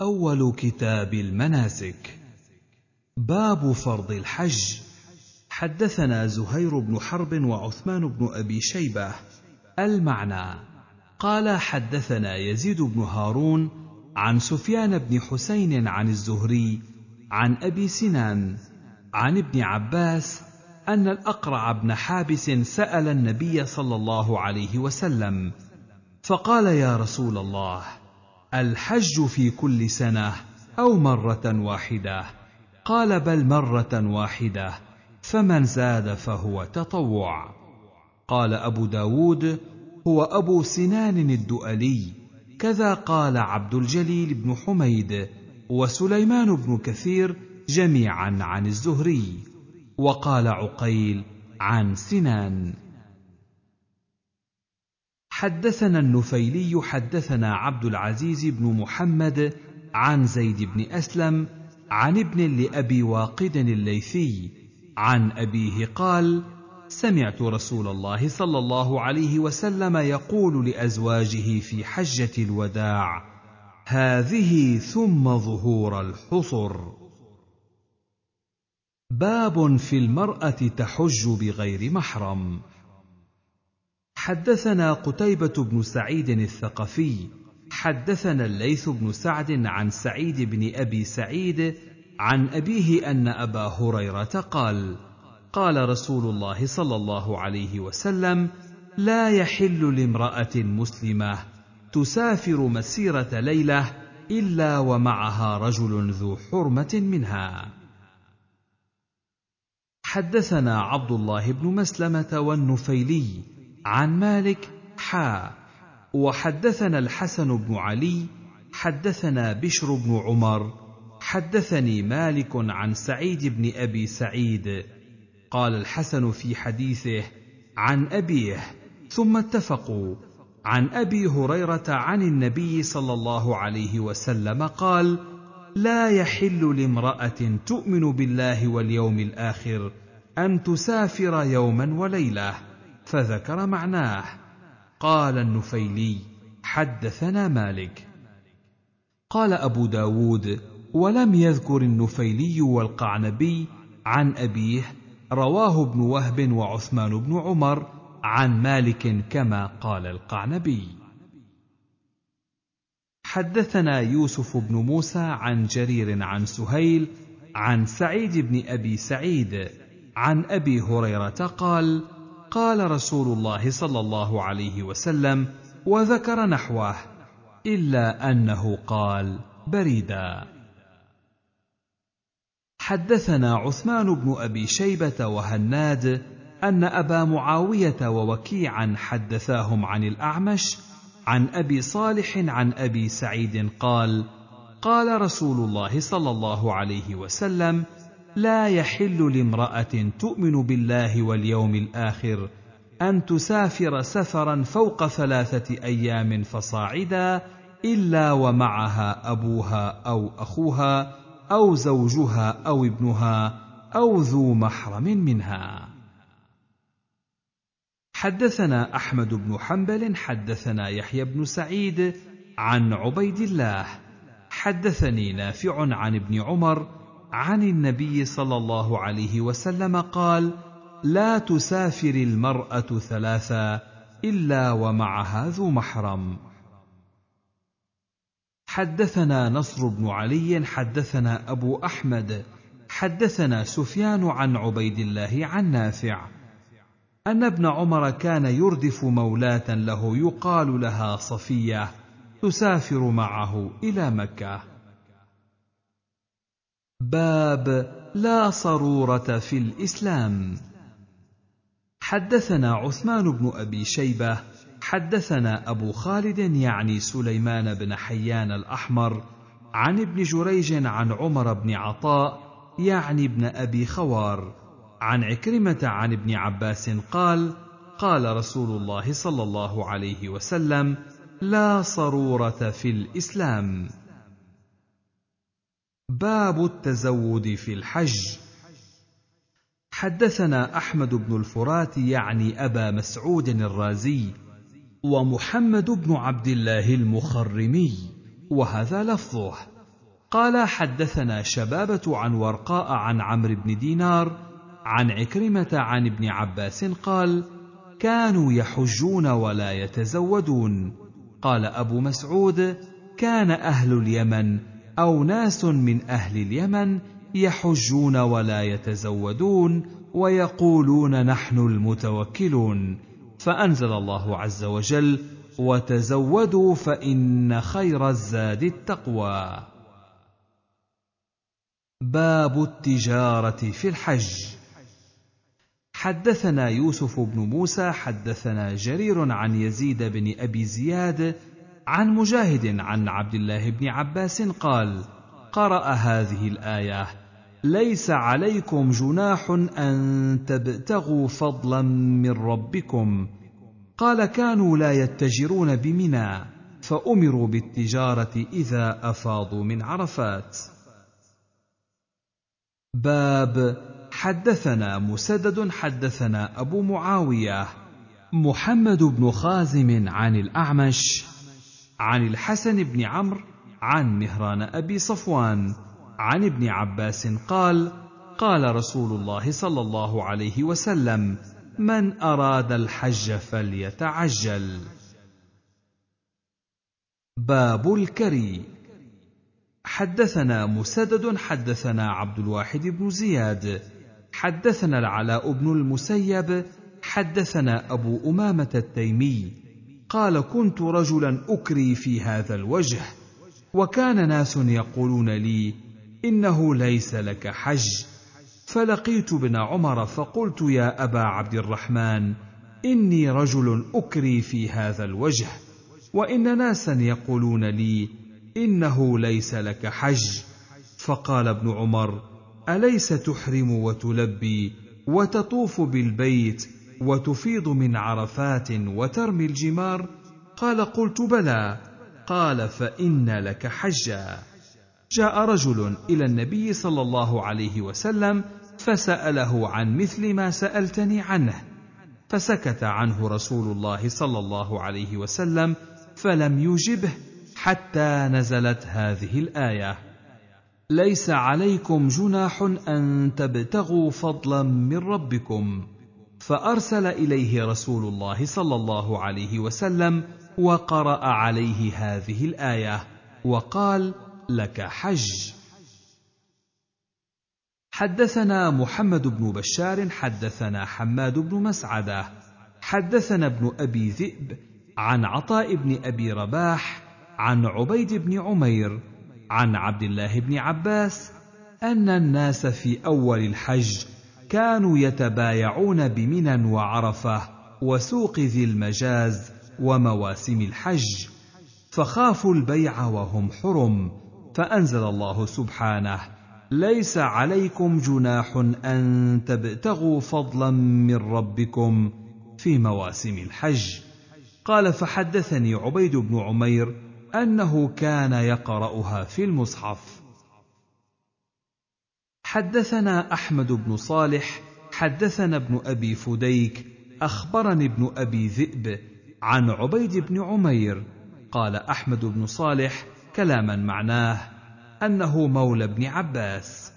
أول كتاب المناسك. باب فرض الحج. حدثنا زهير بن حرب وعثمان بن أبي شيبة. المعنى قال حدثنا يزيد بن هارون عن سفيان بن حسين عن الزهري عن أبي سنان عن ابن عباس أن الأقرع بن حابس سأل النبي صلى الله عليه وسلم فقال يا رسول الله الحج في كل سنة أو مرة واحدة. قال بل مرة واحدة فمن زاد فهو تطوع. قال أبو داود هو أبو سنان الدؤلي. كذا قال عبد الجليل بن حميد وسليمان بن كثير جميعا عن الزهري. وقال عقيل عن سنان. حدثنا النفيلي حدثنا عبد العزيز بن محمد عن زيد بن أسلم عن ابن لأبي واقد الليثي عن أبيه قال سمعت رسول الله صلى الله عليه وسلم يقول لأزواجه في حجة الوداع هذه ثم ظهور الحصر. باب في المرأة تحج بغير محرم. حدثنا قتيبة بن سعيد الثقفي حدثنا الليث بن سعد عن سعيد بن أبي سعيد عن أبيه أن أبا هريرة قال: قال رسول الله صلى الله عليه وسلم: لا يحل لامرأة مسلمة تسافر مسيرة ليلة إلا ومعها رجل ذو حرمة منها. حدثنا عبد الله بن مسلمة والنفيلي عن مالك حا وحدثنا الحسن بن علي حدثنا بشر بن عمر حدثني مالك عن سعيد بن أبي سعيد. قال الحسن في حديثه عن أبيه ثم اتفقوا. عن أبي هريرة عن النبي صلى الله عليه وسلم قال لا يحل لامرأة تؤمن بالله واليوم الآخر أن تسافر يوما وليلة. فذكر معناه. قال النفيلي حدثنا مالك. قال أبو داود ولم يذكر النفيلي والقعنبي عن أبيه رواه ابن وهب وعثمان بن عمر عن مالك كما قال القعنبي. حدثنا يوسف بن موسى عن جرير عن سهيل عن سعيد بن أبي سعيد عن أبي هريرة قال قال رسول الله صلى الله عليه وسلم وذكر نحوه إلا أنه قال بريدا. حدثنا عثمان بن أبي شيبة وهناد أن أبا معاوية ووكيعا حدثاهم عن الأعمش عن أبي صالح عن أبي سعيد قال قال رسول الله صلى الله عليه وسلم لا يحل لامرأة تؤمن بالله واليوم الآخر أن تسافر سفرا فوق ثلاثة أيام فصاعدا إلا ومعها أبوها أو أخوها أو زوجها أو ابنها أو ذو محرم منها. حدثنا أحمد بن حنبل حدثنا يحيى بن سعيد عن عبيد الله. حدثني نافع عن ابن عمر عن النبي صلى الله عليه وسلم قال لا تسافر المرأة ثلاثا إلا ومعها ذو محرم. حدثنا نصر بن علي حدثنا أبو أحمد حدثنا سفيان عن عبيد الله عن نافع. أن ابن عمر كان يردف مولاة له يقال لها صفية تسافر معه إلى مكة. باب لا صرورة في الإسلام. حدثنا عثمان بن أبي شيبة حدثنا أبو خالد يعني سليمان بن حيان الأحمر عن ابن جريج عن عمر بن عطاء يعني ابن أبي خوار عن عكرمة عن ابن عباس قال قال رسول الله صلى الله عليه وسلم لا صرورة في الإسلام. باب التزود في الحج. حدثنا أحمد بن الفرات يعني أبا مسعود الرازي ومحمد بن عبد الله المخرمي وهذا لفظه. قال حدثنا شبابة عن ورقاء عن عمرو بن دينار عن عكرمة عن ابن عباس قال كانوا يحجون ولا يتزودون. قال أبو مسعود كان أهل اليمن أو ناس من أهل اليمن يحجون ولا يتزودون ويقولون نحن المتوكلون. فأنزل الله عز وجل وتزودوا فإن خير الزاد التقوى. باب التجارة في الحج. حدثنا يوسف بن موسى حدثنا جرير عن يزيد بن أبي زياد عن مجاهد عن عبد الله بن عباس قال قرأ هذه الآية ليس عليكم جناح أن تبتغوا فضلا من ربكم قال كانوا لا يتجرون بمنى فأمروا بالتجارة إذا أفاضوا من عرفات. باب حدثنا مسدد حدثنا أبو معاوية محمد بن خازم عن الأعمش عن الحسن بن عمرو عن مهران أبي صفوان عن ابن عباس قال قال رسول الله صلى الله عليه وسلم من أراد الحج فليتعجل. باب الكري. حدثنا مسدد حدثنا عبد الواحد بن زياد. حدثنا العلاء بن المسيب. حدثنا أبو أمامة التيمي. قال كنت رجلا أكري في هذا الوجه وكان ناس يقولون لي إنه ليس لك حج. فلقيت ابن عمر فقلت يا أبا عبد الرحمن إني رجل أكري في هذا الوجه وإن ناسا يقولون لي إنه ليس لك حج. فقال ابن عمر أليس تحرم وتلبي وتطوف بالبيت وتفيض من عرفات وترمي الجمار؟ قال قلت بلى. قال فإن لك حجا. جاء رجل إلى النبي صلى الله عليه وسلم فسأله عن مثل ما سألتني عنه. فسكت عنه رسول الله صلى الله عليه وسلم فلم يجبه حتى نزلت هذه الآية. ليس عليكم جناح أن تبتغوا فضلا من ربكم. فأرسل إليه رسول الله صلى الله عليه وسلم وقرأ عليه هذه الآية وقال لك حج. حدثنا محمد بن بشار حدثنا حماد بن مسعدة حدثنا ابن أبي ذئب عن عطاء بن أبي رباح عن عبيد بن عمير عن عبد الله بن عباس أن الناس في أول الحج كانوا يتبايعون بمنى وعرفة وسوق ذي المجاز ومواسم الحج فخافوا البيع وهم حرم فأنزل الله سبحانه ليس عليكم جناح أن تبتغوا فضلا من ربكم في مواسم الحج. قال فحدثني عبيد بن عمير أنه كان يقرأها في المصحف. حدثنا أحمد بن صالح حدثنا ابن أبي فديك أخبرني ابن أبي ذئب عن عبيد بن عمير. قال أحمد بن صالح كلاما معناه أنه مولى ابن عباس.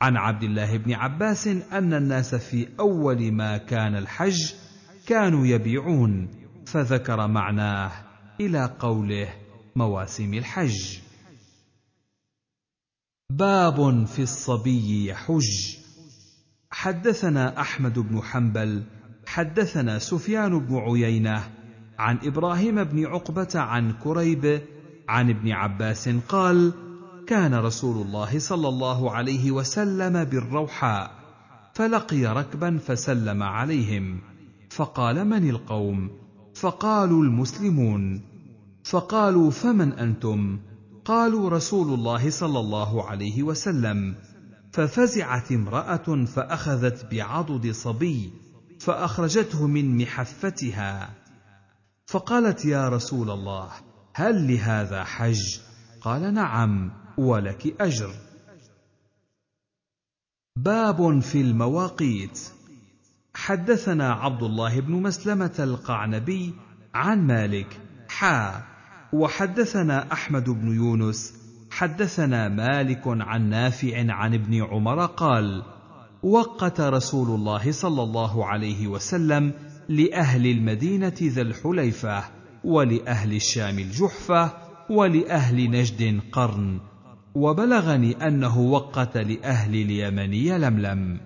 عن عبد الله بن عباس أن الناس في أول ما كان الحج كانوا يبيعون فذكر معناه إلى قوله مواسم الحج. باب في الصبي يحج حدثنا أحمد بن حنبل حدثنا سفيان بن عيينة عن إبراهيم بن عقبة عن كريب عن ابن عباس قال كان رسول الله صلى الله عليه وسلم بالروحاء فلقي ركبا فسلم عليهم فقال من القوم؟ فقالوا المسلمون. فقالوا فمن أنتم؟ قالوا رسول الله صلى الله عليه وسلم ففزعت امرأة فأخذت بعضد صبي فأخرجته من محفتها. فقالت يا رسول الله هل لهذا حج؟ قال نعم ولك أجر. باب في المواقيت. حدثنا عبد الله بن مسلمة القعنبي عن مالك حا وحدثنا أحمد بن يونس حدثنا مالك عن نافع عن ابن عمر قال وقت رسول الله صلى الله عليه وسلم لأهل المدينة ذا الحليفة ولأهل الشام الجحفة ولأهل نجد قرن وبلغني أنه وقت لأهل اليمن يلملم.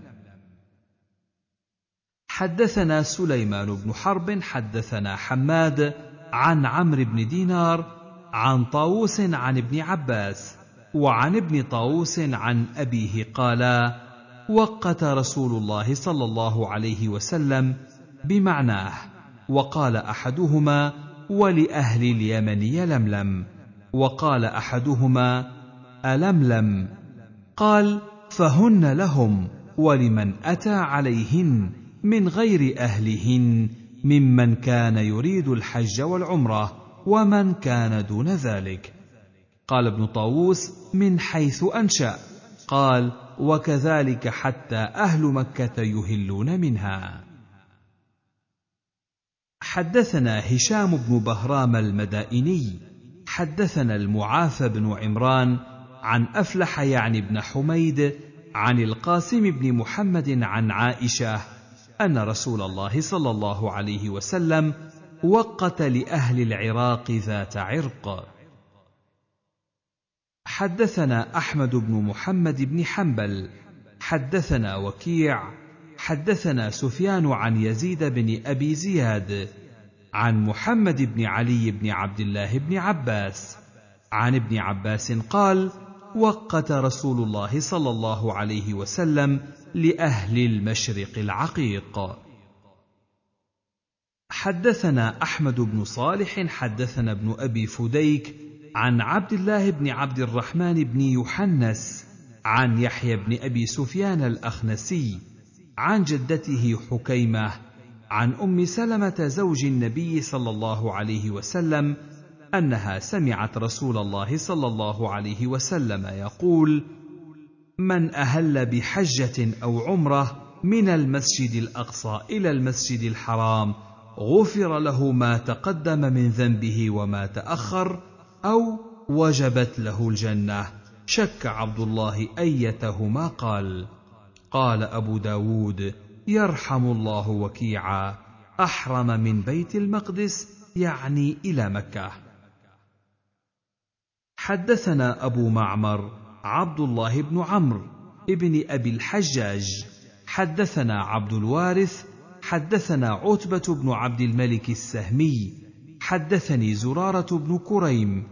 حدثنا سليمان بن حرب حدثنا حماد عن عمرو بن دينار عن طاووس عن ابن عباس وعن ابن طاووس عن أبيه قالا وقت رسول الله صلى الله عليه وسلم بمعناه وقال أحدهما ولأهل اليمن يلملم وقال أحدهما ألملم قال فهن لهم ولمن أتى عليهن من غير أهلهن ممن كان يريد الحج والعمرة ومن كان دون ذلك. قال ابن طاووس من حيث أنشأ. قال وكذلك حتى أهل مكة يهلون منها. حدثنا هشام بن بهرام المدائني حدثنا المعافى بن عمران عن أفلح يعني بن حميد عن القاسم بن محمد عن عائشة أن رسول الله صلى الله عليه وسلم وقت لأهل العراق ذات عرق. حدثنا أحمد بن محمد بن حنبل حدثنا وكيع حدثنا سفيان عن يزيد بن أبي زياد عن محمد بن علي بن عبد الله بن عباس عن ابن عباس قال وقت رسول الله صلى الله عليه وسلم لأهل المشرق العقيق. حدثنا أحمد بن صالح حدثنا ابن أبي فديك عن عبد الله بن عبد الرحمن بن يحنس عن يحيى بن أبي سفيان الأخنسي عن جدته حكيمة عن أم سلمة زوج النبي صلى الله عليه وسلم أنها سمعت رسول الله صلى الله عليه وسلم يقول من أهل بحجة أو عمرة من المسجد الأقصى إلى المسجد الحرام غفر له ما تقدم من ذنبه وما تأخر أو وجبت له الجنة. شك عبد الله أيتهما قال قال أبو داود يرحم الله وكيعا أحرم من بيت المقدس يعني إلى مكة. حدثنا أبو معمر عبد الله بن عمرو ابن أبي الحجاج. حدثنا عبد الوارث حدثنا عتبة بن عبد الملك السهمي. حدثني زرارة بن كريم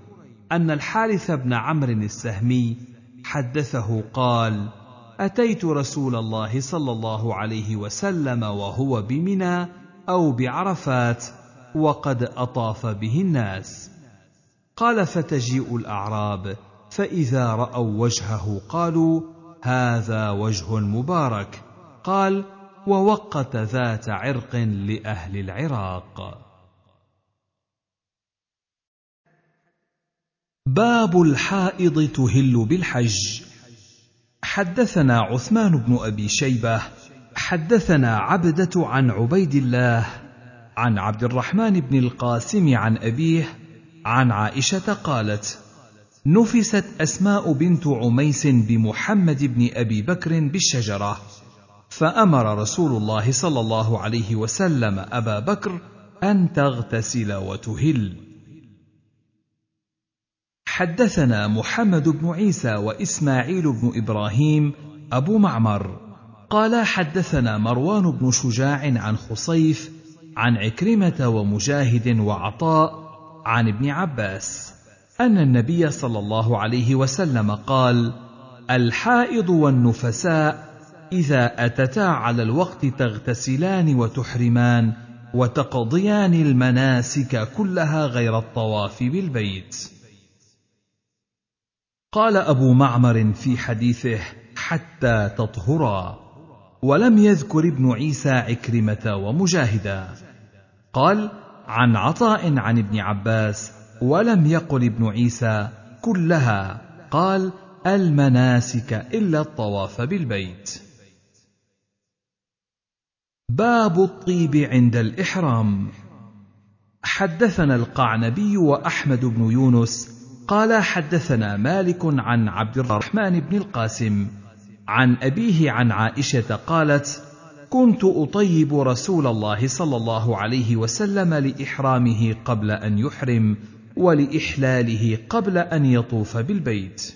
أن الحارث بن عمرو السهمي حدثه قال أتيت رسول الله صلى الله عليه وسلم وهو بمنى أو بعرفات وقد أطاف به الناس. قال فتجيء الأعراب فإذا رأوا وجهه قالوا هذا وجه مبارك. قال ووقت ذات عرق لأهل العراق. باب الحائض تهل بالحج. حدثنا عثمان بن أبي شيبة. حدثنا عبدة عن عبيد الله عن عبد الرحمن بن القاسم عن أبيه عن عائشة قالت نفست أسماء بنت عميس بمحمد بن أبي بكر بالشجرة فأمر رسول الله صلى الله عليه وسلم أبا بكر أن تغتسل وتهل. حدثنا محمد بن عيسى وإسماعيل بن إبراهيم أبو معمر. قال حدثنا مروان بن شجاع عن خصيف عن عكرمة ومجاهد وعطاء عن ابن عباس. أن النبي صلى الله عليه وسلم قال الحائض والنفساء إذا أتتا على الوقت تغتسلان وتحرمان وتقضيان المناسك كلها غير الطواف بالبيت. قال أبو معمر في حديثه حتى تطهرا. ولم يذكر ابن عيسى عكرمة ومجاهدا. قال عن عطاء عن ابن عباس ولم يقل ابن عيسى كلها قال المناسك إلا الطواف بالبيت. باب الطيب عند الإحرام. حدثنا القعنبي وأحمد بن يونس قال حدثنا مالك عن عبد الرحمن بن القاسم عن أبيه عن عائشة قالت كنت أطيب رسول الله صلى الله عليه وسلم لإحرامه قبل أن يحرم ولإحلاله قبل أن يطوف بالبيت.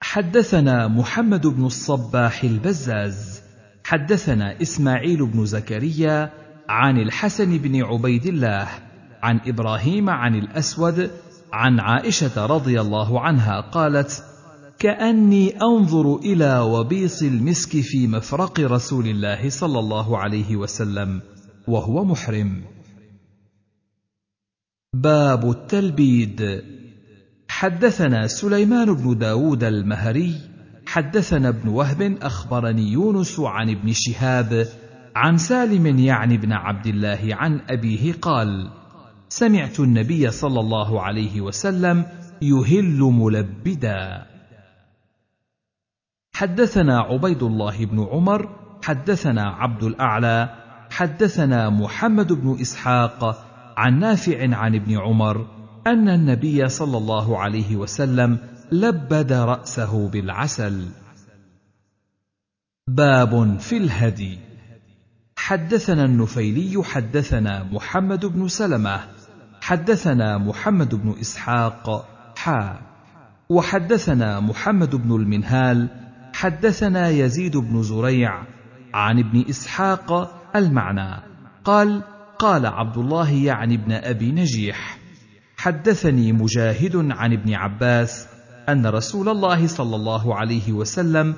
حدثنا محمد بن الصباح البزاز. حدثنا إسماعيل بن زكريا عن الحسن بن عبيد الله عن إبراهيم عن الأسود عن عائشة رضي الله عنها قالت كأني أنظر إلى وبيص المسك في مفرق رسول الله صلى الله عليه وسلم وهو محرم. باب التلبيد. حدثنا سليمان بن داود المهري حدثنا ابن وهب أخبرني يونس عن ابن شهاب عن سالم يعني بن عبد الله عن أبيه قال سمعت النبي صلى الله عليه وسلم يهل ملبدا. حدثنا عبيد الله بن عمر حدثنا عبد الأعلى حدثنا محمد بن إسحاق عن نافع عن ابن عمر أن النبي صلى الله عليه وسلم لبد رأسه بالعسل. باب في الهدي. حدثنا النفيلي حدثنا محمد بن سلمة حدثنا محمد بن إسحاق حا وحدثنا محمد بن المنهال حدثنا يزيد بن زريع عن ابن إسحاق المعنى. قال قال عبد الله يعني ابن أبي نجيح حدثني مجاهد عن ابن عباس أن رسول الله صلى الله عليه وسلم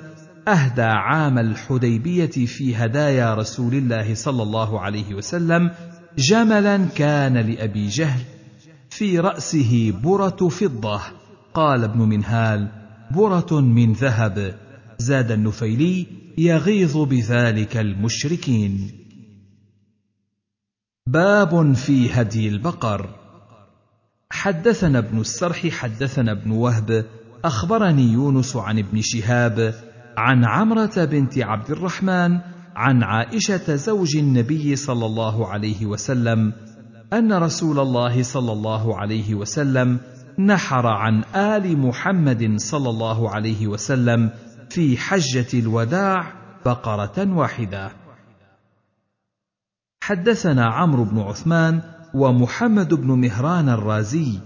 أهدى عام الحديبية في هدايا رسول الله صلى الله عليه وسلم جملا كان لأبي جهل في رأسه برة فضة. قال ابن منهال برة من ذهب. زاد النفيلي يغيظ بذلك المشركين. باب في هدي البقر. حدثنا ابن السرح حدثنا ابن وهب أخبرني يونس عن ابن شهاب عن عمرة بنت عبد الرحمن عن عائشة زوج النبي صلى الله عليه وسلم أن رسول الله صلى الله عليه وسلم نحر عن آل محمد صلى الله عليه وسلم في حجة الوداع بقرة واحدة. حدثنا عمرو بن عثمان ومحمد بن مهران الرازي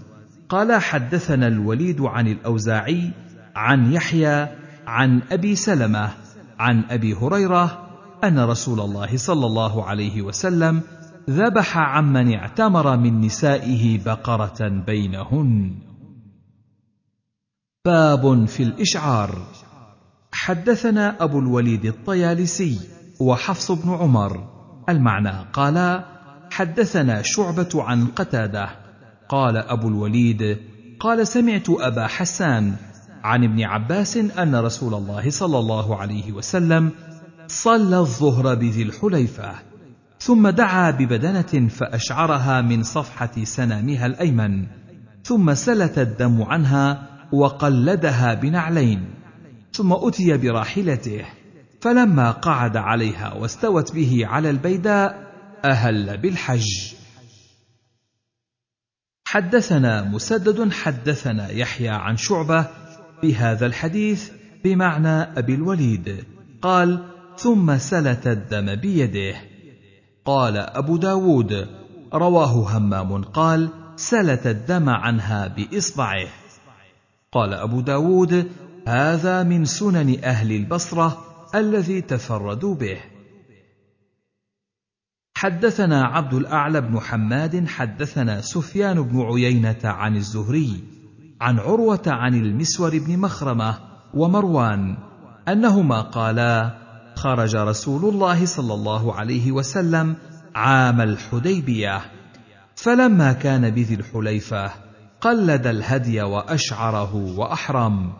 قال حدثنا الوليد عن الأوزاعي عن يحيى عن أبي سلمة عن أبي هريرة أن رسول الله صلى الله عليه وسلم ذبح عمن اعتمر من نسائه بقرة بينهن. باب في الإشعار. حدثنا أبو الوليد الطيالسي وحفص بن عمر. المعنى قالا حدثنا شعبة عن قتادة. قال أبو الوليد قال سمعت أبا حسان عن ابن عباس أن رسول الله صلى الله عليه وسلم صلى الظهر بذي الحليفة ثم دعا ببدنة فأشعرها من صفحة سنامها الأيمن ثم سلت الدم عنها وقلدها بنعلين ثم أتي براحلته فلما قعد عليها واستوت به على البيداء أهل بالحج. حدثنا مسدد حدثنا يحيى عن شعبة بهذا الحديث بمعنى أبي الوليد. قال ثم سلت الدم بيده. قال أبو داود رواه همام. قال سلت الدم عنها بإصبعه. قال أبو داود هذا من سنن أهل البصرة الذي تفردوا به. حدثنا عبد الأعلى بن حماد حدثنا سفيان بن عيينة عن الزهري عن عروة عن المسور بن مخرمة ومروان أنهما قالا خرج رسول الله صلى الله عليه وسلم عام الحديبية فلما كان بذي الحليفة قلد الهدي وأشعره وأحرم.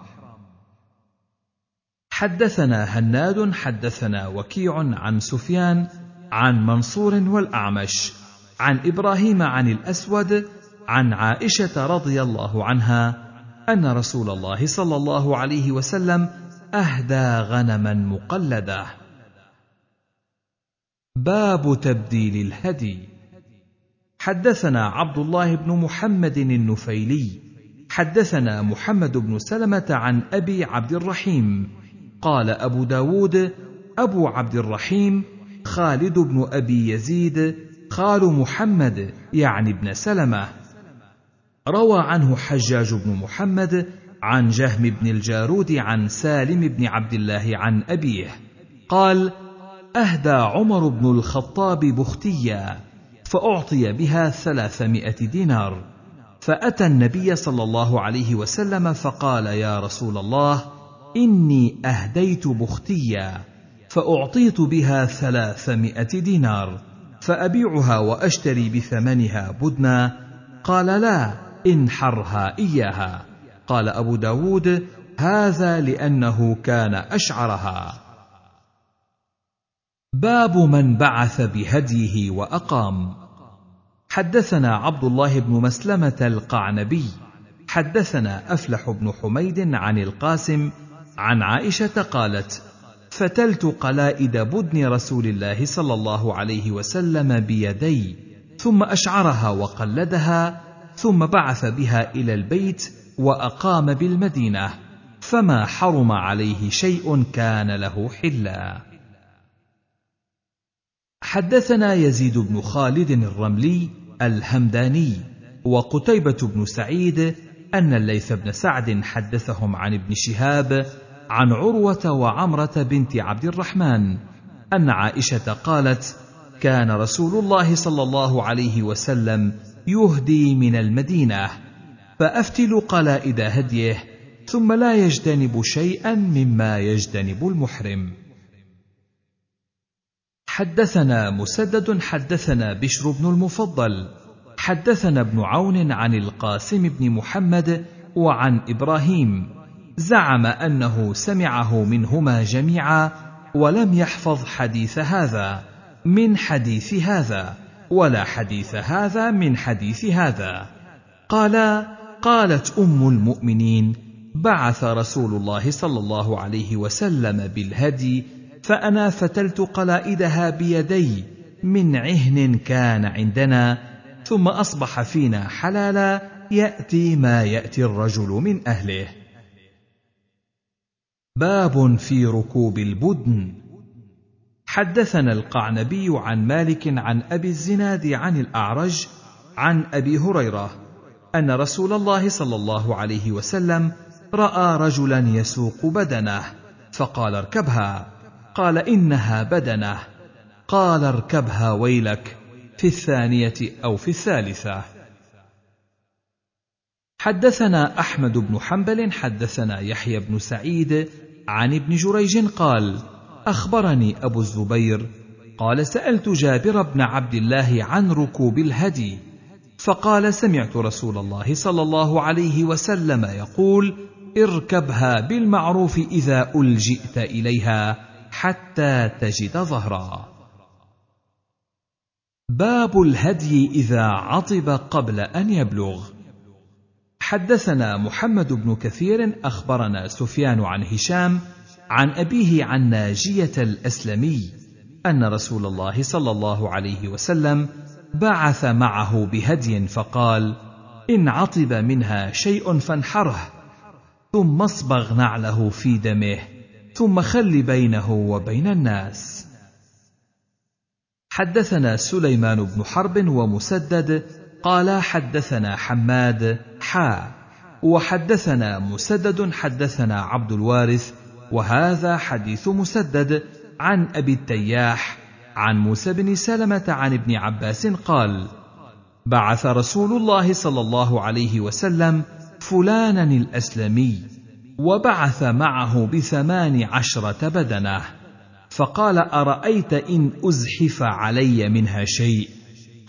حدثنا هناد حدثنا وكيع عن سفيان عن منصور والأعمش عن إبراهيم عن الأسود عن عائشة رضي الله عنها أن رسول الله صلى الله عليه وسلم أهدى غنما مقلدة. باب تبديل الهدي. حدثنا عبد الله بن محمد النفيلي. حدثنا محمد بن سلمة عن أبي عبد الرحيم. قال أبو داود أبو عبد الرحيم خالد بن أبي يزيد خال محمد يعني ابن سلمة. روى عنه حجاج بن محمد عن جهم بن الجارود عن سالم بن عبد الله عن أبيه. قال أهدى عمر بن الخطاب بختيا فأعطي بها ثلاثمائة دينار. فأتى النبي صلى الله عليه وسلم فقال يا رسول الله إني أهديت بختيا فأعطيت بها ثلاثمائة دينار فأبيعها وأشتري بثمنها بدنا. قال لا انحرها إياها. قال أبو داود هذا لأنه كان أشعرها. باب من بعث بهديه وأقام. حدثنا عبد الله بن مسلمة القعنبي. حدثنا أفلح بن حميد عن القاسم عن عائشة قالت فتلت قلائد بدن رسول الله صلى الله عليه وسلم بيدي ثم أشعرها وقلدها ثم بعث بها إلى البيت وأقام بالمدينة فما حرم عليه شيء كان له حلا. حدثنا يزيد بن خالد الرملي الهمداني وقتيبة بن سعيد أن الليث بن سعد حدثهم عن ابن شهاب عن عروة وعمرة بنت عبد الرحمن أن عائشة قالت كان رسول الله صلى الله عليه وسلم يهدي من المدينة فأفتل قلائد هديه ثم لا يجتنب شيئا مما يجتنب المحرم. حدثنا مسدد حدثنا بشر بن المفضل حدثنا ابن عون عن القاسم بن محمد وعن إبراهيم. زعم أنه سمعه منهما جميعا ولم يحفظ حديث هذا من حديث هذا ولا حديث هذا من حديث هذا. قالا قالت أم المؤمنين بعث رسول الله صلى الله عليه وسلم بالهدي فأنا فتلت قلائدها بيدي من عهن كان عندنا ثم أصبح فينا حلالا يأتي ما يأتي الرجل من أهله. باب في ركوب البدن. حدثنا القعنبي عن مالك عن أبي الزناد عن الأعرج عن أبي هريرة أن رسول الله صلى الله عليه وسلم رأى رجلا يسوق بدنه فقال اركبها. قال إنها بدنه. قال اركبها ويلك في الثانية أو في الثالثة. حدثنا أحمد بن حنبل حدثنا يحيى بن سعيد عن ابن جريج قال أخبرني أبو الزبير قال سألت جابر بن عبد الله عن ركوب الهدي فقال سمعت رسول الله صلى الله عليه وسلم يقول اركبها بالمعروف إذا ألجئت إليها حتى تجد ظهرا. باب الهدي إذا عطب قبل أن يبلغ. حدثنا محمد بن كثير أخبرنا سفيان عن هشام عن أبيه عن ناجية الأسلمي أن رسول الله صلى الله عليه وسلم بعث معه بهدي فقال إن عطب منها شيء فانحره ثم اصبغ نعله في دمه ثم خل بينه وبين الناس. حدثنا سليمان بن حرب ومسدد قال حدثنا حماد حا وحدثنا مسدد حدثنا عبد الوارث وهذا حديث مسدد عن أبي التياح عن موسى بن سلمة عن ابن عباس قال بعث رسول الله صلى الله عليه وسلم فلانا الأسلمي وبعث معه بثمان عشرة بدنة فقال أرأيت إن أزحف علي منها شيء؟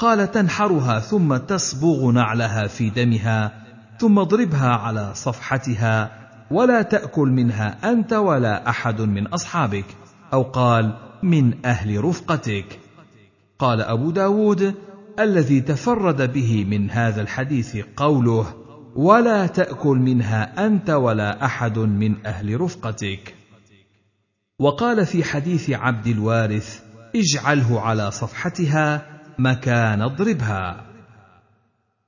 قال تنحرها ثم تصبغ نعلها في دمها ثم اضربها على صفحتها ولا تأكل منها أنت ولا أحد من أصحابك أو قال من أهل رفقتك. قال أبو داود الذي تفرد به من هذا الحديث قوله ولا تأكل منها أنت ولا أحد من أهل رفقتك. وقال في حديث عبد الوارث اجعله على صفحتها مكان اضربها.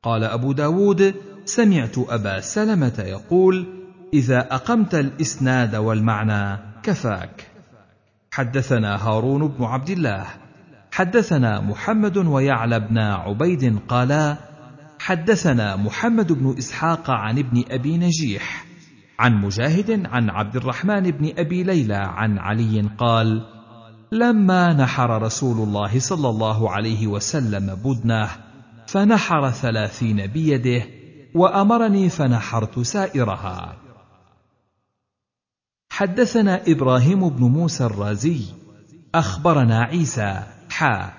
قال أبو داود سمعت أبا سلمة يقول إذا أقمت الإسناد والمعنى كفاك. حدثنا هارون بن عبد الله حدثنا محمد ويعلى بن عبيد قالا حدثنا محمد بن إسحاق عن ابن أبي نجيح عن مجاهد عن عبد الرحمن بن أبي ليلى عن علي قال لما نحر رسول الله صلى الله عليه وسلم بدنه فنحر ثلاثين بيده وأمرني فنحرت سائرها. حدثنا إبراهيم بن موسى الرازي أخبرنا عيسى حا.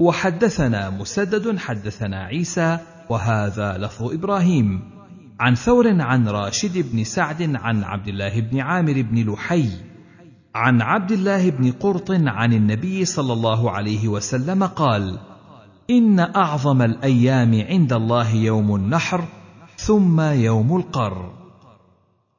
وحدثنا مسدد حدثنا عيسى وهذا لفظ إبراهيم. عن ثور عن راشد بن سعد عن عبد الله بن عامر بن لحي عن عبد الله بن قرط عن النبي صلى الله عليه وسلم قال إن أعظم الأيام عند الله يوم النحر ثم يوم القر.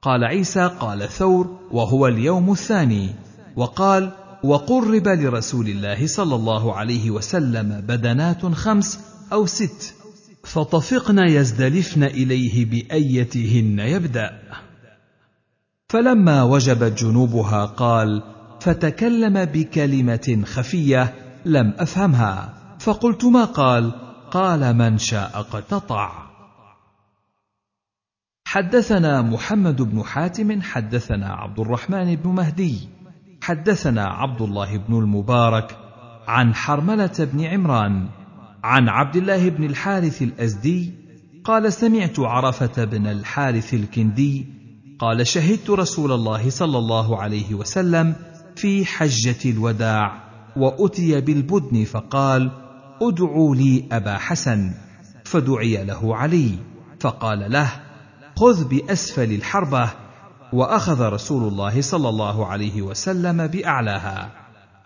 قال عيسى قال ثور وهو اليوم الثاني. وقال وقرب لرسول الله صلى الله عليه وسلم بدنات خمس أو ست. فطفقن يزدلفن إليه بأيتهن يبدأ. فلما وجبت جنوبها قال فتكلم بكلمة خفية لم أفهمها. فقلت ما قال؟ قال من شاء اقتطع. حدثنا محمد بن حاتم حدثنا عبد الرحمن بن مهدي حدثنا عبد الله بن المبارك عن حرملة بن عمران عن عبد الله بن الحارث الأزدي قال سمعت عرفة بن الحارث الكندي قال شهدت رسول الله صلى الله عليه وسلم في حجة الوداع وأتي بالبدن فقال ادعوا لي أبا حسن فدعي له علي فقال له خذ بأسفل الحربة وأخذ رسول الله صلى الله عليه وسلم بأعلاها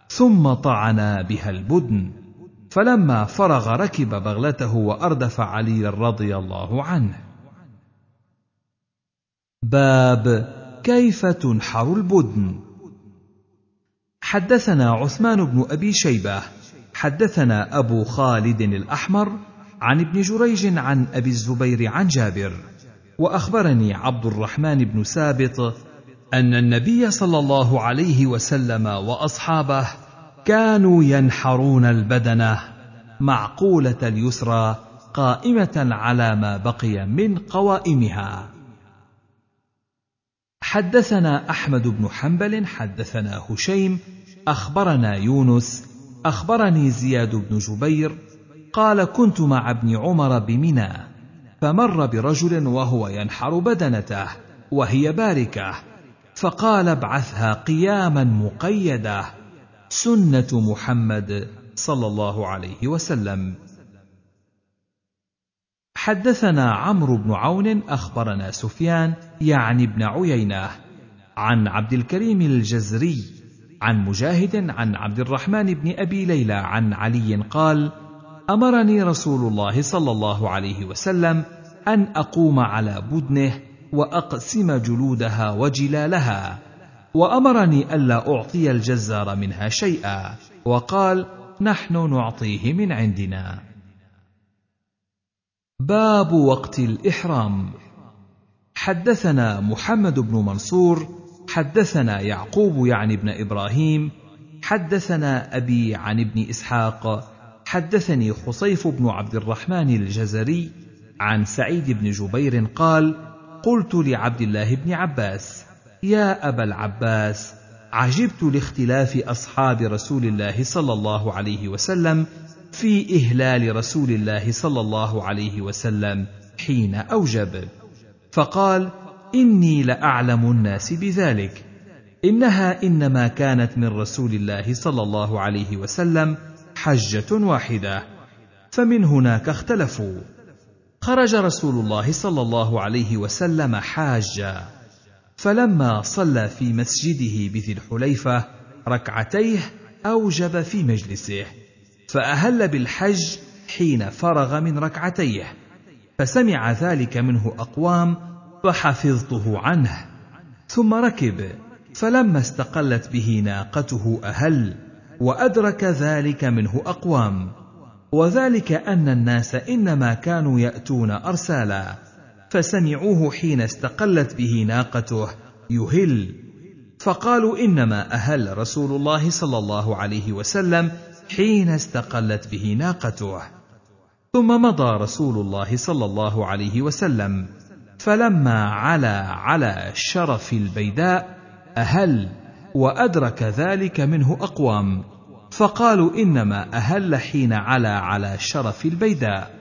ثم طعنا بها البدن فلما فرغ ركب بغلته وأردف علي رضي الله عنه. باب كيف تنحر البدن. حدثنا عثمان بن أبي شيبة حدثنا أبو خالد الأحمر عن ابن جريج عن أبي الزبير عن جابر وأخبرني عبد الرحمن بن سابط أن النبي صلى الله عليه وسلم وأصحابه كانوا ينحرون البدنه معقولة اليسرى قائمة على ما بقي من قوائمها. حدثنا أحمد بن حنبل حدثنا هشيم أخبرنا يونس أخبرني زياد بن جبير قال كنت مع ابن عمر بمنى فمر برجل وهو ينحر بدنته وهي باركة فقال ابعثها قياما مقيدة سنة محمد صلى الله عليه وسلم. حدثنا عمرو بن عون أخبرنا سفيان يعني ابن عيينة عن عبد الكريم الجزري عن مجاهد عن عبد الرحمن بن أبي ليلى عن علي قال أمرني رسول الله صلى الله عليه وسلم أن أقوم على بدنه وأقسم جلودها وجلالها وأمرني ألا أعطي الجزار منها شيئا وقال نحن نعطيه من عندنا. باب وقت الإحرام. حدثنا محمد بن منصور حدثنا يعقوب يعني ابن إبراهيم حدثنا أبي عن ابن إسحاق حدثني خصيف بن عبد الرحمن الجزري عن سعيد بن جبير قال قلت لعبد الله بن عباس يا أبا العباس عجبت لاختلاف أصحاب رسول الله صلى الله عليه وسلم في إهلال رسول الله صلى الله عليه وسلم حين أوجب. فقال إني لأعلم الناس بذلك. إنها إنما كانت من رسول الله صلى الله عليه وسلم حجة واحدة. فمن هناك اختلفوا. خرج رسول الله صلى الله عليه وسلم حاجا فلما صلى في مسجده بذي الحليفة ركعتيه أوجب في مجلسه. فأهل بالحج حين فرغ من ركعتيه فسمع ذلك منه أقوام فحفظته عنه. ثم ركب فلما استقلت به ناقته أهل وأدرك ذلك منه أقوام. وذلك أن الناس إنما كانوا يأتون أرسالا فسمعوه حين استقلت به ناقته يهل. فقالوا إنما أهل رسول الله صلى الله عليه وسلم حين استقلت به ناقته. ثم مضى رسول الله صلى الله عليه وسلم. فلما علا على شرف البيداء أهل وأدرك ذلك منه أقوام. فقالوا إنما أهل حين علا على شرف البيداء.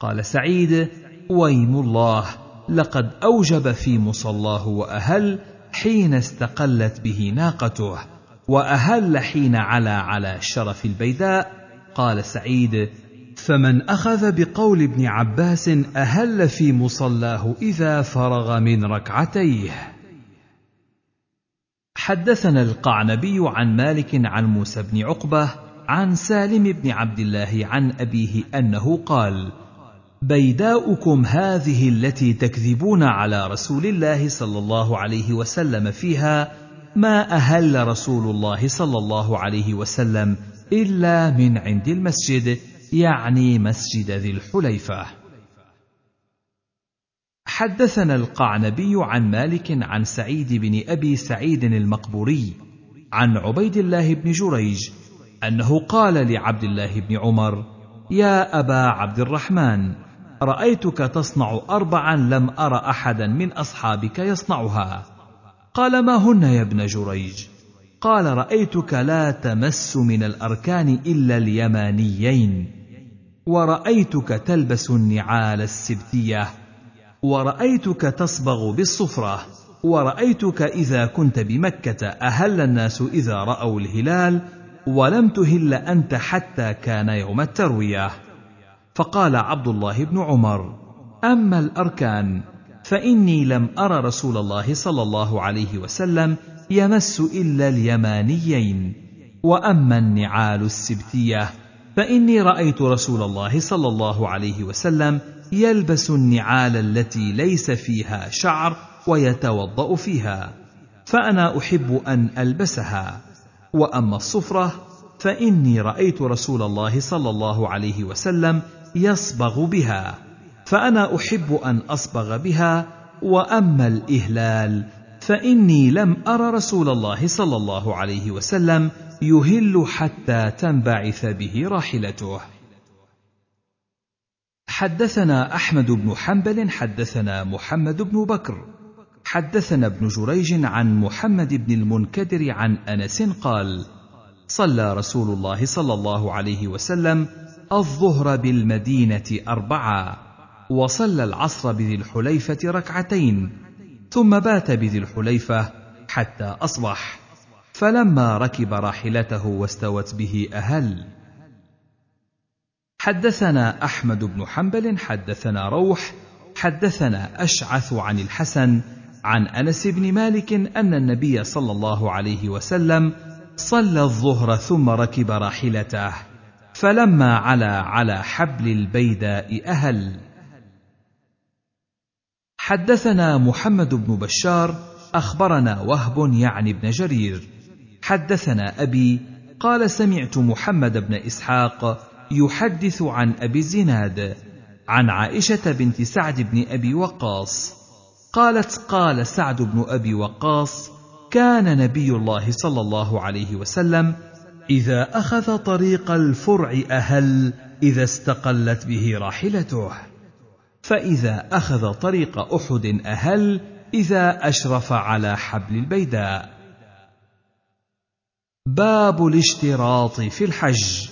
قال سعيد ويم الله لقد أوجب في مصلاه وأهل حين استقلت به ناقته. وأهل حين علا على شرف البيداء قال سعيد فمن أخذ بقول ابن عباس أهل في مصلاه إذا فرغ من ركعتيه. حدثنا القعنبي عن مالك عن موسى بن عقبة عن سالم بن عبد الله عن أبيه أنه قال بيداؤكم هذه التي تكذبون على رسول الله صلى الله عليه وسلم فيها ما أهل رسول الله صلى الله عليه وسلم إلا من عند المسجد يعني مسجد ذي الحليفة. حدثنا القعنبي عن مالك عن سعيد بن أبي سعيد المقبوري عن عبيد الله بن جريج أنه قال لعبد الله بن عمر يا أبا عبد الرحمن رأيتك تصنع اربعا لم أر احدا من أصحابك يصنعها قال ما هن يا ابن جريج؟ قال رأيتك لا تمس من الأركان إلا اليمانيين ورأيتك تلبس النعال السبتية ورأيتك تصبغ بالصفرة ورأيتك إذا كنت بمكة أهل الناس إذا رأوا الهلال ولم تهل أنت حتى كان يوم التروية. فقال عبد الله بن عمر أما الأركان فإني لم أر رسول الله صلى الله عليه وسلم يمس إلا اليمانيين. وأما النعال السبتية فإني رأيت رسول الله صلى الله عليه وسلم يلبس النعال التي ليس فيها شعر ويتوضأ فيها فأنا أحب أن ألبسها. وأما الصفرة فإني رأيت رسول الله صلى الله عليه وسلم يصبغ بها. فأنا أحب أن أصبغ بها وأما الإهلال فإني لم أر رسول الله صلى الله عليه وسلم يهل حتى تنبعث به راحلته. حدثنا أحمد بن حنبل حدثنا محمد بن بكر حدثنا ابن جريج عن محمد بن المنكدر عن أنس قال صلى رسول الله صلى الله عليه وسلم الظهر بالمدينة اربعا وصلى العصر بذي الحليفة ركعتين ثم بات بذي الحليفة حتى أصبح. فلما ركب راحلته واستوت به أهل. حدثنا أحمد بن حنبل حدثنا روح حدثنا أشعث عن الحسن عن أنس بن مالك أن النبي صلى الله عليه وسلم صلى الظهر ثم ركب راحلته. فلما علا على حبل البيداء أهل. حدثنا محمد بن بشار أخبرنا وهب يعني بن جرير. حدثنا أبي قال سمعت محمد بن إسحاق يحدث عن أبي الزناد عن عائشة بنت سعد بن أبي وقاص. قالت قال سعد بن أبي وقاص كان نبي الله صلى الله عليه وسلم إذا أخذ طريق الفرع أهل إذا استقلت به راحلته. فإذا أخذ طريق أحد أهل إذا أشرف على حبل البيداء. باب الاشتراط في الحج.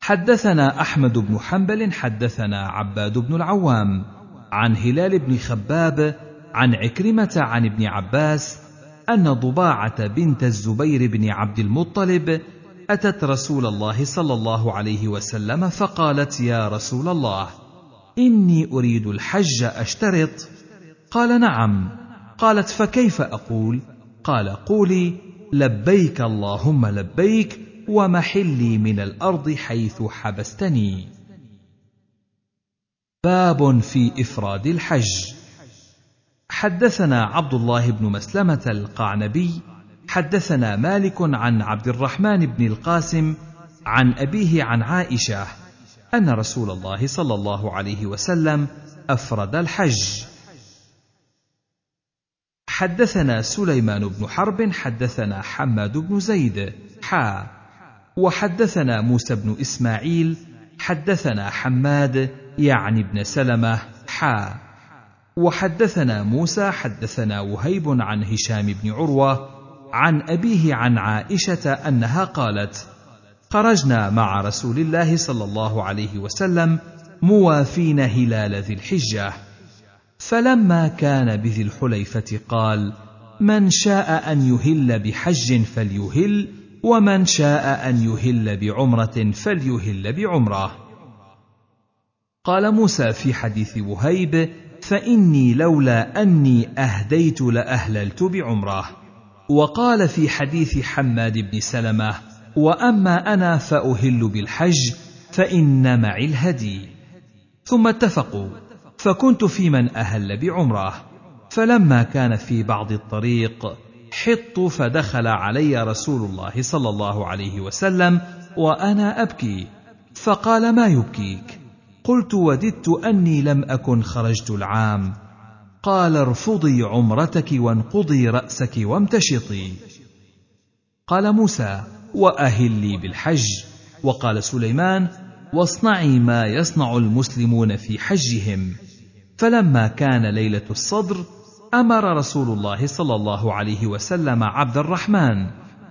حدثنا أحمد بن حنبل حدثنا عباد بن العوام عن هلال بن خباب عن عكرمة عن ابن عباس أن ضباعة بنت الزبير بن عبد المطلب أتت رسول الله صلى الله عليه وسلم فقالت يا رسول الله إني أريد الحج أشترط؟ قال نعم. قالت فكيف أقول؟ قال قولي لبيك اللهم لبيك ومحلي من الأرض حيث حبستني. باب في إفراد الحج. حدثنا عبد الله بن مسلمة القعنبي حدثنا مالك عن عبد الرحمن بن القاسم عن أبيه عن عائشة أن رسول الله صلى الله عليه وسلم أفرد الحج. حدثنا سليمان بن حرب حدثنا حماد بن زيد حا وحدثنا موسى بن إسماعيل حدثنا حماد يعني ابن سلمة حا وحدثنا موسى حدثنا وهيب عن هشام بن عروة عن أبيه عن عائشة أنها قالت خرجنا مع رسول الله صلى الله عليه وسلم موافين هلال ذي الحجة. فلما كان بذي الحليفة قال من شاء أن يهل بحج فليهل ومن شاء أن يهل بعمرة فليهل بعمرة. قال موسى في حديث وهيب فإني لولا أني أهديت لأهللت بعمرة. وقال في حديث حماد بن سلمة وأما أنا فأهل بالحج فإن معي الهدي. ثم اتفقوا فكنت في من أهل بعمرة. فلما كان في بعض الطريق حط فدخل علي رسول الله صلى الله عليه وسلم وأنا أبكي. فقال ما يبكيك؟ قلت وددت أني لم أكن خرجت العام. قال ارفضي عمرتك وانقضي رأسك وامتشطي. قال موسى. وأهلي بالحج. وقال سليمان واصنعي ما يصنع المسلمون في حجهم. فلما كان ليلة الصدر أمر رسول الله صلى الله عليه وسلم عبد الرحمن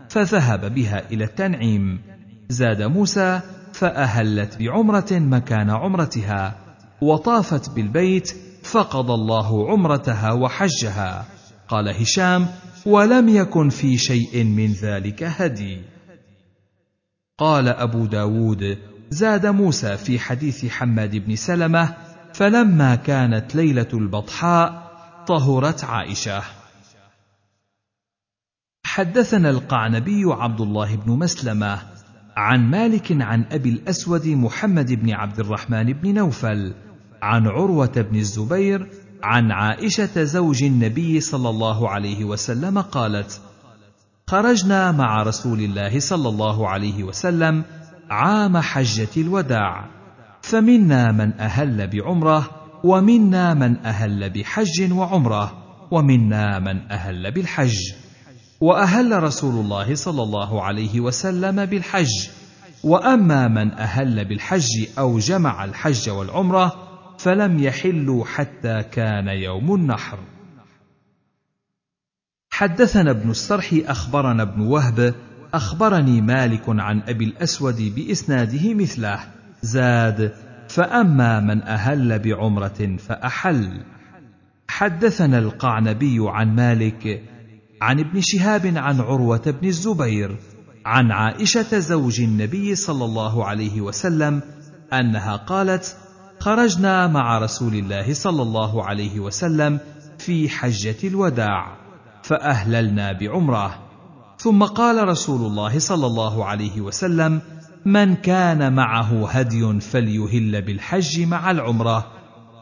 فذهب بها إلى التنعيم. زاد موسى فأهلت بعمرة مكان عمرتها. وطافت بالبيت فقضى الله عمرتها وحجها. قال هشام ولم يكن في شيء من ذلك هدي. قال أبو داود زاد موسى في حديث حماد بن سلمة فلما كانت ليلة البطحاء طهرت عائشة. حدثنا القعنبي عبد الله بن مسلمة عن مالك عن أبي الأسود محمد بن عبد الرحمن بن نوفل عن عروة بن الزبير عن عائشة زوج النبي صلى الله عليه وسلم قالت خرجنا مع رسول الله صلى الله عليه وسلم عام حجة الوداع. فمنا من أهل بعمرة ومنا من أهل بحج وعمرة ومنا من أهل بالحج. وأهل رسول الله صلى الله عليه وسلم بالحج. وأما من أهل بالحج أو جمع الحج والعمرة فلم يحلوا حتى كان يوم النحر. حدثنا ابن السرح أخبرنا ابن وهب أخبرني مالك عن أبي الأسود بإسناده مثله زاد فأما من أهل بعمرة فأحل. حدثنا القعنبي عن مالك عن ابن شهاب عن عروة بن الزبير عن عائشة زوج النبي صلى الله عليه وسلم أنها قالت خرجنا مع رسول الله صلى الله عليه وسلم في حجة الوداع. فأهللنا بعمرة. ثم قال رسول الله صلى الله عليه وسلم من كان معه هدي فليهل بالحج مع العمرة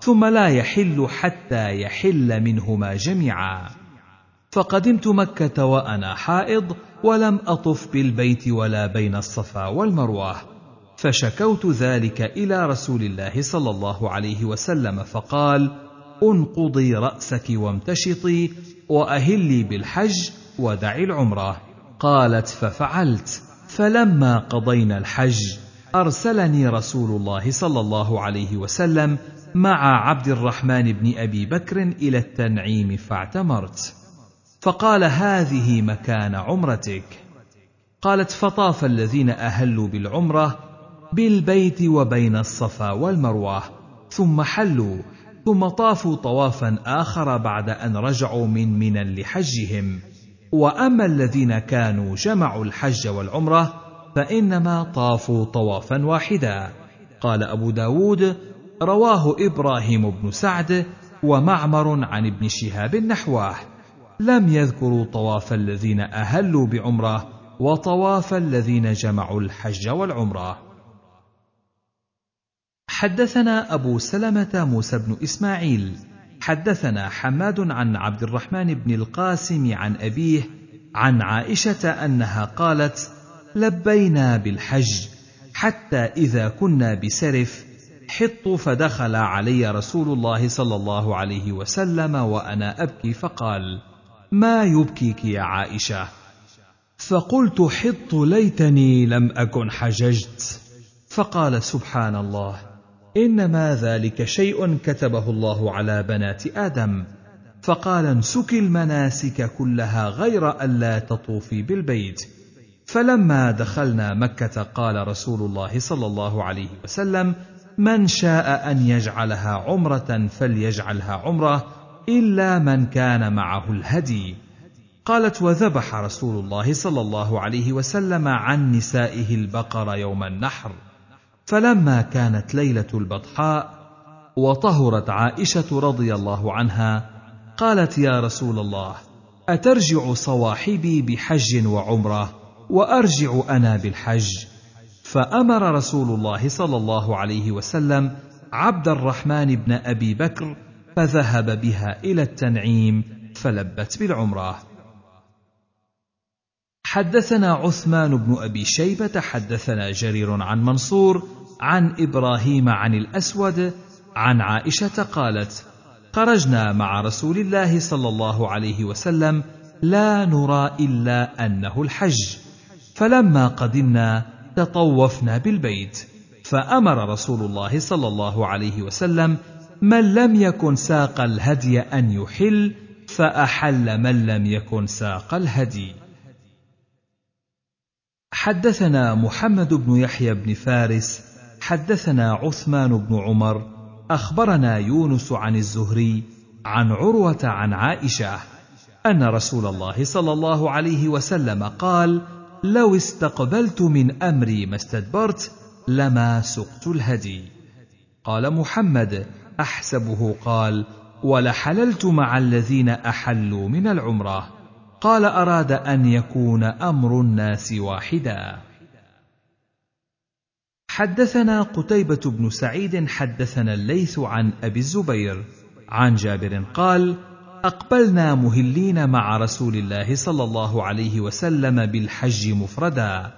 ثم لا يحل حتى يحل منهما جميعا. فقدمت مكة وأنا حائض ولم أطف بالبيت ولا بين الصفا والمروة. فشكوت ذلك إلى رسول الله صلى الله عليه وسلم فقال انقضي رأسك وامتشطي واهلي بالحج ودعي العمرة. قالت ففعلت فلما قضينا الحج أرسلني رسول الله صلى الله عليه وسلم مع عبد الرحمن بن أبي بكر إلى التنعيم فاعتمرت. فقال هذه مكان عمرتك. قالت فطاف الذين أهلوا بالعمرة بالبيت وبين الصفا والمروة ثم حلوا. ثم طافوا طوافا آخر بعد أن رجعوا من منى لحجهم. وأما الذين كانوا جمعوا الحج والعمرة فإنما طافوا طوافا واحدا. قال أبو داود رواه إبراهيم بن سعد ومعمر عن ابن شهاب نحوه. لم يذكروا طواف الذين أهلوا بعمرة وطواف الذين جمعوا الحج والعمرة. حدثنا أبو سلمة موسى بن إسماعيل. حدثنا حماد عن عبد الرحمن بن القاسم عن أبيه عن عائشة أنها قالت لبينا بالحج حتى إذا كنا بسرف حط فدخل علي رسول الله صلى الله عليه وسلم وأنا أبكي فقال ما يبكيك يا عائشة؟ فقلت حط ليتني لم أكن حججت. فقال سبحان الله. إنما ذلك شيء كتبه الله على بنات آدم. فقال انسك المناسك كلها غير ألا تطوفي بالبيت. فلما دخلنا مكة قال رسول الله صلى الله عليه وسلم من شاء أن يجعلها عمرة فليجعلها عمرة إلا من كان معه الهدي. قالت وذبح رسول الله صلى الله عليه وسلم عن نسائه البقر يوم النحر. فلما كانت ليلة البطحاء وطهرت عائشة رضي الله عنها قالت يا رسول الله أترجع صواحبي بحج وعمرة وأرجع أنا بالحج؟ فأمر رسول الله صلى الله عليه وسلم عبد الرحمن بن أبي بكر فذهب بها إلى التنعيم فلبت بالعمرة. حدثنا عثمان بن أبي شيبة حدثنا جرير عن منصور عن إبراهيم عن الأسود عن عائشة قالت خرجنا مع رسول الله صلى الله عليه وسلم لا نرى إلا أنه الحج فلما قدمنا تطوفنا بالبيت فأمر رسول الله صلى الله عليه وسلم من لم يكن ساق الهدي أن يحل فأحل من لم يكن ساق الهدي. حدثنا محمد بن يحيى بن فارس حدثنا عثمان بن عمر أخبرنا يونس عن الزهري عن عروة عن عائشة أن رسول الله صلى الله عليه وسلم قال لو استقبلت من أمري ما استدبرت لما سقت الهدي قال محمد أحسبه قال ولحللت مع الذين أحلوا من العمرة قال أراد أن يكون أمر الناس واحدا. حدثنا قتيبة بن سعيد حدثنا الليث عن أبي الزبير. عن جابر قال أقبلنا مهلين مع رسول الله صلى الله عليه وسلم بالحج مفردا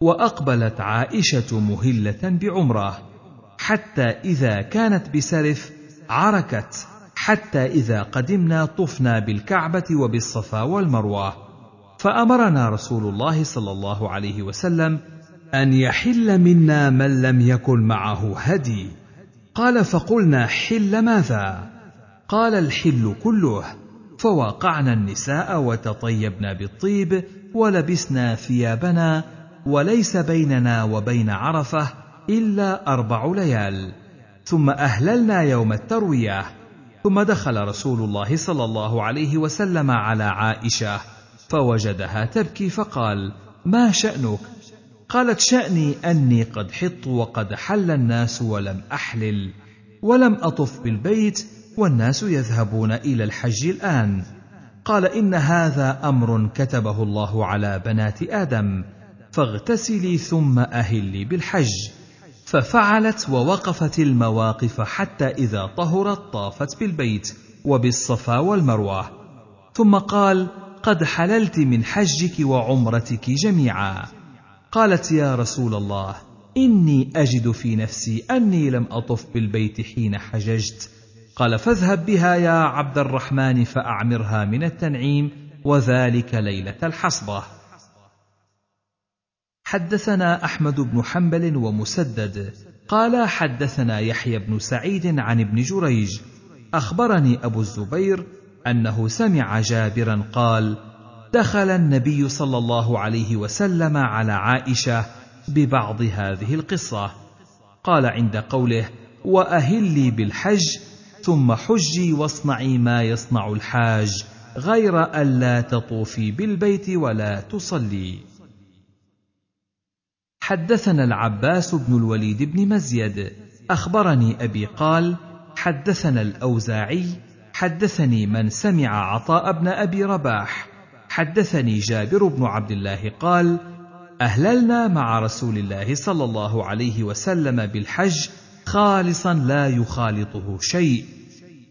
وأقبلت عائشة مهلة بعمرة حتى إذا كانت بسرف عركت حتى إذا قدمنا طفنا بالكعبة وبالصفا والمروة. فأمرنا رسول الله صلى الله عليه وسلم أن يحل منا من لم يكن معه هدي. قال فقلنا حل ماذا؟ قال الحل كله فواقعنا النساء وتطيبنا بالطيب ولبسنا ثيابنا وليس بيننا وبين عرفة إلا أربع ليال. ثم أهللنا يوم التروية. ثم دخل رسول الله صلى الله عليه وسلم على عائشة فوجدها تبكي فقال ما شأنك؟ قالت شأني أني قد حط وقد حل الناس ولم أحلل ولم أطف بالبيت والناس يذهبون إلى الحج الآن. قال إن هذا أمر كتبه الله على بنات آدم فاغتسلي ثم أهلي بالحج. ففعلت ووقفت المواقف حتى إذا طهرت طافت بالبيت وبالصفا والمروة. ثم قال قد حللت من حجك وعمرتك جميعا. قالت يا رسول الله إني أجد في نفسي أني لم أطف بالبيت حين حججت. قال فاذهب بها يا عبد الرحمن فأعمرها من التنعيم وذلك ليلة الحصبة. حدثنا أحمد بن حنبل ومسدد. قال حدثنا يحيى بن سعيد عن ابن جريج. أخبرني أبو الزبير أنه سمع جابرا قال دخل النبي صلى الله عليه وسلم على عائشة ببعض هذه القصة. قال عند قوله وأهلي بالحج ثم حجي واصنعي ما يصنع الحاج غير الا تطوفي بالبيت ولا تصلي. حدثنا العباس بن الوليد بن مزيد. أخبرني أبي قال حدثنا الأوزاعي حدثني من سمع عطاء بن أبي رباح. حدثني جابر بن عبد الله قال أهللنا مع رسول الله صلى الله عليه وسلم بالحج خالصا لا يخالطه شيء.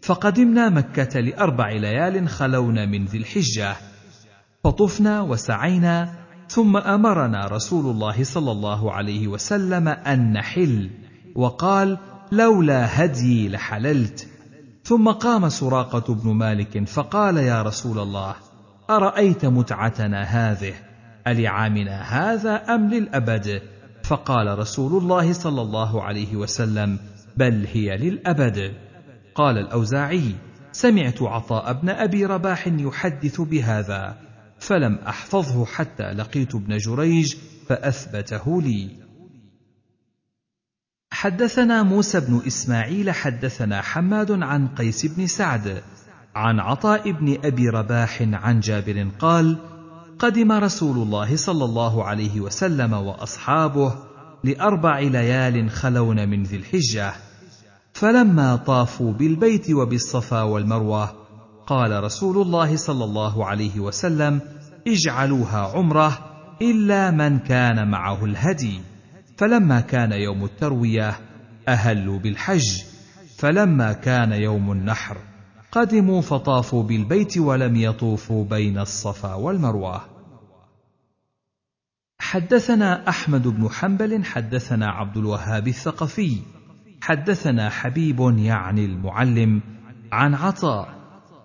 فقدمنا مكة لأربع ليال خلون من ذي الحجة. فطفنا وسعينا ثم أمرنا رسول الله صلى الله عليه وسلم أن نحل وقال لولا هدي لحللت. ثم قام سراقة بن مالك فقال يا رسول الله أرأيت متعتنا هذه؟ ألعامنا هذا أم للأبد؟ فقال رسول الله صلى الله عليه وسلم بل هي للأبد. قال الأوزاعي سمعت عطاء بن أبي رباح يحدث بهذا. فلم أحفظه حتى لقيت ابن جريج فأثبته لي. حدثنا موسى بن إسماعيل حدثنا حماد عن قيس بن سعد عن عطاء بن أبي رباح عن جابر قال قدم رسول الله صلى الله عليه وسلم وأصحابه لأربع ليال خلون من ذي الحجة فلما طافوا بالبيت وبالصفا والمروة قال رسول الله صلى الله عليه وسلم اجعلوها عمرة إلا من كان معه الهدي فلما كان يوم التروية أهلوا بالحج فلما كان يوم النحر قدموا فطافوا بالبيت ولم يطوفوا بين الصفا والمروة. حدثنا أحمد بن حنبل حدثنا عبد الوهاب الثقفي حدثنا حبيب يعني المعلم عن عطاء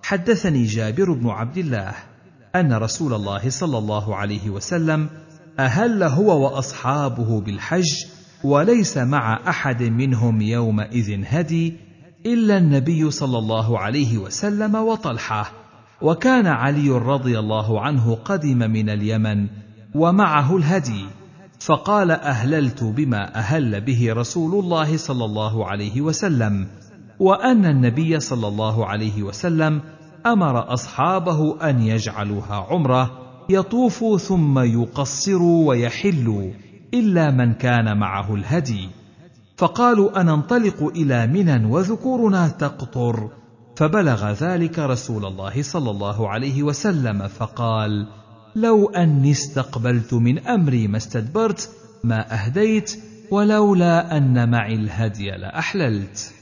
حدثني جابر بن عبد الله أن رسول الله صلى الله عليه وسلم أهل هو وأصحابه بالحج وليس مع أحد منهم يومئذ هدي إلا النبي صلى الله عليه وسلم وطلحة. وكان علي رضي الله عنه قدم من اليمن ومعه الهدي. فقال أهللت بما أهل به رسول الله صلى الله عليه وسلم وأن النبي صلى الله عليه وسلم أمر أصحابه أن يجعلوها عمرة يطوفوا ثم يقصروا ويحلوا إلا من كان معه الهدي. فقالوا أننطلق إلى منى وذكورنا تقطر. فبلغ ذلك رسول الله صلى الله عليه وسلم فقال لو أني استقبلت من أمري ما استدبرت ما أهديت ولولا أن معي الهدي لأحللت.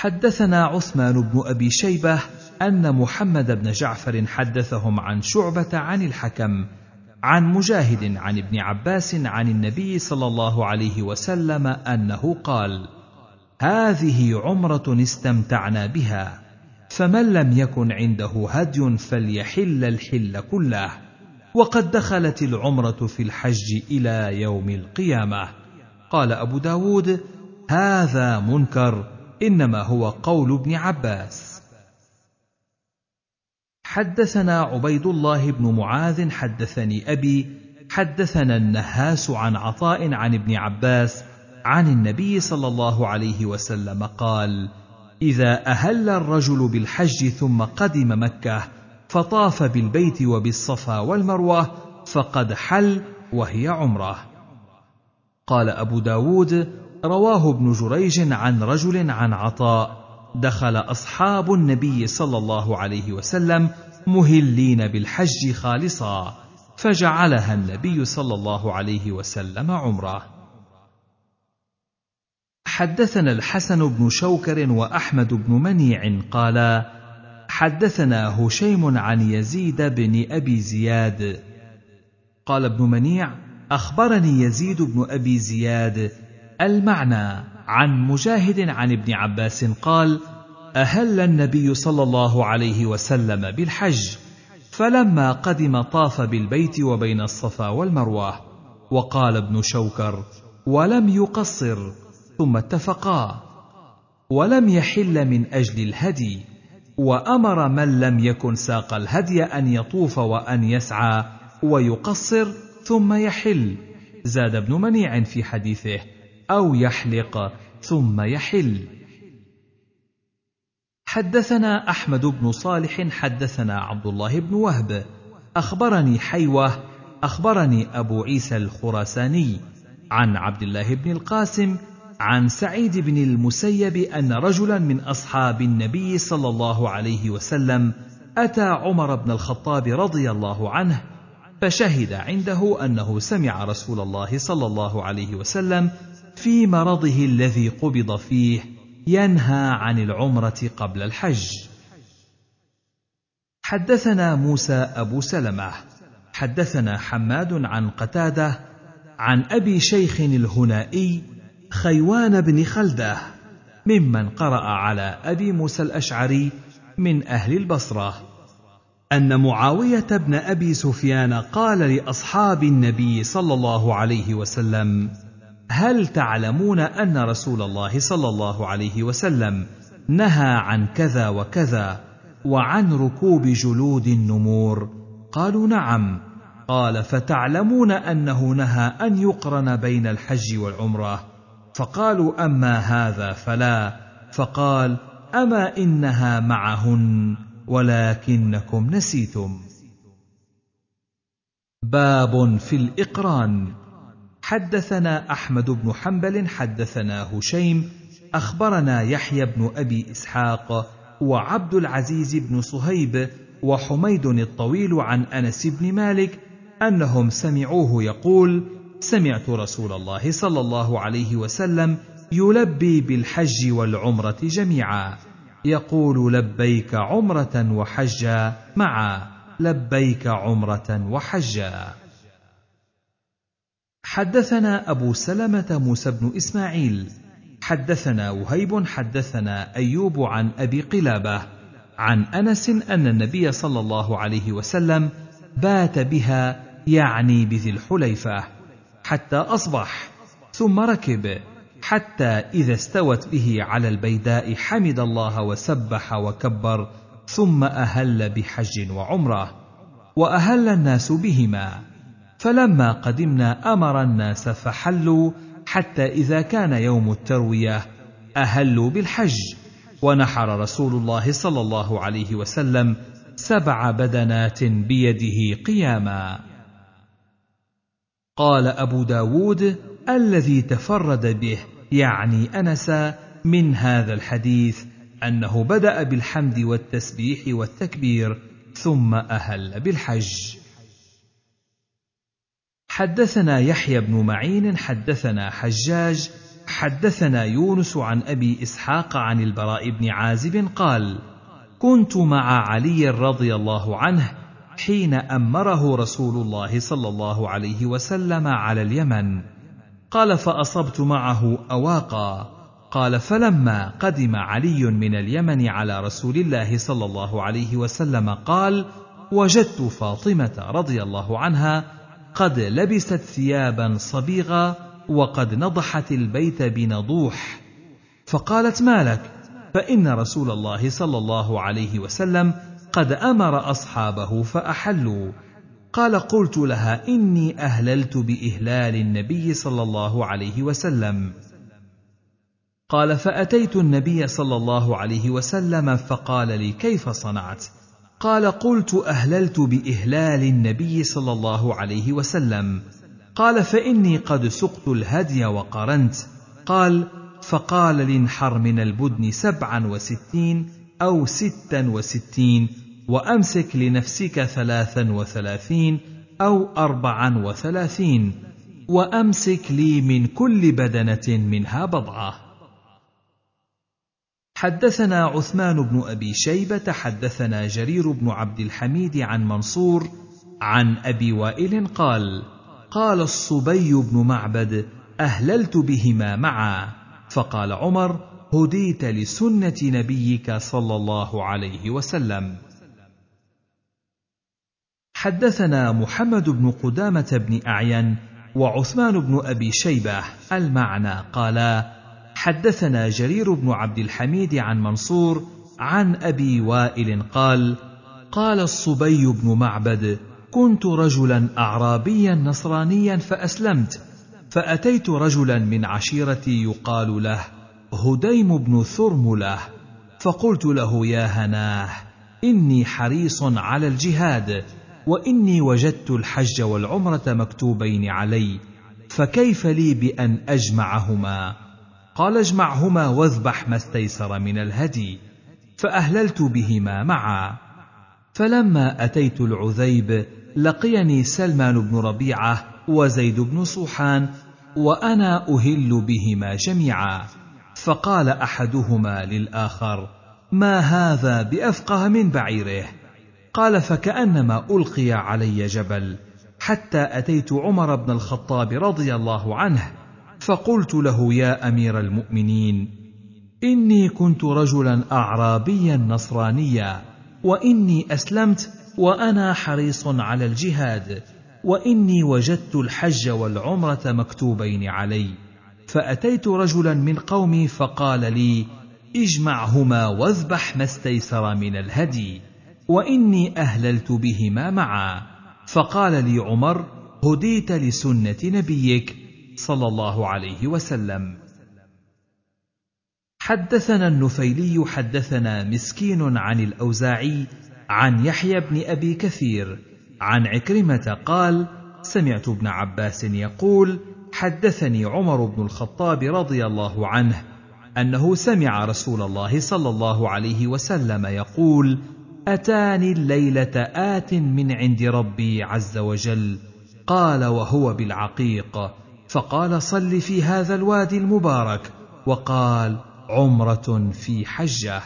حدثنا عثمان بن أبي شيبة أن محمد بن جعفر حدثهم عن شعبة عن الحكم عن مجاهد عن ابن عباس عن النبي صلى الله عليه وسلم أنه قال هذه عمرة استمتعنا بها فمن لم يكن عنده هدي فليحل الحل كله وقد دخلت العمرة في الحج إلى يوم القيامة قال أبو داود هذا منكر إنما هو قول ابن عباس. حدثنا عبيد الله بن معاذ حدثني أبي حدثنا النهاس عن عطاء عن ابن عباس عن النبي صلى الله عليه وسلم قال إذا أهل الرجل بالحج ثم قدم مكة فطاف بالبيت وبالصفا والمروة فقد حل وهي عمرة. قال أبو داود رواه ابن جريج عن رجل عن عطاء. دخل أصحاب النبي صلى الله عليه وسلم مهلين بالحج خالصا فجعلها النبي صلى الله عليه وسلم عمرة. حدثنا الحسن بن شوكر وأحمد بن منيع قالا حدثنا هشيم عن يزيد بن أبي زياد. قال ابن منيع أخبرني يزيد بن أبي زياد المعنى عن مجاهد عن ابن عباس قال أهل النبي صلى الله عليه وسلم بالحج فلما قدم طاف بالبيت وبين الصفا والمروة وقال ابن شوكر ولم يقصر ثم اتفقا ولم يحل من أجل الهدي وأمر من لم يكن ساق الهدي أن يطوف وأن يسعى ويقصر ثم يحل زاد ابن منيع في حديثه. أو يحلق ثم يحل. حدثنا أحمد بن صالح حدثنا عبد الله بن وهب. أخبرني حيوة أخبرني أبو عيسى الخراساني عن عبد الله بن القاسم عن سعيد بن المسيب أن رجلا من أصحاب النبي صلى الله عليه وسلم أتى عمر بن الخطاب رضي الله عنه فشهد عنده أنه سمع رسول الله صلى الله عليه وسلم في مرضه الذي قبض فيه ينهى عن العمرة قبل الحج. حدثنا موسى أبو سلمة. حدثنا حماد عن قتادة عن أبي شيخ الهنائي خيوان بن خلدة ممن قرأ على أبي موسى الأشعري من أهل البصرة أن معاوية بن أبي سفيان قال لأصحاب النبي صلى الله عليه وسلم هل تعلمون أن رسول الله صلى الله عليه وسلم نهى عن كذا وكذا وعن ركوب جلود النمور؟ قالوا نعم. قال فتعلمون أنه نهى أن يقرن بين الحج والعمرة؟ فقالوا أما هذا فلا. فقال أما إنها معهن ولكنكم نسيتم. باب في الإقران. حدثنا أحمد بن حنبل حدثنا هشيم أخبرنا يحيى بن أبي إسحاق وعبد العزيز بن صهيب وحميد الطويل عن أنس بن مالك أنهم سمعوه يقول سمعت رسول الله صلى الله عليه وسلم يلبي بالحج والعمرة جميعا. يقول لبيك عمرة وحجا. معا لبيك عمرة وحجا. حدثنا أبو سلمة موسى بن إسماعيل. حدثنا وهيب حدثنا أيوب عن أبي قلابة عن أنس أن النبي صلى الله عليه وسلم بات بها يعني بذي الحليفة حتى أصبح ثم ركب حتى إذا استوت به على البيداء حمد الله وسبح وكبر ثم أهل بحج وعمرة وأهل الناس بهما. فلما قدمنا أمر الناس فحلوا حتى إذا كان يوم التروية أهلوا بالحج. ونحر رسول الله صلى الله عليه وسلم سبع بدنات بيده قياما. قال أبو داود الذي تفرد به يعني أنس من هذا الحديث أنه بدأ بالحمد والتسبيح والتكبير ثم أهل بالحج. حدثنا يحيى بن معين حدثنا حجاج حدثنا يونس عن أبي إسحاق عن البراء بن عازب قال كنت مع علي رضي الله عنه حين أمره رسول الله صلى الله عليه وسلم على اليمن. قال فأصبت معه أواقا. قال فلما قدم علي من اليمن على رسول الله صلى الله عليه وسلم قال وجدت فاطمة رضي الله عنها قد لبست ثيابا صبيغا وقد نضحت البيت بنضوح. فقالت ما لك؟ فإن رسول الله صلى الله عليه وسلم قد أمر أصحابه فأحلوا. قال قلت لها إني أهللت بإهلال النبي صلى الله عليه وسلم. قال فأتيت النبي صلى الله عليه وسلم فقال لي كيف صنعت؟ قال قلت أهللت بإهلال النبي صلى الله عليه وسلم. قال فإني قد سقت الهدي وقرنت. قال فقال لانحر من البدن سبعا وستين أو ستا وستين وأمسك لنفسك ثلاثا وثلاثين أو أربعا وثلاثين وأمسك لي من كل بدنة منها بضعة. حدثنا عثمان بن أبي شيبة حدثنا جرير بن عبد الحميد عن منصور عن أبي وائل قال قال الصبي بن معبد أهللت بهما معا. فقال عمر هديت لسنة نبيك صلى الله عليه وسلم. حدثنا محمد بن قدامة بن أعين وعثمان بن أبي شيبة المعنى قالا حدثنا جرير بن عبد الحميد عن منصور عن أبي وائل قال قال الصبي بن معبد كنت رجلا اعرابيا نصرانيا فأسلمت فأتيت رجلا من عشيرتي يقال له هديم بن ثرملة فقلت له يا هناه إني حريص على الجهاد وإني وجدت الحج والعمرة مكتوبين علي فكيف لي بأن أجمعهما؟ قال اجمعهما واذبح ما استيسر من الهدي فأهللت بهما معا. فلما أتيت العذيب لقيني سلمان بن ربيعة وزيد بن صوحان وأنا أهل بهما جميعا. فقال أحدهما للآخر ما هذا بأفقه من بعيره؟ قال فكأنما ألقي علي جبل حتى أتيت عمر بن الخطاب رضي الله عنه فقلت له يا أمير المؤمنين إني كنت رجلا اعرابيا نصرانيا وإني أسلمت وأنا حريص على الجهاد وإني وجدت الحج والعمرة مكتوبين علي. فأتيت رجلا من قومي فقال لي إجمعهما واذبح ما استيسر من الهدي وإني أهللت بهما معا. فقال لي عمر هديت لسنة نبيك صلى الله عليه وسلم. حدثنا النفيلي حدثنا مسكين عن الأوزاعي عن يحيى بن أبي كثير عن عكرمة قال سمعت ابن عباس يقول حدثني عمر بن الخطاب رضي الله عنه أنه سمع رسول الله صلى الله عليه وسلم يقول أتاني الليلة آت من عند ربي عز وجل. قال وهو بالعقيق فقال صل في هذا الوادي المبارك وقال عمرة في حجة.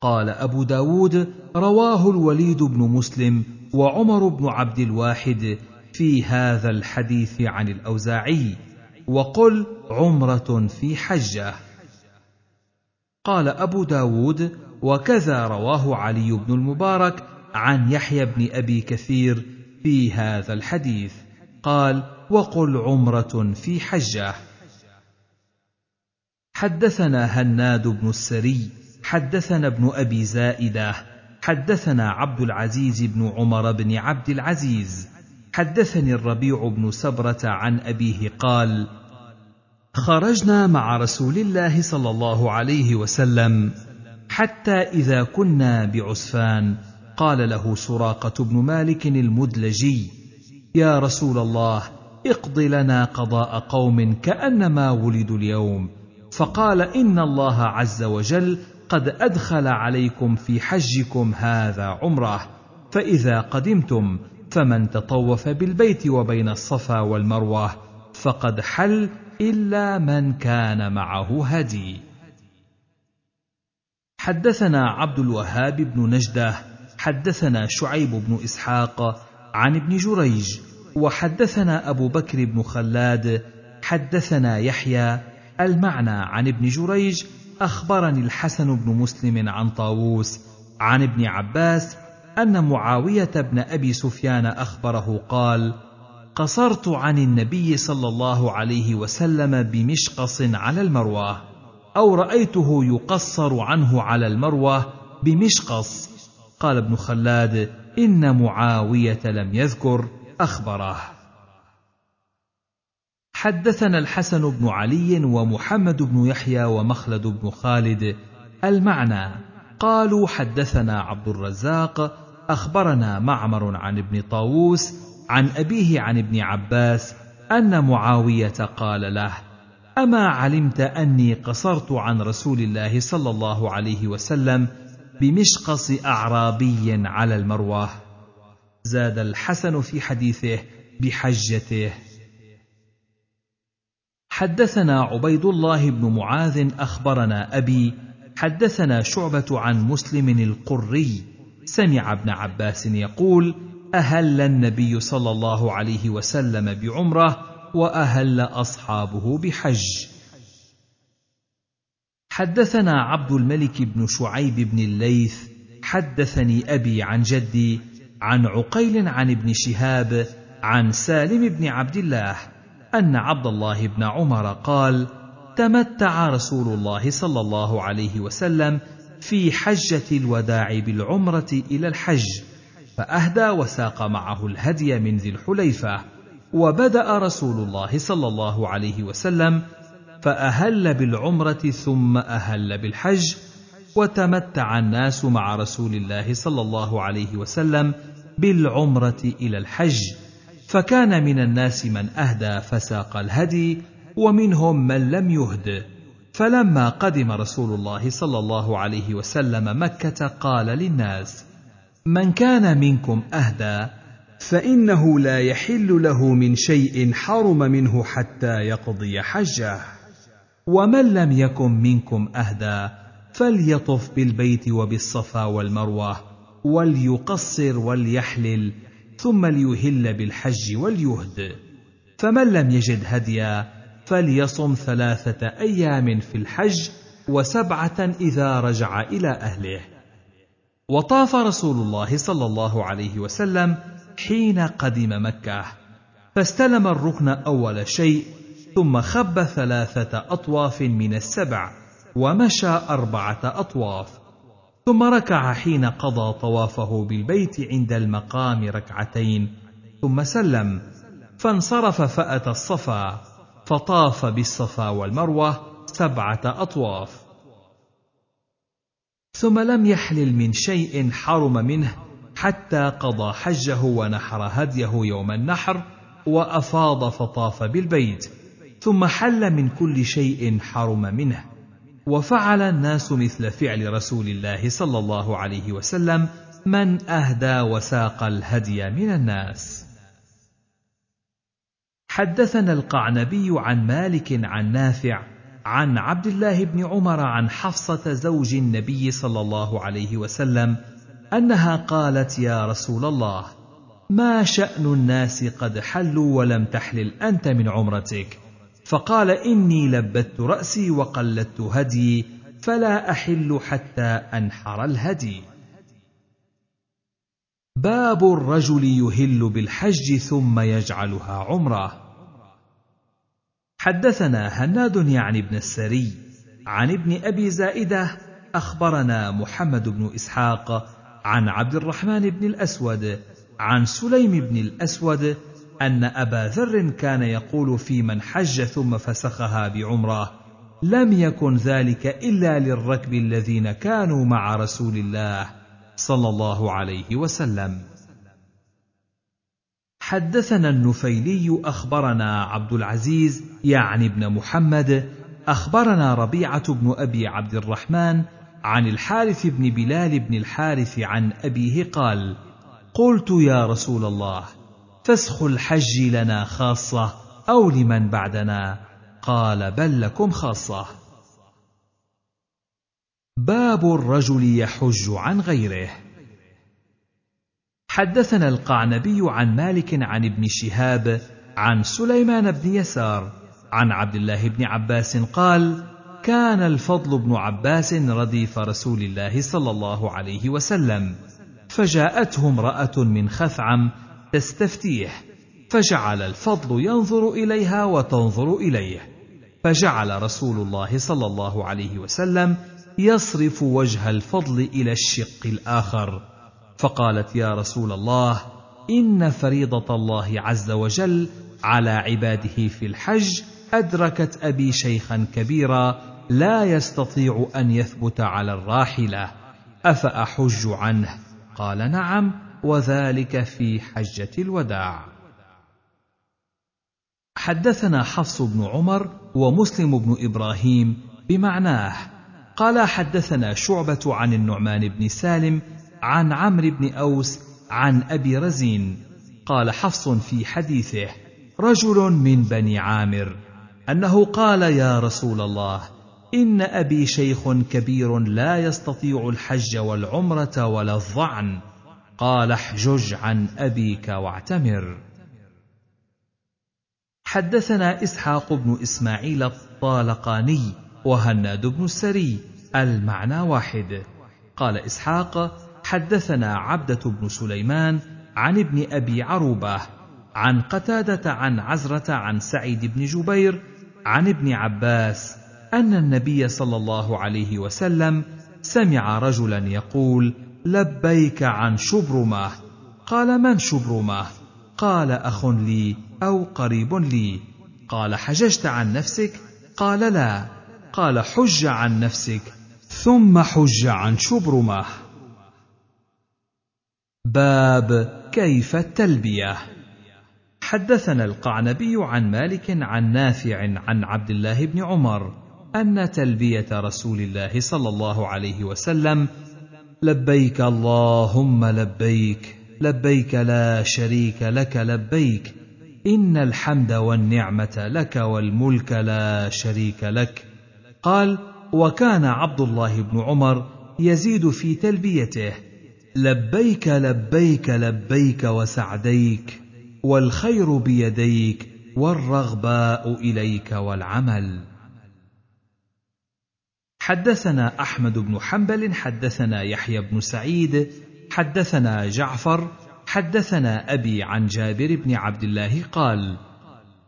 قال أبو داود رواه الوليد بن مسلم وعمر بن عبد الواحد في هذا الحديث عن الأوزاعي وقل عمرة في حجة. قال أبو داود وكذا رواه علي بن المبارك عن يحيى بن أبي كثير في هذا الحديث. قال وقل عمرة في حجة. حدثنا هناد بن السري حدثنا ابن أبي زائدة حدثنا عبد العزيز بن عمر بن عبد العزيز. حدثني الربيع بن سبرة عن أبيه قال خرجنا مع رسول الله صلى الله عليه وسلم حتى إذا كنا بعسفان. قال له سراقة بن مالك المدلجي يا رسول الله اقض لنا قضاء قوم كأنما ولدوا اليوم. فقال إن الله عز وجل قد أدخل عليكم في حجكم هذا عمرة. فإذا قدمتم فمن تطوف بالبيت وبين الصفا والمروة فقد حل إلا من كان معه هدي حدثنا عبد الوهاب بن نجدة حدثنا شعيب بن إسحاق عن ابن جريج وحدثنا أبو بكر بن خلاد حدثنا يحيى المعنى عن ابن جريج أخبرني الحسن بن مسلم عن طاووس عن ابن عباس أن معاوية بن أبي سفيان أخبره قال قصرت عن النبي صلى الله عليه وسلم بمشقص على المروة أو رأيته يقصر عنه على المروة بمشقص. قال ابن خلاد إن معاوية لم يذكر. أخبره. حدثنا الحسن بن علي ومحمد بن يحيى ومخلد بن خالد المعنى. قالوا حدثنا عبد الرزاق أخبرنا معمر عن ابن طاووس عن أبيه عن ابن عباس أن معاوية قال له أما علمت أني قصرت عن رسول الله صلى الله عليه وسلم بمشقص أعرابي على المروة؟ زاد الحسن في حديثه بحجته. حدثنا عبيد الله بن معاذ أخبرنا أبي حدثنا شعبة عن مسلم القري سمع ابن عباس يقول أهل النبي صلى الله عليه وسلم بعمرة وأهل أصحابه بحج. حدثنا عبد الملك بن شعيب بن الليث حدثني أبي عن جدي عن عقيل عن ابن شهاب عن سالم بن عبد الله أن عبد الله بن عمر قال تمتع رسول الله صلى الله عليه وسلم في حجة الوداع بالعمرة إلى الحج فأهدى وساق معه الهدي من ذي الحليفة وبدأ رسول الله صلى الله عليه وسلم فأهل بالعمرة ثم أهل بالحج وتمتع الناس مع رسول الله صلى الله عليه وسلم بالعمرة إلى الحج فكان من الناس من أهدى فساق الهدي ومنهم من لم يهد. فلما قدم رسول الله صلى الله عليه وسلم مكة قال للناس من كان منكم أهدى فإنه لا يحل له من شيء حرم منه حتى يقضي حجه. ومن لم يكن منكم أهدى فليطف بالبيت وبالصفا والمروة وليقصر وليحلل ثم ليهل بالحج وليهد. فمن لم يجد هديا فليصم ثلاثة أيام في الحج وسبعة إذا رجع إلى أهله. وطاف رسول الله صلى الله عليه وسلم حين قدم مكة. فاستلم الركن أول شيء ثم خب ثلاثة أطواف من السبع ومشى أربعة أطواف. ثم ركع حين قضى طوافه بالبيت عند المقام ركعتين ثم سلم. فانصرف فأتى الصفا فطاف بالصفا والمروة سبعة أطواف. ثم لم يحلل من شيء حرم منه حتى قضى حجه ونحر هديه يوم النحر وأفاض فطاف بالبيت ثم حل من كل شيء حرم منه. وفعل الناس مثل فعل رسول الله صلى الله عليه وسلم من أهدى وساق الهدي من الناس. حدثنا القعنبي عن مالك عن نافع عن عبد الله بن عمر عن حفصة زوج النبي صلى الله عليه وسلم أنها قالت يا رسول الله ما شأن الناس قد حلوا ولم تحلل أنت من عمرتك؟ فقال إني لبت رأسي وقلدت هدي فلا أحل حتى أنحر الهدي. باب الرجل يهل بالحج ثم يجعلها عمرة. حدثنا هناد يعني ابن السري عن ابن أبي زائدة أخبرنا محمد بن إسحاق عن عبد الرحمن بن الأسود عن سليم بن الأسود أن أبا ذر كان يقول في من حج ثم فسخها بعمرة لم يكن ذلك إلا للركب الذين كانوا مع رسول الله صلى الله عليه وسلم. حدثنا النفيلي أخبرنا عبد العزيز يعني ابن محمد أخبرنا ربيعة بن أبي عبد الرحمن عن الحارث بن بلال بن الحارث عن أبيه قال قلت يا رسول الله فسخ الحج لنا خاصة أو لمن بعدنا. قال بل لكم خاصة. باب الرجل يحج عن غيره. حدثنا القعنبي عن مالك عن ابن شهاب عن سليمان بن يسار عن عبد الله بن عباس قال كان الفضل بن عباس رديف رسول الله صلى الله عليه وسلم. فجاءته امرأة من خثعم تستفتيه فجعل الفضل ينظر إليها وتنظر إليه. فجعل رسول الله صلى الله عليه وسلم يصرف وجه الفضل إلى الشق الآخر. فقالت يا رسول الله إن فريضة الله عز وجل على عباده في الحج أدركت أبي شيخا كبيرا لا يستطيع أن يثبت على الراحلة. أفأحج عنه؟ قال نعم. وذلك في حجة الوداع. حدثنا حفص بن عمر ومسلم بن إبراهيم بمعناه. قال حدثنا شعبة عن النعمان بن سالم عن عمرو بن أوس عن أبي رزين. قال حفص في حديثه رجل من بني عامر. أنه قال يا رسول الله إن أبي شيخ كبير لا يستطيع الحج والعمرة ولا الظعن قال احجج عن أبيك واعتمر. حدثنا إسحاق بن إسماعيل الطالقاني وهناد بن السري المعنى واحد. قال إسحاق حدثنا عبدة بن سليمان عن ابن أبي عروبة عن قتادة عن عزرة عن سعيد بن جبير عن ابن عباس أن النبي صلى الله عليه وسلم سمع رجلا يقول لبيك عن شبرمة. قال من شبرمة؟ قال أخ لي أو قريب لي. قال حججت عن نفسك؟ قال لا. قال حج عن نفسك. ثم حج عن شبرمة. باب كيف التلبية. حدثنا القعنبي عن مالك عن نافع عن عبد الله بن عمر أن تلبية رسول الله صلى الله عليه وسلم لبيك اللهم لبيك لبيك لا شريك لك لبيك إن الحمد والنعمة لك والملك لا شريك لك. قال وكان عبد الله بن عمر يزيد في تلبيته لبيك لبيك لبيك وسعديك والخير بيديك والرغباء إليك والعمل. حدثنا أحمد بن حنبل حدثنا يحيى بن سعيد حدثنا جعفر حدثنا أبي عن جابر بن عبد الله قال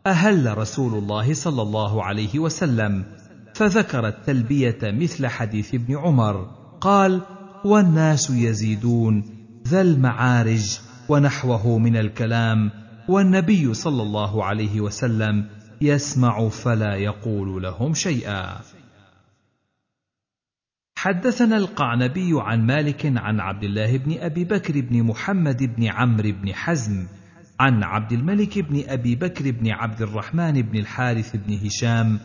أهل رسول الله صلى الله عليه وسلم فذكر التلبية مثل حديث ابن عمر قال والناس يزيدون ذا المعارج ونحوه من الكلام والنبي صلى الله عليه وسلم يسمع فلا يقول لهم شيئا. حدثنا القعنبي عن مالك عن عبد الله بن أبي بكر بن محمد بن عمرو بن حزم عن عبد الملك بن أبي بكر بن عبد الرحمن بن الحارث بن هشام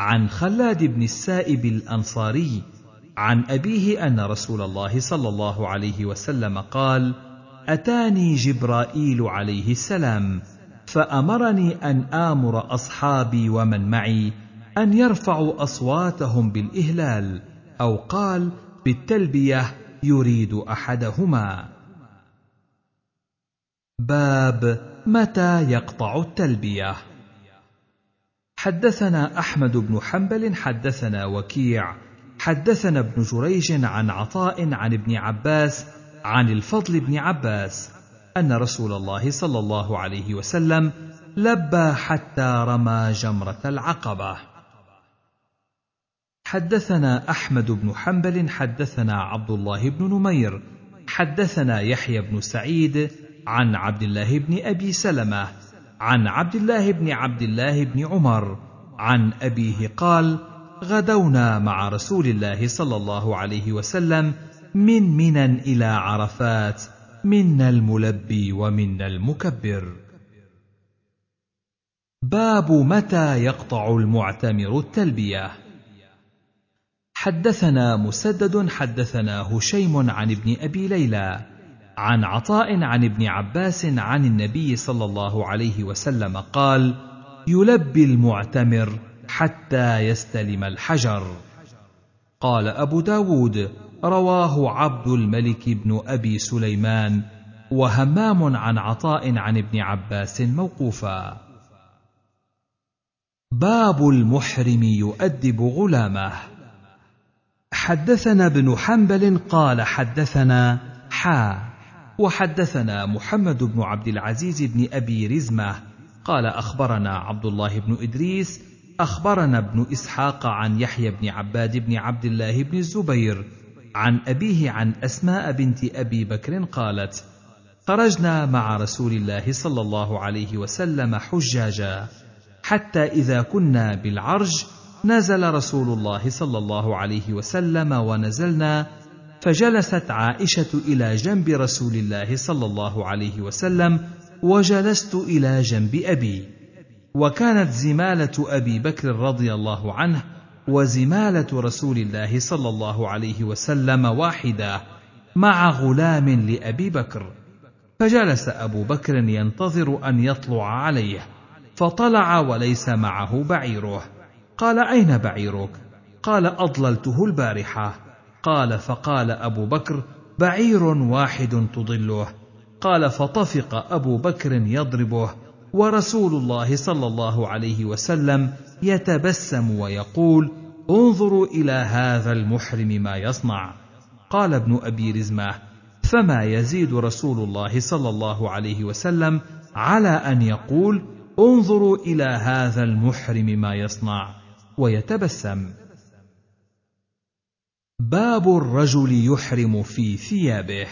عن خلاد بن السائب الأنصاري عن أبيه أن رسول الله صلى الله عليه وسلم قال أتاني جبرائيل عليه السلام فأمرني أن آمر أصحابي ومن معي أن يرفعوا أصواتهم بالإهلال. أو قال بالتلبية يريد أحدهما. باب متى يقطع التلبية. حدثنا أحمد بن حنبل حدثنا وكيع حدثنا ابن جريج عن عطاء عن ابن عباس عن الفضل بن عباس أن رسول الله صلى الله عليه وسلم لبى حتى رمى جمرة العقبة. حدثنا أحمد بن حنبل حدثنا عبد الله بن نمير حدثنا يحيى بن سعيد عن عبد الله بن أبي سلمة عن عبد الله بن عبد الله بن عمر عن أبيه قال غدونا مع رسول الله صلى الله عليه وسلم من منى إلى عرفات منا الملبي ومنا المكبر. باب متى يقطع المعتمر التلبية؟ حدثنا مسدد حدثنا هشيم عن ابن أبي ليلى عن عطاء عن ابن عباس عن النبي صلى الله عليه وسلم قال يلبي المعتمر حتى يستلم الحجر قال أبو داود رواه عبد الملك بن أبي سليمان وهمام عن عطاء عن ابن عباس موقوفا باب المحرم يؤدب غلامه. حدثنا ابن حنبل قال حدثنا حا وحدثنا محمد بن عبد العزيز بن أبي رزمة قال أخبرنا عبد الله بن إدريس أخبرنا ابن إسحاق عن يحيى بن عباد بن عبد الله بن الزبير عن أبيه عن أسماء بنت أبي بكر قالت خرجنا مع رسول الله صلى الله عليه وسلم حجاجا حتى إذا كنا بالعرج نزل رسول الله صلى الله عليه وسلم ونزلنا فجلست عائشة إلى جنب رسول الله صلى الله عليه وسلم وجلست إلى جنب أبي. وكانت زمالة أبي بكر رضي الله عنه وزمالة رسول الله صلى الله عليه وسلم واحدة مع غلام لأبي بكر. فجلس أبو بكر ينتظر أن يطلع عليه فطلع وليس معه بعيره. قال أين بعيرك؟ قال أضللته البارحة. قال فقال أبو بكر بعير واحد تضله. قال فطفق أبو بكر يضربه. ورسول الله صلى الله عليه وسلم يتبسم ويقول انظروا إلى هذا المحرم ما يصنع. قال ابن أبي رزمة فما يزيد رسول الله صلى الله عليه وسلم على أن يقول انظروا إلى هذا المحرم ما يصنع. ويتبسم. باب الرجل يحرم في ثيابه.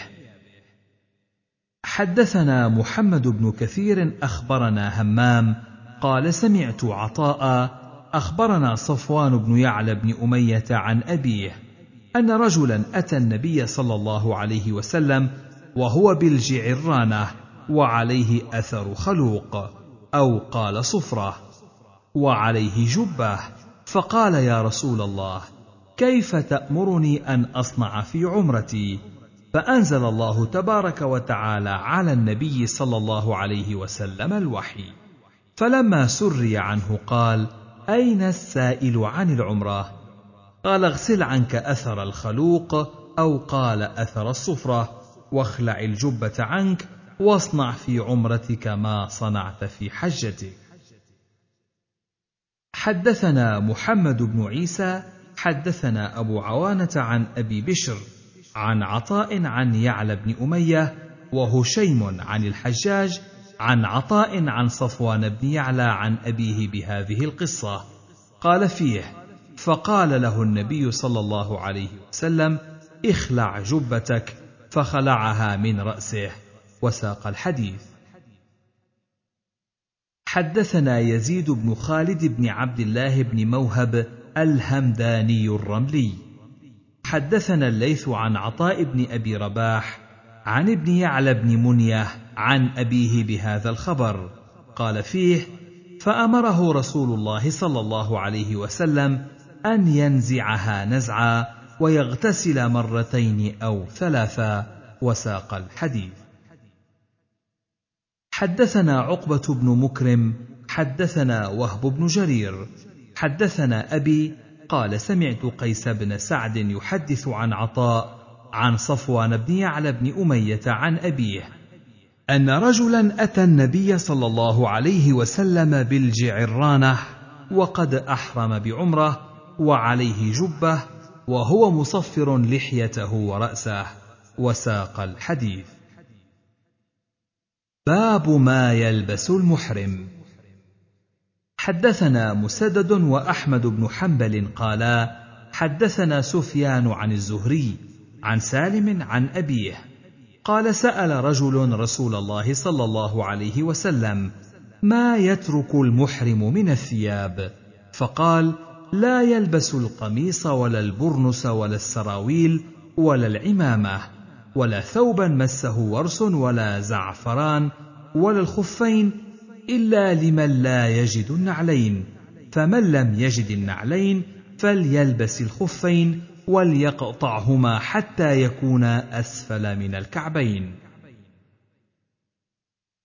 حدثنا محمد بن كثير أخبرنا همام قال سمعت عطاء أخبرنا صفوان بن يعلى بن أمية عن أبيه أن رجلا أتى النبي صلى الله عليه وسلم وهو بالجعرانة وعليه أثر خلوق أو قال صفرة وعليه جبة. فقال يا رسول الله كيف تأمرني أن أصنع في عمرتي؟ فأنزل الله تبارك وتعالى على النبي صلى الله عليه وسلم الوحي. فلما سري عنه قال أين السائل عن العمرة؟ قال اغسل عنك أثر الخلوق أو قال أثر الصفرة واخلع الجبة عنك واصنع في عمرتك ما صنعت في حجتك. حدثنا محمد بن عيسى حدثنا أبو عوانة عن أبي بشر عن عطاء عن يعلى بن أمية وهشيم عن الحجاج عن عطاء عن صفوان بن يعلى عن أبيه بهذه القصة. قال فيه فقال له النبي صلى الله عليه وسلم اخلع جبتك فخلعها من رأسه. وساق الحديث. حدثنا يزيد بن خالد بن عبد الله بن موهب الهمداني الرملي. حدثنا الليث عن عطاء بن أبي رباح عن ابن يعلى بن منية عن أبيه بهذا الخبر. قال فيه فأمره رسول الله صلى الله عليه وسلم أن ينزعها نزعا ويغتسل مرتين أو ثلاثا وساق الحديث. حدثنا عقبة بن مكرم حدثنا وهب بن جرير. حدثنا أبي قال سمعت قيس بن سعد يحدث عن عطاء عن صفوان بن يعلى بن أمية عن أبيه أن رجلا أتى النبي صلى الله عليه وسلم بالجعرانة وقد أحرم بعمرة وعليه جبة وهو مصفر لحيته ورأسه وساق الحديث. باب ما يلبس المحرم. حدثنا مسدد وأحمد بن حنبل قالا حدثنا سفيان عن الزهري عن سالم عن أبيه قال سأل رجل رسول الله صلى الله عليه وسلم ما يترك المحرم من الثياب؟ فقال لا يلبس القميص ولا البرنس ولا السراويل ولا العمامة. ولا ثوبا مسه ورس ولا زعفران ولا الخفين إلا لمن لا يجد النعلين. فمن لم يجد النعلين فليلبس الخفين وليقطعهما حتى يكونا أسفل من الكعبين.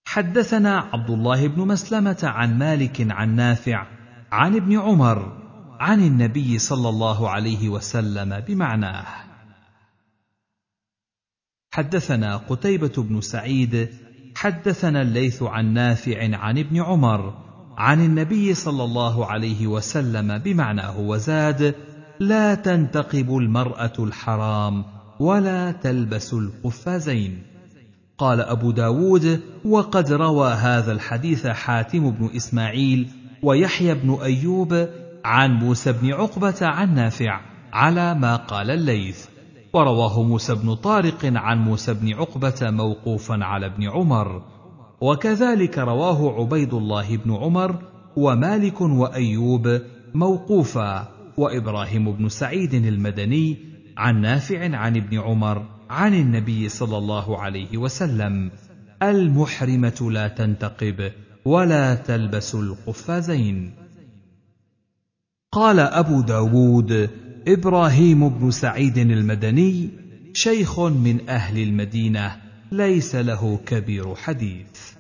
حدثنا عبد الله بن مسلمة عن مالك عن نافع عن ابن عمر عن النبي صلى الله عليه وسلم بمعناه. حدثنا قتيبة بن سعيد حدثنا الليث عن نافع عن ابن عمر عن النبي صلى الله عليه وسلم بمعناه وزاد لا تنتقب المرأة الحرام ولا تلبس القفازين قال أبو داود وقد روى هذا الحديث حاتم بن إسماعيل ويحيى بن أيوب عن موسى بن عقبة عن نافع على ما قال الليث ورواه موسى بن طارق عن موسى بن عقبة موقوفا على ابن عمر. وكذلك رواه عبيد الله بن عمر ومالك وأيوب موقوفا. وإبراهيم بن سعيد المدني عن نافع عن ابن عمر عن النبي صلى الله عليه وسلم. المحرمة لا تنتقب ولا تلبس القفازين. قال أبو داود إبراهيم بن سعيد المدني شيخ من أهل المدينة ليس له كبير حديث.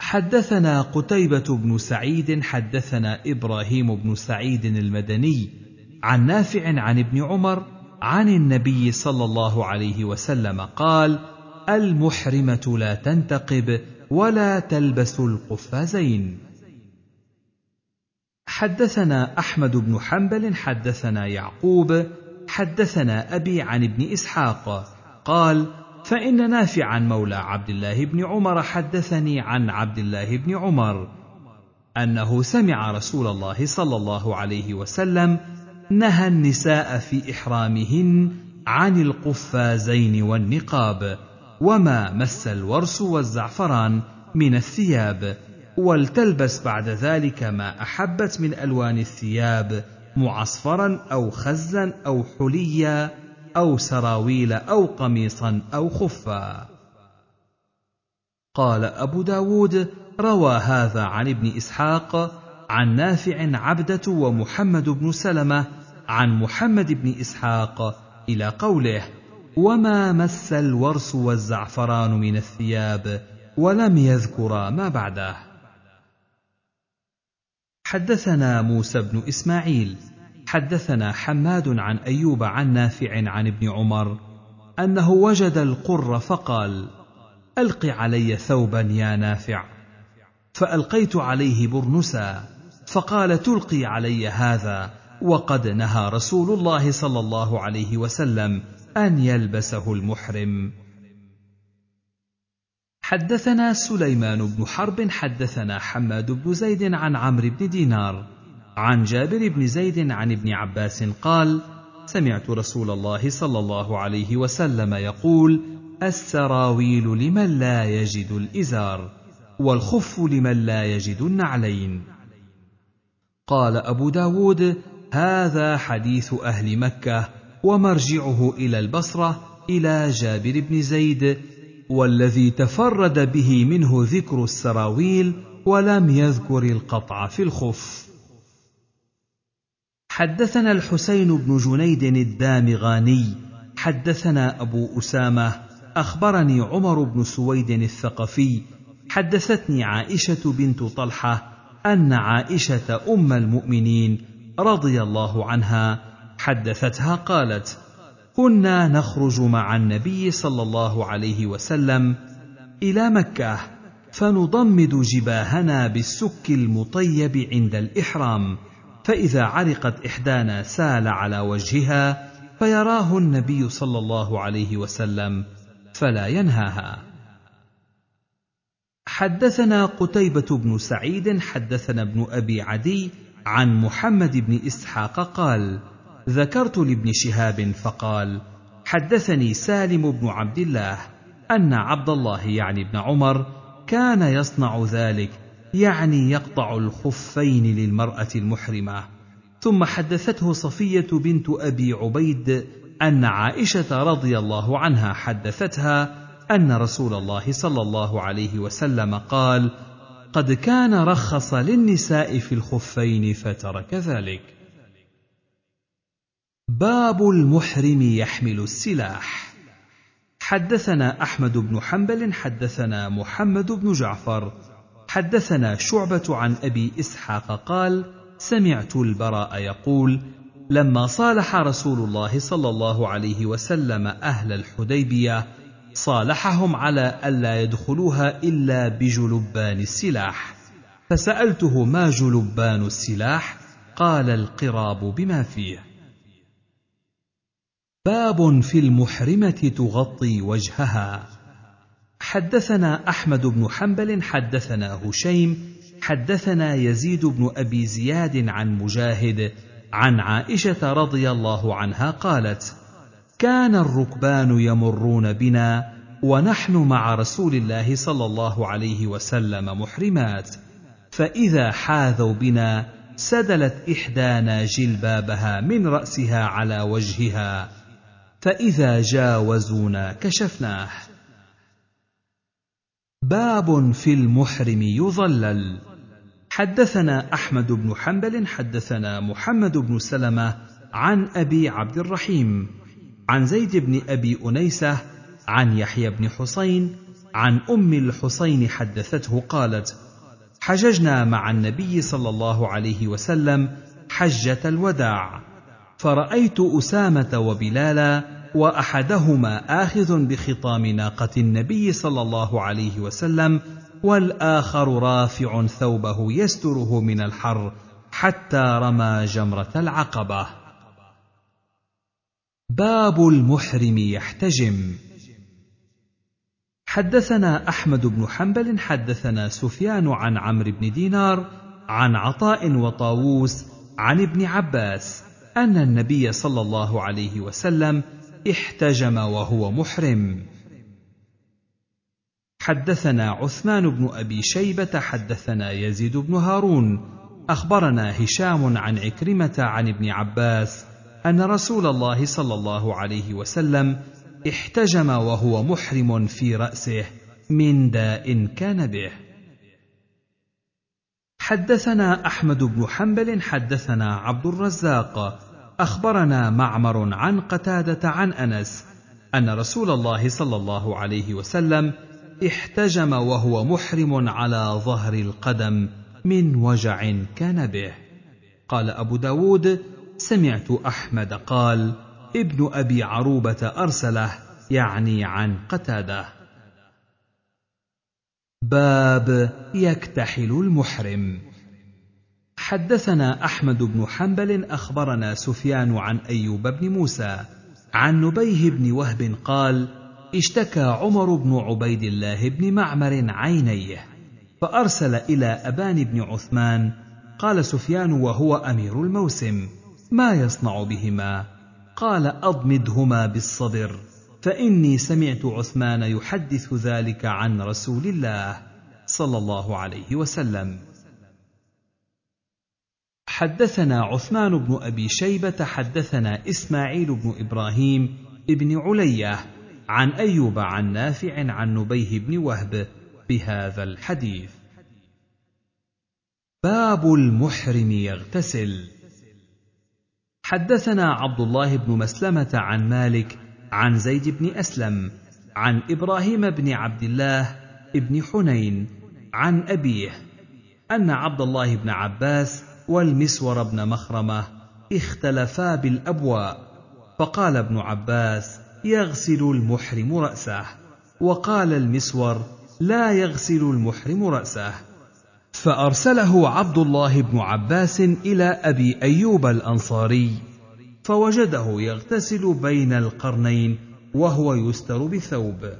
حدثنا قتيبة بن سعيد حدثنا إبراهيم بن سعيد المدني عن نافع عن ابن عمر عن النبي صلى الله عليه وسلم قال المحرمة لا تنتقب ولا تلبس القفازين. حدثنا أحمد بن حنبل حدثنا يعقوب حدثنا أبي عن ابن إسحاق. قال فإن نافعا مولى عبد الله بن عمر حدثني عن عبد الله بن عمر أنه سمع رسول الله صلى الله عليه وسلم نهى النساء في إحرامهن عن القفازين والنقاب وما مس الورس والزعفران من الثياب. ولتلبس بعد ذلك ما أحبت من ألوان الثياب معصفرا أو خزا أو حليا أو سراويل أو قميصا أو خفا. قال أبو داود روى هذا عن ابن إسحاق عن نافع عبدة ومحمد بن سلمة عن محمد بن إسحاق إلى قوله وما مس الورس والزعفران من الثياب ولم يذكرا ما بعده. حدثنا موسى بن إسماعيل حدثنا حماد عن أيوب عن نافع عن ابن عمر أنه وجد القر فقال ألق علي ثوبا يا نافع. فألقيت عليه برنسا فقال تلقي علي هذا وقد نهى رسول الله صلى الله عليه وسلم أن يلبسه المحرم. حدثنا سليمان بن حرب حدثنا حماد بن زيد عن عمرو بن دينار. عن جابر بن زيد عن ابن عباس قال سمعت رسول الله صلى الله عليه وسلم يقول السراويل لمن لا يجد الإزار والخف لمن لا يجد النعلين. قال أبو داود هذا حديث أهل مكة ومرجعه إلى البصرة إلى جابر بن زيد والذي تفرد به منه ذكر السراويل ولم يذكر القطع في الخف. حدثنا الحسين بن جنيد الدامغاني حدثنا أبو أسامة أخبرني عمر بن سويد الثقفي حدثتني عائشة بنت طلحة أن عائشة أم المؤمنين رضي الله عنها حدثتها قالت كنا نخرج مع النبي صلى الله عليه وسلم إلى مكة فنضمد جباهنا بالسك المطيب عند الإحرام فإذا عرقت إحدانا سال على وجهها فيراه النبي صلى الله عليه وسلم فلا ينهاها. حدثنا قتيبة بن سعيد حدثنا ابن أبي عدي عن محمد بن إسحاق قال ذكرت لابن شهاب فقال حدثني سالم بن عبد الله أن عبد الله يعني ابن عمر كان يصنع ذلك يعني يقطع الخفين للمرأة المحرمة. ثم حدثته صفية بنت أبي عبيد أن عائشة رضي الله عنها حدثتها أن رسول الله صلى الله عليه وسلم قال قد كان رخص للنساء في الخفين فترك ذلك. باب المحرم يحمل السلاح. حدثنا أحمد بن حنبل حدثنا محمد بن جعفر حدثنا شعبة عن أبي إسحاق قال سمعت البراء يقول لما صالح رسول الله صلى الله عليه وسلم أهل الحديبية صالحهم على ألا يدخلوها إلا بجلبان السلاح. فسألته ما جلبان السلاح؟ قال القراب بما فيه. باب في المحرمة تغطي وجهها. حدثنا أحمد بن حنبل حدثنا هشيم حدثنا يزيد بن أبي زياد عن مجاهد عن عائشة رضي الله عنها قالت كان الركبان يمرون بنا ونحن مع رسول الله صلى الله عليه وسلم محرمات فإذا حاذوا بنا سدلت إحدانا جلبابها من رأسها على وجهها فاذا جاوزونا كشفناه. باب في المحرم يظلل. حدثنا أحمد بن حنبل حدثنا محمد بن سلمة عن أبي عبد الرحيم عن زيد بن أبي أنيسة عن يحيى بن حسين عن أم الحسين حدثته قالت حججنا مع النبي صلى الله عليه وسلم حجة الوداع. فرأيت أسامة وبلالا وأحدهما آخذ بخطام ناقة النبي صلى الله عليه وسلم والآخر رافع ثوبه يستره من الحر حتى رمى جمرة العقبة. باب المحرم يحتجم. حدثنا أحمد بن حنبل حدثنا سفيان عن عمرو بن دينار عن عطاء وطاووس عن ابن عباس أن النبي صلى الله عليه وسلم احتجم وهو محرم. حدثنا عثمان بن أبي شيبة حدثنا يزيد بن هارون. أخبرنا هشام عن عكرمة عن ابن عباس أن رسول الله صلى الله عليه وسلم احتجم وهو محرم في رأسه من داء كان به. حدثنا أحمد بن حنبل حدثنا عبد الرزاق. أخبرنا معمر عن قتادة عن أنس أن رسول الله صلى الله عليه وسلم احتجم وهو محرم على ظهر القدم من وجع كان به. قال أبو داود سمعت أحمد قال ابن أبي عروبة أرسله يعني عن قتادة. باب يكتحل المحرم. حدثنا أحمد بن حنبل أخبرنا سفيان عن أيوب بن موسى عن نبيه بن وهب قال اشتكى عمر بن عبيد الله بن معمر عينيه فأرسل إلى أبان بن عثمان قال سفيان وهو أمير الموسم ما يصنع بهما؟ قال أضمدهما بالصدر فإني سمعت عثمان يحدث ذلك عن رسول الله صلى الله عليه وسلم. حدثنا عثمان بن أبي شيبة حدثنا إسماعيل بن إبراهيم ابن علية عن أيوب عن نافع عن نبيه بن وهب بهذا الحديث. باب المحرم يغتسل. حدثنا عبد الله بن مسلمة عن مالك عن زيد بن أسلم عن إبراهيم بن عبد الله بن حنين عن أبيه أن عبد الله بن عباس والمسور بن مخرمة اختلفا بالأبواء فقال ابن عباس يغسل المحرم رأسه وقال المسور لا يغسل المحرم رأسه. فأرسله عبد الله بن عباس إلى أبي أيوب الأنصاري فوجده يغتسل بين القرنين وهو يستر بثوب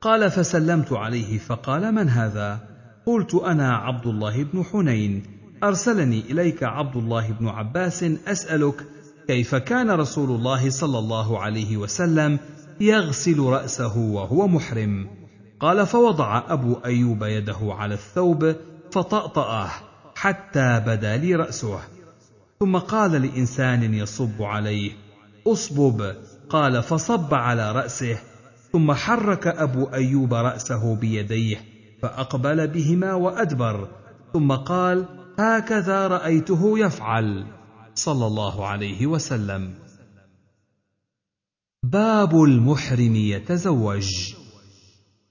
قال فسلمت عليه فقال من هذا؟ قلت أنا عبد الله بن حنين. أرسلني إليك عبد الله بن عباس أسألك كيف كان رسول الله صلى الله عليه وسلم يغسل رأسه وهو محرم؟ قال فوضع أبو أيوب يده على الثوب فطأطأه حتى بدا لي رأسه. ثم قال لإنسان يصب عليه أصبب. قال فصب على رأسه. ثم حرك أبو أيوب رأسه بيديه فأقبل بهما وأدبر. ثم قال هكذا رأيته يفعل صلى الله عليه وسلم. باب المحرم يتزوج.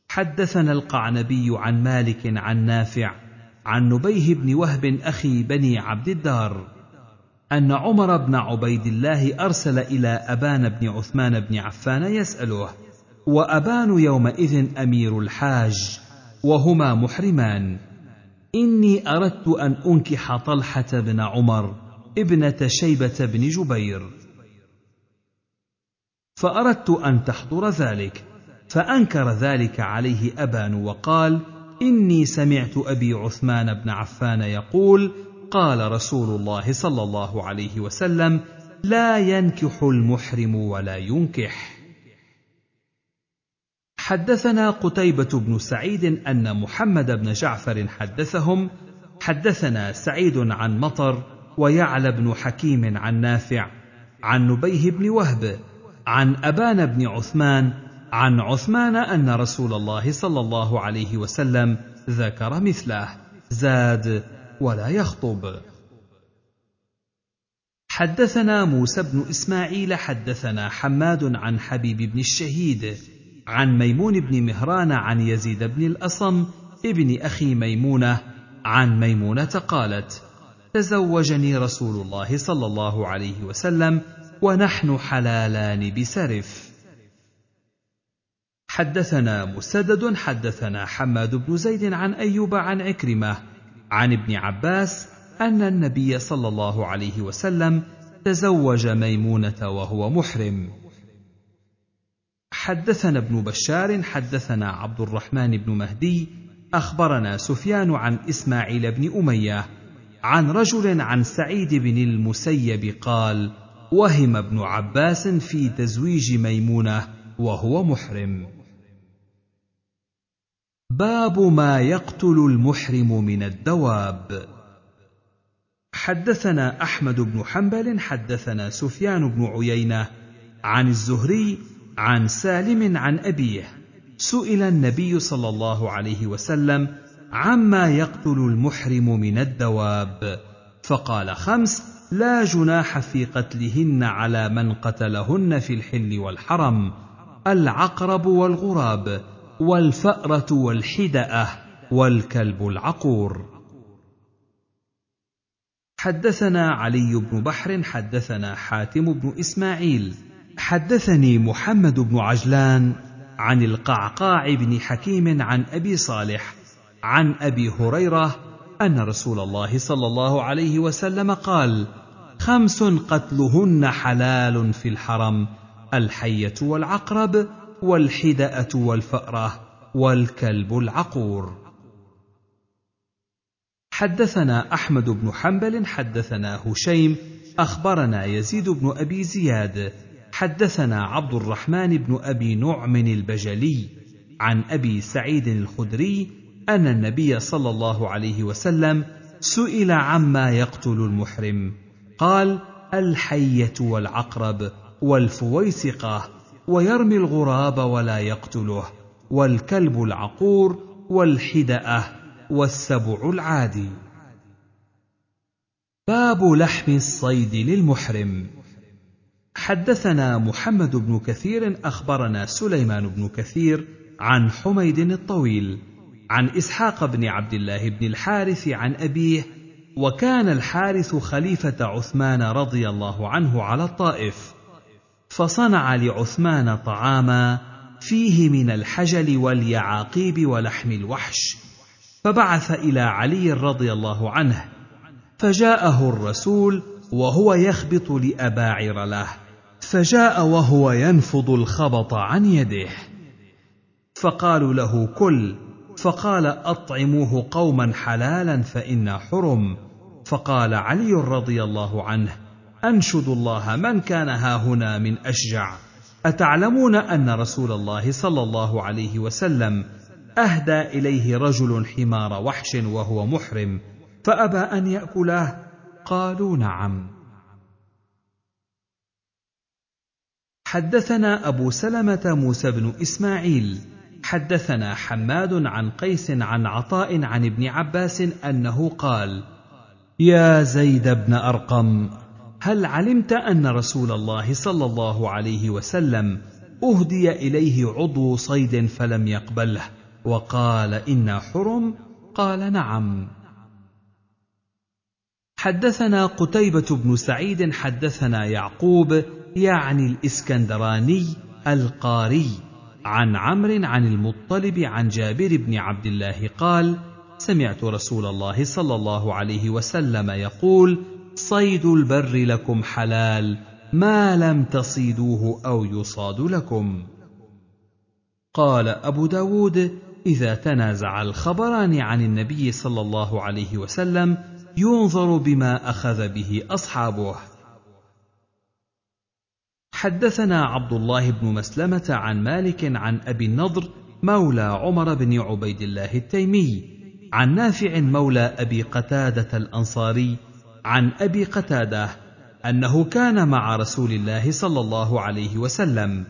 حدثنا القعنبي عن مالك عن نافع عن نبيه بن وهب أخي بني عبد الدار أن عمر بن عبيد الله أرسل إلى أبان بن عثمان بن عفان يسأله وأبان يومئذ أمير الحاج وهما محرمان؟ إني أردت أن أنكح طلحة بن عمر ابنة شيبة بن جبير. فأردت أن تحضر ذلك فأنكر ذلك عليه أبان وقال إني سمعت أبي عثمان بن عفان يقول قال رسول الله صلى الله عليه وسلم لا ينكح المحرم ولا ينكح. حدثنا قتيبة بن سعيد أن محمد بن جعفر حدثهم حدثنا سعيد عن مطر ويعلى بن حكيم عن نافع عن نبيه بن وهب عن أبان بن عثمان عن عثمان أن رسول الله صلى الله عليه وسلم ذكر مثله. زاد ولا يخطب. حدثنا موسى بن إسماعيل حدثنا حماد عن حبيب بن الشهيد عن ميمون بن مهران عن يزيد بن الأصم ابن أخي ميمونة عن ميمونة قالت تزوجني رسول الله صلى الله عليه وسلم ونحن حلالان بسرف. حدثنا مسدد حدثنا حماد بن زيد عن أيوب عن عكرمة عن ابن عباس أن النبي صلى الله عليه وسلم تزوج ميمونة وهو محرم. حدثنا ابن بشار حدثنا عبد الرحمن بن مهدي أخبرنا سفيان عن إسماعيل بن أمية عن رجل عن سعيد بن المسيب قال وهم ابن عباس في تزويج ميمونة وهو محرم. باب ما يقتل المحرم من الدواب. حدثنا أحمد بن حنبل حدثنا سفيان بن عيينة عن الزهري عن سالم عن أبيه سئل النبي صلى الله عليه وسلم عما يقتل المحرم من الدواب فقال خمس لا جناح في قتلهن على من قتلهن في الحل والحرم العقرب والغراب والفأرة والحدأة والكلب العقور. حدثنا علي بن بحر حدثنا حاتم بن إسماعيل حدثني محمد بن عجلان عن القعقاع بن حكيم عن أبي صالح عن أبي هريرة أن رسول الله صلى الله عليه وسلم قال خمس قتلهن حلال في الحرم الحية والعقرب والحداه والفأرة والكلب العقور. حدثنا أحمد بن حنبل حدثنا هشيم أخبرنا يزيد بن أبي زياد حدثنا عبد الرحمن بن أبي نعم البجلي عن أبي سعيد الخدري أن النبي صلى الله عليه وسلم سئل عما يقتل المحرم. قال الحية والعقرب والفويسقة ويرمي الغراب ولا يقتله والكلب العقور والحدأة والسبع العادي. باب لحم الصيد للمحرم. حدثنا محمد بن كثير أخبرنا سليمان بن كثير عن حميد الطويل عن إسحاق بن عبد الله بن الحارث عن أبيه وكان الحارث خليفة عثمان رضي الله عنه على الطائف فصنع لعثمان طعاما فيه من الحجل واليعاقيب ولحم الوحش فبعث إلى علي رضي الله عنه فجاءه الرسول وهو يخبط لأباعر له. فجاء وهو ينفض الخبط عن يده فقالوا له كل. فقال أطعموه قوما حلالا فانا حرم. فقال علي رضي الله عنه أنشد الله من كان هاهنا من أشجع. أتعلمون أن رسول الله صلى الله عليه وسلم أهدى إليه رجل حمار وحش وهو محرم فأبى أن ياكله قالوا نعم. حدثنا أبو سلمة موسى بن إسماعيل حدثنا حماد عن قيس عن عطاء عن ابن عباس أنه قال يا زيد بن أرقم هل علمت أن رسول الله صلى الله عليه وسلم أهدي إليه عضو صيد فلم يقبله؟ وقال أنا حرم؟ قال نعم. حدثنا قتيبة بن سعيد حدثنا يعقوب يعني الإسكندراني القاري. عن عمرو عن المطلب عن جابر بن عبد الله قال سمعت رسول الله صلى الله عليه وسلم يقول صيد البر لكم حلال ما لم تصيدوه أو يصاد لكم. قال أبو داود إذا تنازع الخبران عن النبي صلى الله عليه وسلم ينظر بما أخذ به أصحابه. حدثنا عبد الله بن مسلمة عن مالك عن أبي النضر مولى عمر بن عبيد الله التيمي عن نافع مولى أبي قتادة الأنصاري عن أبي قتادة أنه كان مع رسول الله صلى الله عليه وسلم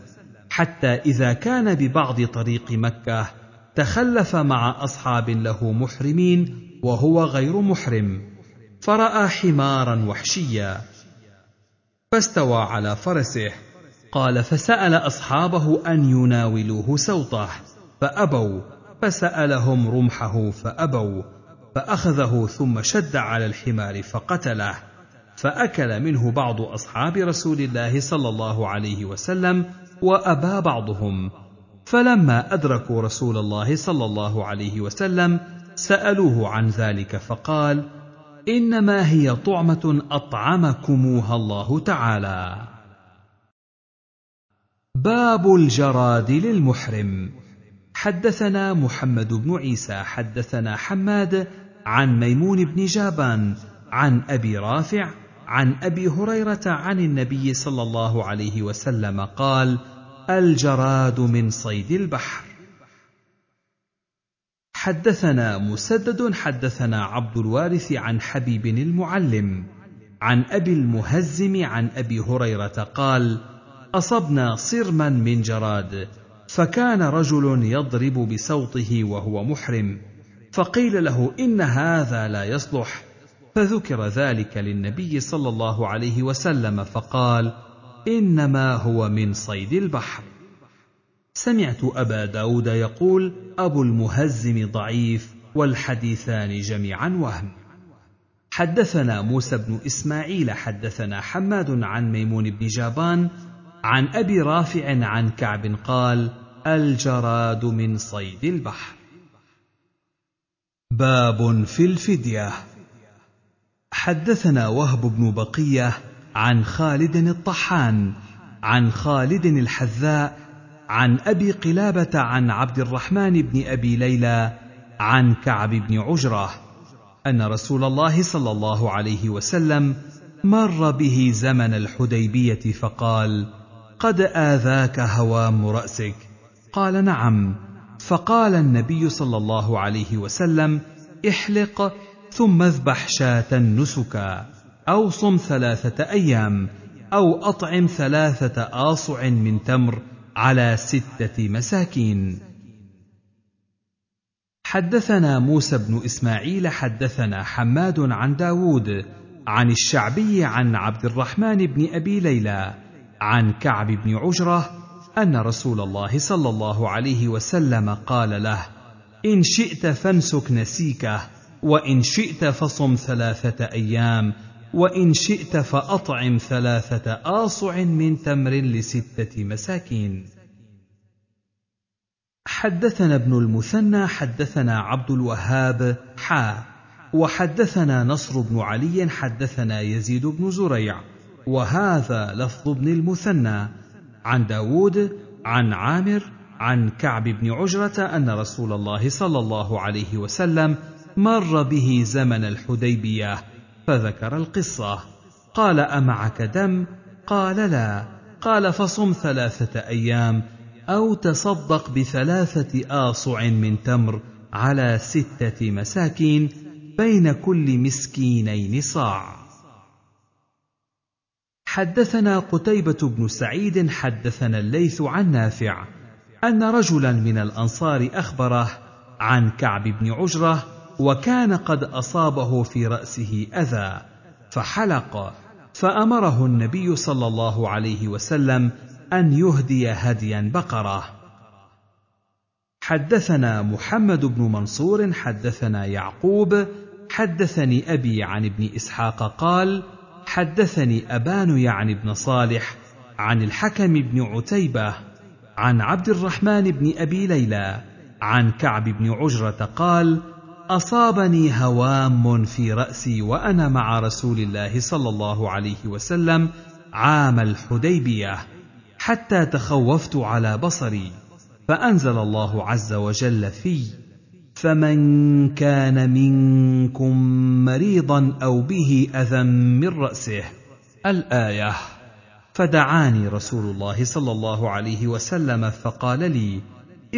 حتى إذا كان ببعض طريق مكة تخلف مع أصحاب له محرمين وهو غير محرم فرأى حمارا وحشيا. فاستوى على فرسه. قال فسأل أصحابه أن يناولوه سوطه فأبوا فسألهم رمحه فأبوا فأخذه ثم شد على الحمار فقتله. فأكل منه بعض أصحاب رسول الله صلى الله عليه وسلم وأبى بعضهم. فلما أدركوا رسول الله صلى الله عليه وسلم سألوه عن ذلك فقال إنما هي طعمة أطعمكموها الله تعالى. باب الجراد للمحرم. حدثنا محمد بن عيسى حدثنا حماد عن ميمون بن جابان عن أبي رافع عن أبي هريرة عن النبي صلى الله عليه وسلم قال الجراد من صيد البحر. حدثنا مسدد حدثنا عبد الوارث عن حبيب المعلم عن أبي المهزم عن أبي هريرة قال أصبنا صرما من جراد فكان رجل يضرب بسوطه وهو محرم فقيل له إن هذا لا يصلح. فذكر ذلك للنبي صلى الله عليه وسلم فقال إنما هو من صيد البحر. سمعت أبا داود يقول أبو المهزم ضعيف والحديثان جميعا وهم. حدثنا موسى بن إسماعيل حدثنا حماد عن ميمون بن جابان عن أبي رافع عن كعب قال الجراد من صيد البحر. باب في الفدية. حدثنا وهب بن بقية عن خالد الطحان عن خالد الحذاء عن أبي قلابة عن عبد الرحمن بن أبي ليلى عن كعب بن عجرة أن رسول الله صلى الله عليه وسلم مر به زمن الحديبية فقال قد آذاك هوام رأسك. قال نعم. فقال النبي صلى الله عليه وسلم احلق ثم اذبح شاة نسكا أو صم ثلاثة أيام أو أطعم ثلاثة آصع من تمر على ستة مساكين. حدثنا موسى بن إسماعيل حدثنا حماد عن داود عن الشعبي عن عبد الرحمن بن أبي ليلى عن كعب بن عجرة أن رسول الله صلى الله عليه وسلم قال له إن شئت فانسك نسيكه وإن شئت فصم ثلاثة أيام وإن شئت فأطعم ثلاثة آصع من تمر لستة مساكين. حدثنا ابن المثنى حدثنا عبد الوهاب حا. وحدثنا نصر بن علي حدثنا يزيد بن زريع. وهذا لفظ ابن المثنى. عن داود عن عامر عن كعب بن عجرة أن رسول الله صلى الله عليه وسلم مر به زمن الحديبية. فذكر القصة قال أمعك دم؟ قال لا قال فصم ثلاثة أيام أو تصدق بثلاثة آصع من تمر على ستة مساكين بين كل مسكينين صاع. حدثنا قتيبة بن سعيد حدثنا الليث عن نافع أن رجلا من الأنصار أخبره عن كعب بن عجرة وكان قد أصابه في رأسه أذى فحلق. فأمره النبي صلى الله عليه وسلم أن يهدي هديا بقرة. حدثنا محمد بن منصور حدثنا يعقوب حدثني أبي عن ابن إسحاق قال حدثني أبان يعني بن صالح عن الحكم بن عتيبة عن عبد الرحمن بن أبي ليلى عن كعب بن عجرة قال أصابني هوام في رأسي وأنا مع رسول الله صلى الله عليه وسلم عام الحديبية حتى تخوفت على بصري فأنزل الله عز وجل في فمن كان منكم مريضا أو به أذى من رأسه الآية. فدعاني رسول الله صلى الله عليه وسلم فقال لي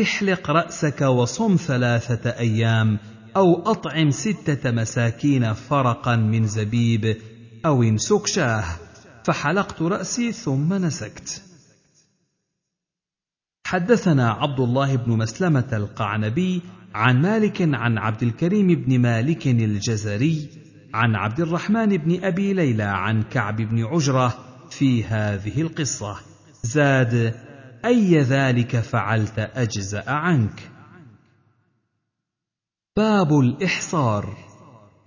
احلق رأسك وصم ثلاثة أيام أو أطعم ستة مساكين فرقا من زبيب أو انسك شاه فحلقت رأسي ثم نسكت. حدثنا عبد الله بن مسلمة القعنبي عن مالك عن عبد الكريم بن مالك الجزري عن عبد الرحمن بن أبي ليلى عن كعب بن عجرة في هذه القصة. زاد أي ذلك فعلت أجزأ عنك؟ باب الإحصار.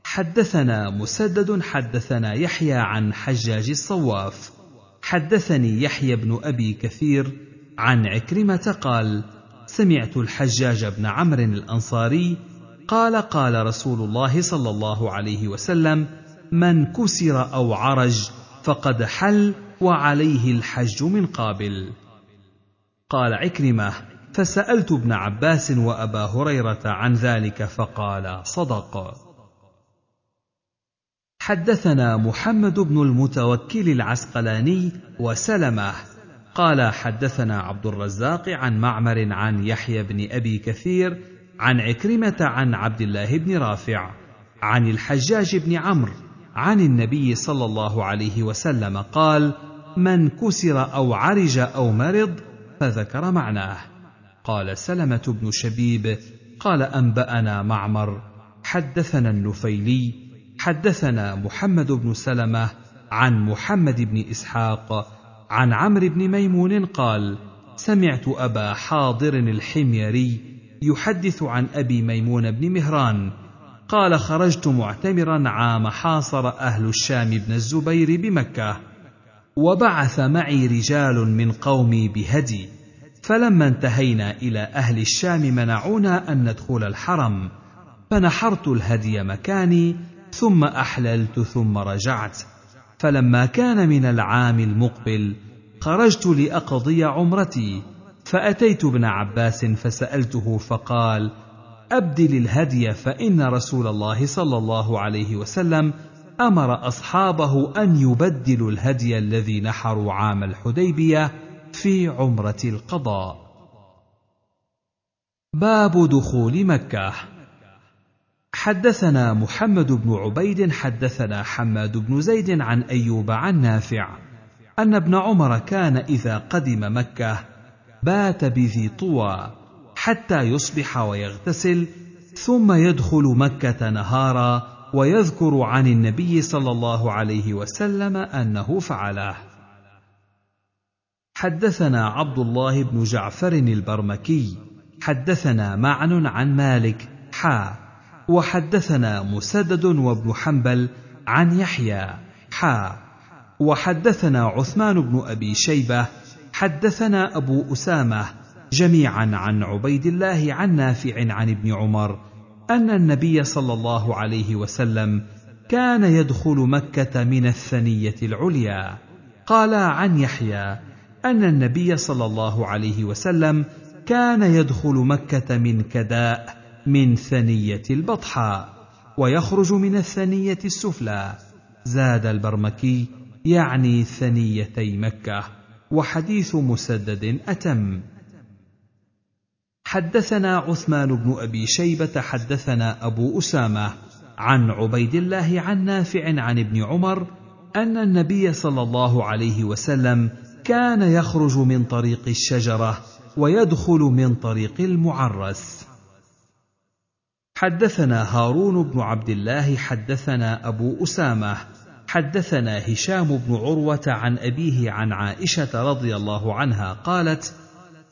حدثنا مسدد حدثنا يحيى عن حجاج الصواف. حدثني يحيى بن أبي كثير عن عكرمة قال سمعت الحجاج بن عمرو الأنصاري قال قال رسول الله صلى الله عليه وسلم من كسر أو عرج فقد حل وعليه الحج من قابل. قال عكرمة فسألت ابن عباس وأبا هريرة عن ذلك فقال صدق. حدثنا محمد بن المتوكل العسقلاني وسلمة. قال حدثنا عبد الرزاق عن معمر عن يحيى بن أبي كثير عن عكرمة عن عبد الله بن رافع عن الحجاج بن عمرو عن النبي صلى الله عليه وسلم قال من كسر أو عرج أو مرض فذكر معناه. قال سلمة بن شبيب قال أنبأنا معمر حدثنا النفيلي حدثنا محمد بن سلمة عن محمد بن إسحاق عن عمرو بن ميمون قال سمعت أبا حاضر الحميري يحدث عن أبي ميمون بن مهران قال خرجت معتمرا عام حاصر أهل الشام بن الزبير بمكة وبعث معي رجال من قومي بهدي فلما انتهينا إلى أهل الشام منعونا أن ندخل الحرم. فنحرت الهدي مكاني ثم أحللت ثم رجعت. فلما كان من العام المقبل خرجت لأقضي عمرتي. فأتيت ابن عباس فسألته فقال أبدل الهدي فإن رسول الله صلى الله عليه وسلم أمر أصحابه أن يبدلوا الهدي الذي نحروا عام الحديبية في عمرة القضاء. باب دخول مكة. حدثنا محمد بن عبيد حدثنا حماد بن زيد عن أيوب عن نافع أن ابن عمر كان إذا قدم مكة بات بذي طوى حتى يصبح ويغتسل ثم يدخل مكة نهارا ويذكر عن النبي صلى الله عليه وسلم أنه فعله. حدثنا عبد الله بن جعفر البرمكي حدثنا معن عن مالك حا وحدثنا مسدد وابن حنبل عن يحيى حا وحدثنا عثمان بن أبي شيبة حدثنا أبو أسامة جميعا عن عبيد الله عن نافع عن ابن عمر أن النبي صلى الله عليه وسلم كان يدخل مكة من الثنية العليا. قال عن يحيى أن النبي صلى الله عليه وسلم كان يدخل مكة من كداء من ثنية البطحاء ويخرج من الثنية السفلى. زاد البرمكي يعني ثنيتي مكة وحديث مسدد أتم. حدثنا عثمان بن أبي شيبة حدثنا أبو أسامة عن عبيد الله عن نافع عن ابن عمر أن النبي صلى الله عليه وسلم كان يخرج من طريق الشجرة ويدخل من طريق المعرس. حدثنا هارون بن عبد الله حدثنا أبو أسامة حدثنا هشام بن عروة عن أبيه عن عائشة رضي الله عنها قالت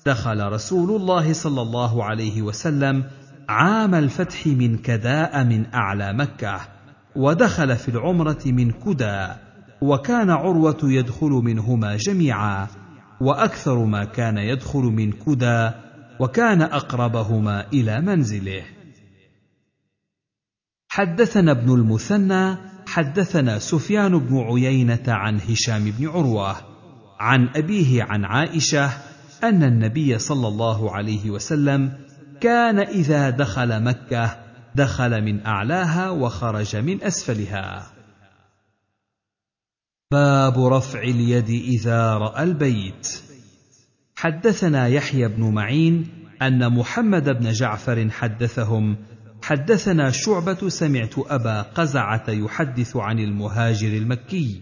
دخل رسول الله صلى الله عليه وسلم عام الفتح من كداء من أعلى مكة ودخل في العمرة من كدى وكان عروة يدخل منهما جميعا وأكثر ما كان يدخل من كدى وكان أقربهما إلى منزله. حدثنا ابن المثنى حدثنا سفيان بن عيينة عن هشام بن عروة عن أبيه عن عائشة أن النبي صلى الله عليه وسلم كان إذا دخل مكة دخل من أعلاها وخرج من أسفلها. باب رفع اليد إذا رأى البيت. حدثنا يحيى بن معين أن محمد بن جعفر حدثهم حدثنا شعبة سمعت أبا قزعة يحدث عن المهاجر المكي.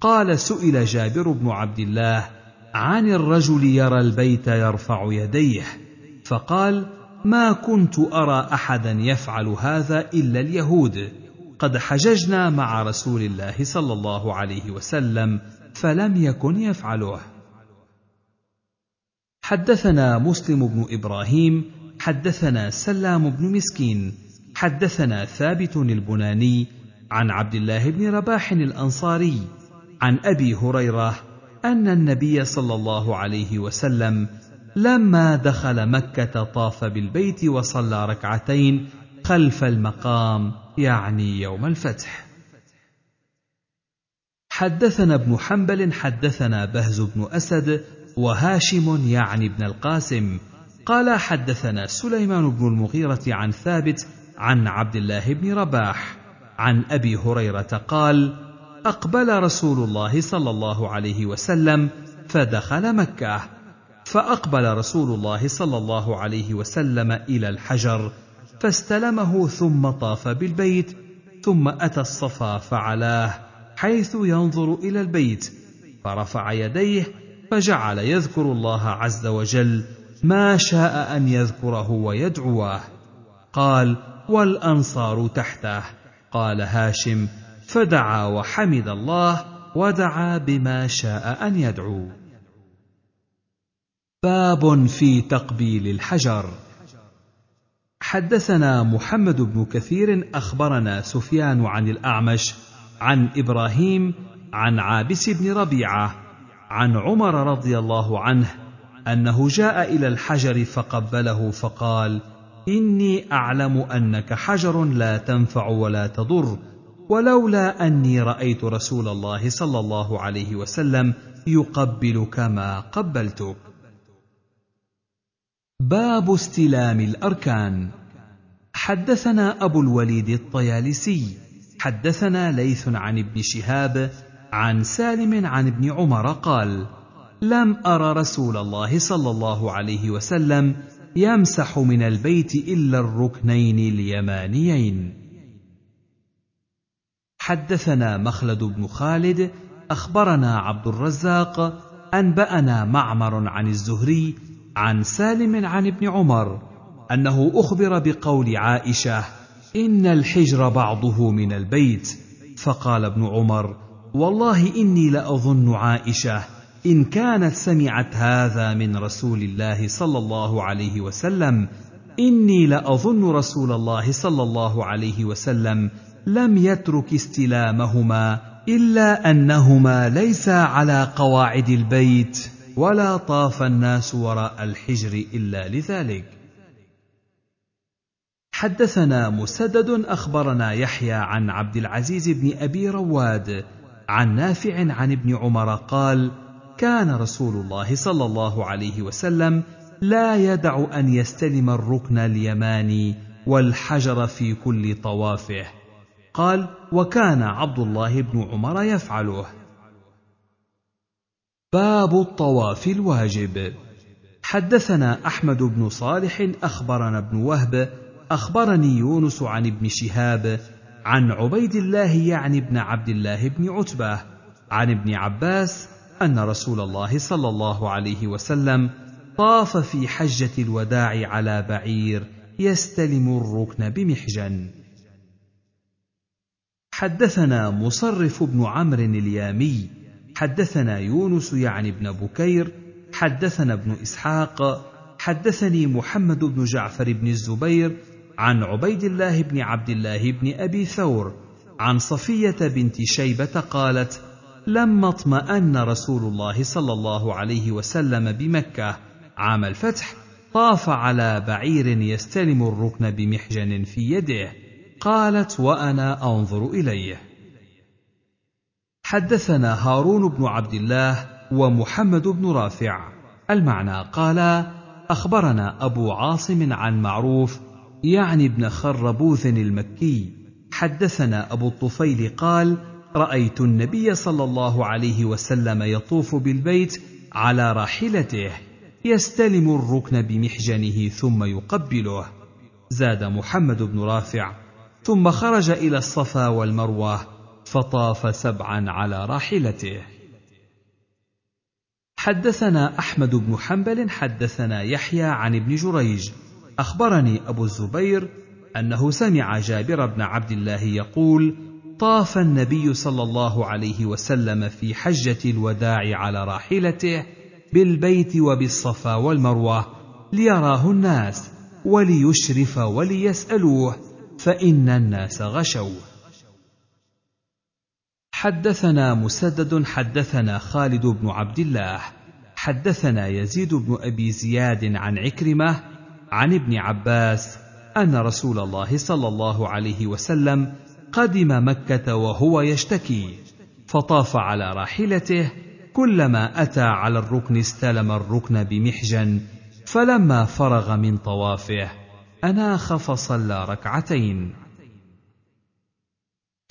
قال سئل جابر بن عبد الله عن الرجل يرى البيت يرفع يديه فقال ما كنت أرى أحدا يفعل هذا إلا اليهود. قد حججنا مع رسول الله صلى الله عليه وسلم فلم يكن يفعله. حدثنا مسلم بن إبراهيم حدثنا سلام بن مسكين حدثنا ثابت البناني عن عبد الله بن رباح الأنصاري عن أبي هريرة أن النبي صلى الله عليه وسلم لما دخل مكة طاف بالبيت وصلى ركعتين خلف المقام يعني يوم الفتح. حدثنا ابن حنبل حدثنا بهز بن أسد وهاشم يعني ابن القاسم. قال حدثنا سليمان بن المغيرة عن ثابت عن عبد الله بن رباح عن أبي هريرة قال أقبل رسول الله صلى الله عليه وسلم فدخل مكة فأقبل رسول الله صلى الله عليه وسلم إلى الحجر فاستلمه ثم طاف بالبيت ثم أتى الصفا فعلاه حيث ينظر إلى البيت فرفع يديه فجعل يذكر الله عز وجل ما شاء أن يذكره ويدعوه قال والأنصار تحته. قال هاشم فدعا وحمد الله ودعا بما شاء أن يدعو. باب في تقبيل الحجر. حدثنا محمد بن كثير أخبرنا سفيان عن الأعمش عن إبراهيم عن عابس بن ربيعة عن عمر رضي الله عنه أنه جاء إلى الحجر فقبله فقال إني أعلم أنك حجر لا تنفع ولا تضر ولولا أني رأيت رسول الله صلى الله عليه وسلم يقبلك ما قبلتك. باب استلام الأركان. حدثنا أبو الوليد الطيالسي. حدثنا ليث عن ابن شهاب عن سالم عن ابن عمر قال لم أر رسول الله صلى الله عليه وسلم يمسح من البيت إلا الركنين اليمانيين. حدثنا مخلد بن خالد أخبرنا عبد الرزاق أنبأنا معمر عن الزهري عن سالم عن ابن عمر أنه أخبر بقول عائشة إن الحجر بعضه من البيت. فقال ابن عمر والله إني لأظن عائشة إن كانت سمعت هذا من رسول الله صلى الله عليه وسلم إني لأظن رسول الله صلى الله عليه وسلم لم يترك استلامهما إلا أنهما ليسا على قواعد البيت. ولا طاف الناس وراء الحجر إلا لذلك. حدثنا مسدد أخبرنا يحيى عن عبد العزيز بن أبي رواد عن نافع عن ابن عمر قال كان رسول الله صلى الله عليه وسلم لا يدع أن يستلم الركن اليماني والحجر في كل طوافه. قال وكان عبد الله بن عمر يفعله. باب الطواف الواجب. حدثنا أحمد بن صالح أخبرنا ابن وهب أخبرني يونس عن ابن شهاب عن عبيد الله يعني ابن عبد الله بن عتبة عن ابن عباس أن رسول الله صلى الله عليه وسلم طاف في حجة الوداع على بعير يستلم الركن بمحجن. حدثنا مصرف بن عمرو اليامي حدثنا يونس يعني ابن بكير حدثنا ابن إسحاق حدثني محمد بن جعفر بن الزبير عن عبيد الله بن عبد الله بن أبي ثور عن صفية بنت شيبة قالت لما أطمأن رسول الله صلى الله عليه وسلم بمكة. عام الفتح طاف على بعير يستلم الركن بمحجن في يده. قالت وأنا أنظر إليه. حدثنا هارون بن عبد الله ومحمد بن رافع. المعنى قال أخبرنا أبو عاصم عن معروف يعني ابن خربوث المكي. حدثنا أبو الطفيل قال رأيت النبي صلى الله عليه وسلم يطوف بالبيت على راحلته يستلم الركن بمحجنه ثم يقبله. زاد محمد بن رافع. ثم خرج إلى الصفا والمروة. فطاف سبعا على راحلته. حدثنا أحمد بن حنبل حدثنا يحيى عن ابن جريج. أخبرني أبو الزبير أنه سمع جابر بن عبد الله يقول طاف النبي صلى الله عليه وسلم في حجة الوداع على راحلته بالبيت وبالصفا والمروة ليراه الناس وليشرف وليسألوه فإن الناس غشوه. حدثنا مسدد حدثنا خالد بن عبد الله حدثنا يزيد بن أبي زياد عن عكرمة عن ابن عباس أن رسول الله صلى الله عليه وسلم قدم مكة وهو يشتكي فطاف على راحلته كلما أتى على الركن استلم الركن بمحجن فلما فرغ من طوافه أناخ فصلى ركعتين.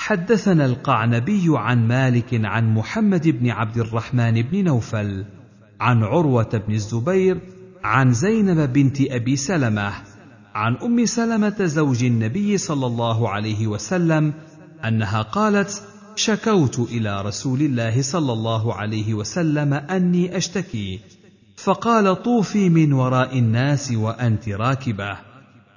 حدثنا القعنبي عن مالك عن محمد بن عبد الرحمن بن نوفل عن عروة بن الزبير عن زينب بنت أبي سلمة عن أم سلمة زوج النبي صلى الله عليه وسلم أنها قالت شكوت إلى رسول الله صلى الله عليه وسلم أني أشتكي فقال طوفي من وراء الناس وأنت راكبة.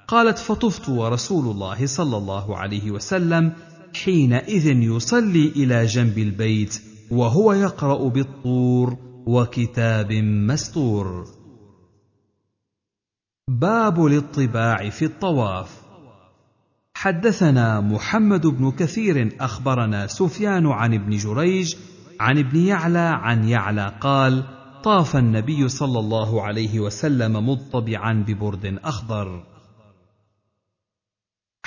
قالت فطفت ورسول الله صلى الله عليه وسلم حينئذ يصلي إلى جنب البيت وهو يقرأ بالطور وكتاب مستور. باب الاطباع في الطواف. حدثنا محمد بن كثير أخبرنا سفيان عن ابن جريج عن ابن يعلى عن يعلى قال طاف النبي صلى الله عليه وسلم مضطبعا ببرد أخضر.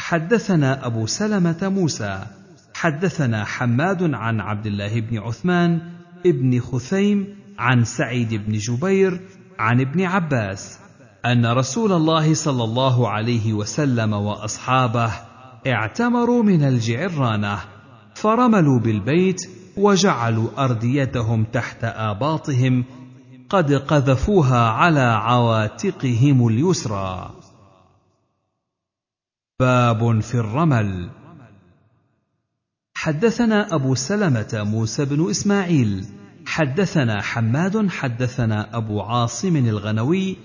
حدثنا أبو سلمة موسى حدثنا حماد عن عبد الله بن عثمان ابن خثيم عن سعيد بن جبير عن ابن عباس أن رسول الله صلى الله عليه وسلم وأصحابه اعتمروا من الجعرانة فرملوا بالبيت وجعلوا أرديتهم تحت آباطهم قد قذفوها على عواتقهم اليسرى. باب في الرمل. حدثنا أبو سلمة موسى بن إسماعيل. حدثنا حماد حدثنا أبو عاصم الغنوي.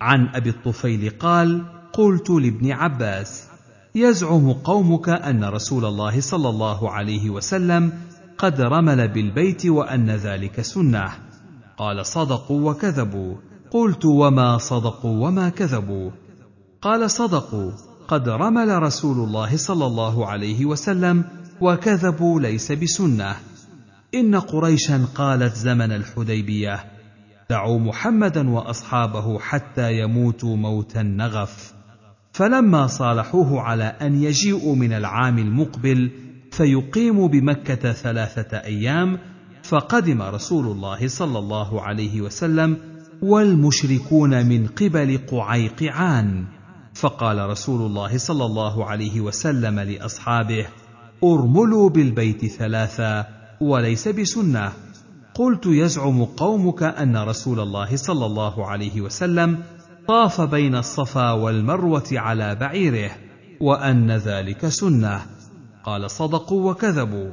عن أبي الطفيل قال قلت لابن عباس يزعم قومك أن رسول الله صلى الله عليه وسلم قد رمل بالبيت وأن ذلك سنة. قال صدقوا وكذبوا. قلت وما صدقوا وما كذبوا. قال صدقوا. قد رمل رسول الله صلى الله عليه وسلم وكذبوا ليس بسنه. ان قريشا قالت زمن الحديبيه. دعوا محمدا واصحابه حتى يموتوا موت النغف. فلما صالحوه على ان يجيئوا من العام المقبل فيقيموا بمكه ثلاثة أيام فقدم رسول الله صلى الله عليه وسلم والمشركون من قبل قعيقعان. فقال رسول الله صلى الله عليه وسلم لأصحابه أرملوا بالبيت ثلاثا وليس بسنة. قلت يزعم قومك أن رسول الله صلى الله عليه وسلم طاف بين الصفا والمروة على بعيره وأن ذلك سنة. قال صدقوا وكذبوا.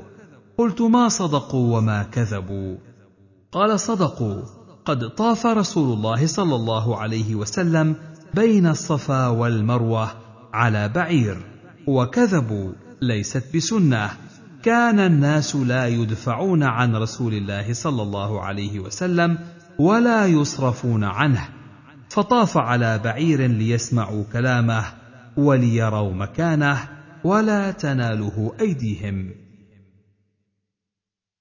قلت ما صدقوا وما كذبوا. قال صدقوا قد طاف رسول الله صلى الله عليه وسلم بين الصفا والمروة على بعير. وكذبوا ليست بسنة. كان الناس لا يدفعون عن رسول الله صلى الله عليه وسلم ولا يصرفون عنه. فطاف على بعير ليسمعوا كلامه وليروا مكانه ولا تناله أيديهم.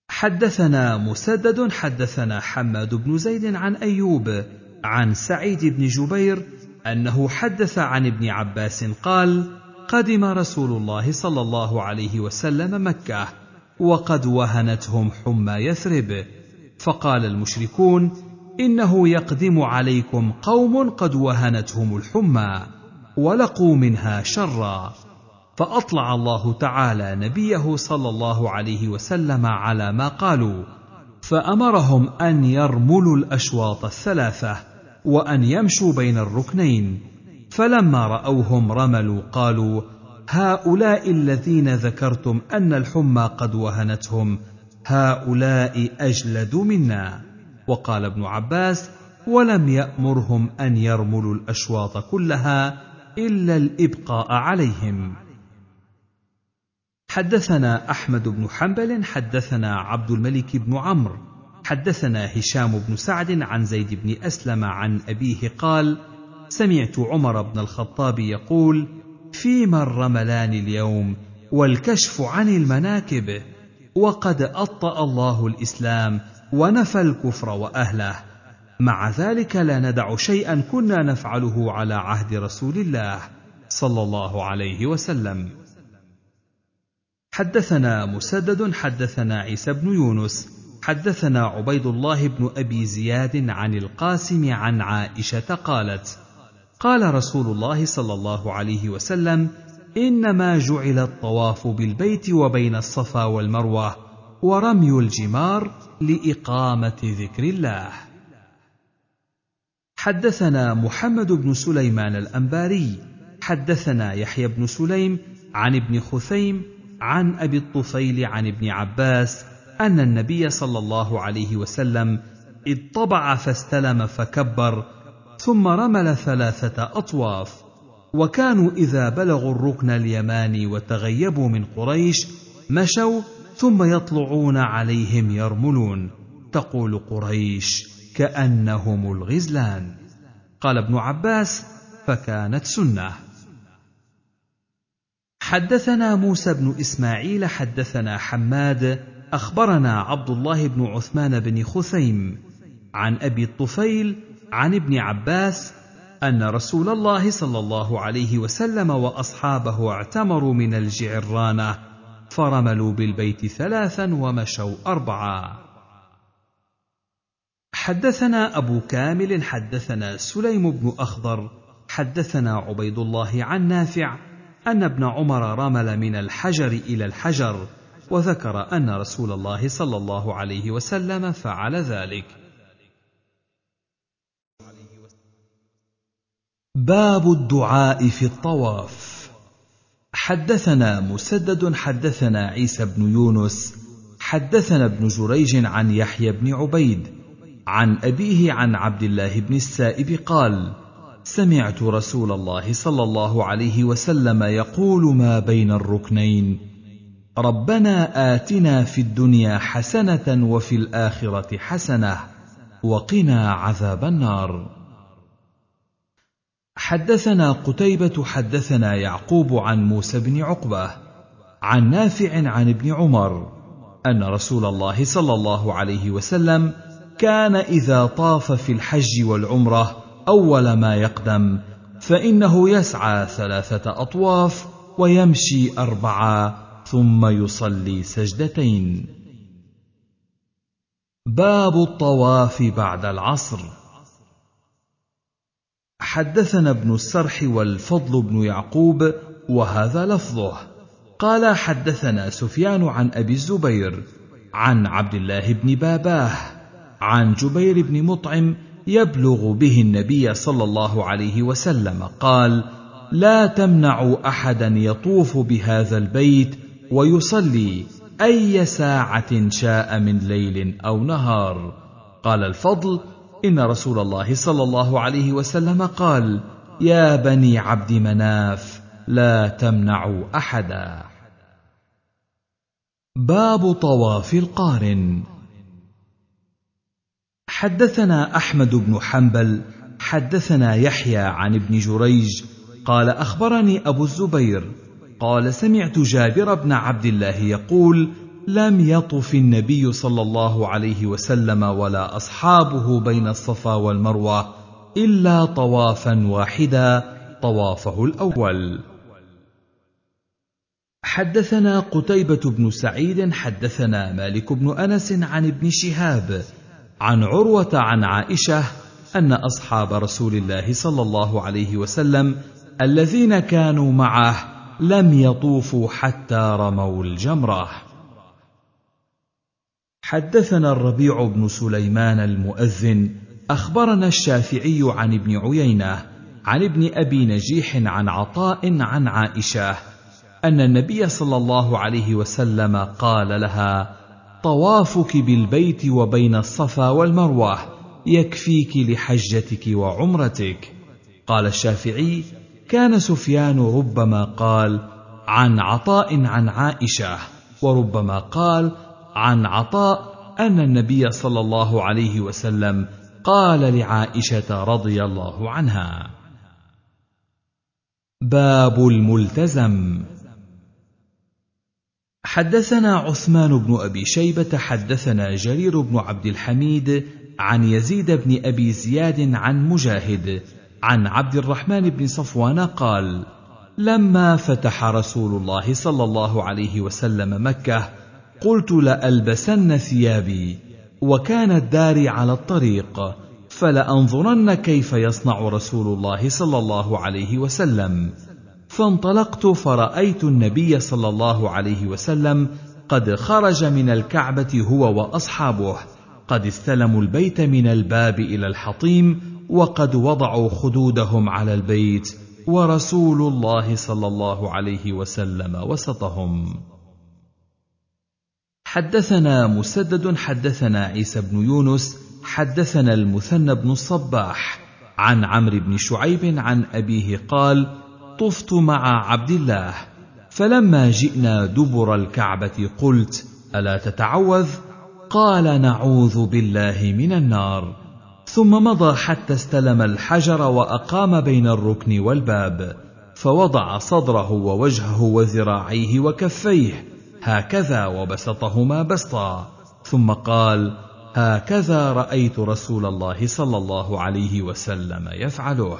حدثنا مسدد حدثنا حماد بن زيد عن أيوب عن سعيد بن جبير أنه حدث عن ابن عباس قال قدم رسول الله صلى الله عليه وسلم مكة وقد وهنتهم حمى يثرب. فقال المشركون إنه يقدم عليكم قوم قد وهنتهم الحمى ولقوا منها شرا. فأطلع الله تعالى نبيه صلى الله عليه وسلم على ما قالوا فأمرهم أن يرملوا الأشواط الثلاثة. وأن يمشوا بين الركنين. فلما رأوهم رملوا قالوا هؤلاء الذين ذكرتم أن الحمى قد وهنتهم هؤلاء أجلد منا. وقال ابن عباس ولم يأمرهم أن يرملوا الأشواط كلها إلا الإبقاء عليهم. حدثنا أحمد بن حنبل حدثنا عبد الملك بن عمرو. حدثنا هشام بن سعد عن زيد بن أسلم عن أبيه قال سمعت عمر بن الخطاب يقول فيما الرملان اليوم والكشف عن المناكب وقد اطا الله الإسلام ونفى الكفر وأهله. مع ذلك لا ندع شيئا كنا نفعله على عهد رسول الله صلى الله عليه وسلم. حدثنا مسدد حدثنا عيسى بن يونس حدثنا عبيد الله بن أبي زياد عن القاسم عن عائشة قالت قال رسول الله صلى الله عليه وسلم إنما جعل الطواف بالبيت وبين الصفا والمروة ورمي الجمار لإقامة ذكر الله. حدثنا محمد بن سليمان الأنباري حدثنا يحيى بن سليم عن ابن خثيم عن أبي الطفيل عن ابن عباس أن النبي صلى الله عليه وسلم اطبع فاستلم فكبر ثم رمل ثلاثة أطواف. وكانوا إذا بلغوا الركن اليماني وتغيبوا من قريش مشوا ثم يطلعون عليهم يرملون. تقول قريش كأنهم الغزلان قال ابن عباس فكانت سنة حدثنا موسى بن إسماعيل حدثنا حماد أخبرنا عبد الله بن عثمان بن خثيم عن أبي الطفيل عن ابن عباس أن رسول الله صلى الله عليه وسلم وأصحابه اعتمروا من الجعرانة فرملوا بالبيت ثلاثا ومشوا اربعا. حدثنا أبو كامل حدثنا سليم بن أخضر حدثنا عبيد الله عن نافع أن ابن عمر رمل من الحجر إلى الحجر وذكر أن رسول الله صلى الله عليه وسلم فعل ذلك. باب الدعاء في الطواف. حدثنا مسدد حدثنا عيسى بن يونس حدثنا ابن جريج عن يحيى بن عبيد عن أبيه عن عبد الله بن السائب قال سمعت رسول الله صلى الله عليه وسلم يقول ما بين الركنين. ربنا آتنا في الدنيا حسنة وفي الآخرة حسنة وقنا عذاب النار. حدثنا قتيبة حدثنا يعقوب عن موسى بن عقبة عن نافع عن ابن عمر أن رسول الله صلى الله عليه وسلم كان إذا طاف في الحج والعمرة أول ما يقدم فإنه يسعى ثلاثة أطواف ويمشي أربعة ثم يصلي سجدتين. باب الطواف بعد العصر. حدثنا ابن السرح والفضل بن يعقوب وهذا لفظه. قال حدثنا سفيان عن أبي الزبير عن عبد الله بن باباه عن جبير بن مطعم يبلغ به النبي صلى الله عليه وسلم قال لا تمنعوا احدا يطوف بهذا البيت ويصلي أي ساعة شاء من ليل أو نهار. قال الفضل إن رسول الله صلى الله عليه وسلم قال يا بني عبد مناف لا تمنعوا أحدا. باب طواف القارن. حدثنا أحمد بن حنبل حدثنا يحيى عن ابن جريج قال أخبرني أبو الزبير قال سمعت جابر بن عبد الله يقول لم يطف النبي صلى الله عليه وسلم ولا أصحابه بين الصفا والمروة إلا طوافا واحدا طوافه الأول. حدثنا قتيبة بن سعيد حدثنا مالك بن أنس عن ابن شهاب عن عروة عن عائشة أن أصحاب رسول الله صلى الله عليه وسلم الذين كانوا معه لم يطوفوا حتى رموا الجمرة. حدثنا الربيع بن سليمان المؤذن أخبرنا الشافعي عن ابن عيينة عن ابن أبي نجيح عن عطاء عن عائشة أن النبي صلى الله عليه وسلم قال لها طوافك بالبيت وبين الصفا والمروة يكفيك لحجتك وعمرتك. قال الشافعي كان سفيان ربما قال عن عطاء عن عائشة وربما قال عن عطاء أن النبي صلى الله عليه وسلم قال لعائشة رضي الله عنها. باب الملتزم. حدثنا عثمان بن أبي شيبة حدثنا جرير بن عبد الحميد عن يزيد بن أبي زياد عن مجاهد عن عبد الرحمن بن صفوان قال لما فتح رسول الله صلى الله عليه وسلم مكة قلت لألبسن ثيابي وكان الدار على الطريق فلأنظرن كيف يصنع رسول الله صلى الله عليه وسلم. فانطلقت فرأيت النبي صلى الله عليه وسلم قد خرج من الكعبة هو وأصحابه قد استلموا البيت من الباب إلى الحطيم وقد وضعوا خدودهم على البيت ورسول الله صلى الله عليه وسلم وسطهم. حدثنا مسدد حدثنا عيسى بن يونس حدثنا المثنى بن الصباح عن عمرو بن شعيب عن أبيه قال طفت مع عبد الله فلما جئنا دبر الكعبة قلت ألا تتعوذ؟ قال نعوذ بالله من النار. ثم مضى حتى استلم الحجر وأقام بين الركن والباب فوضع صدره ووجهه وذراعيه وكفيه هكذا وبسطهما بسطا. ثم قال هكذا رأيت رسول الله صلى الله عليه وسلم يفعله.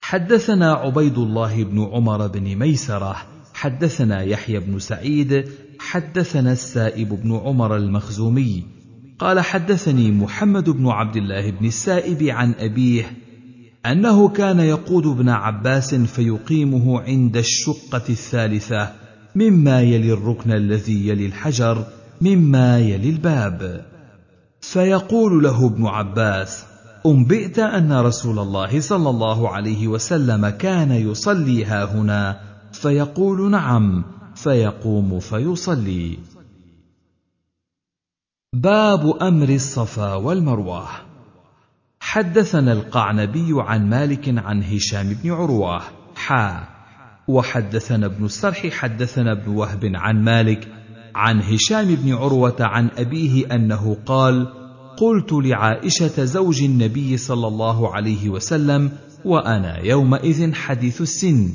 حدثنا عبيد الله بن عمر بن ميسرة حدثنا يحيى بن سعيد حدثنا السائب بن عمر المخزومي قال حدثني محمد بن عبد الله بن السائب عن أبيه أنه كان يقود ابن عباس فيقيمه عند الشقة الثالثة مما يلي الركن الذي يلي الحجر مما يلي الباب. فيقول له ابن عباس أنبئت أن رسول الله صلى الله عليه وسلم كان يصلي ها هنا؟ فيقول نعم. فيقوم فيصلي. باب أمر الصفا والمروة. حدثنا القعنبي عن مالك عن هشام بن عروة. حا. وحدثنا ابن السرح حدثنا ابن وهب عن مالك عن هشام بن عروة عن أبيه أنه قال قلت لعائشة زوج النبي صلى الله عليه وسلم وأنا يومئذ حديث السن.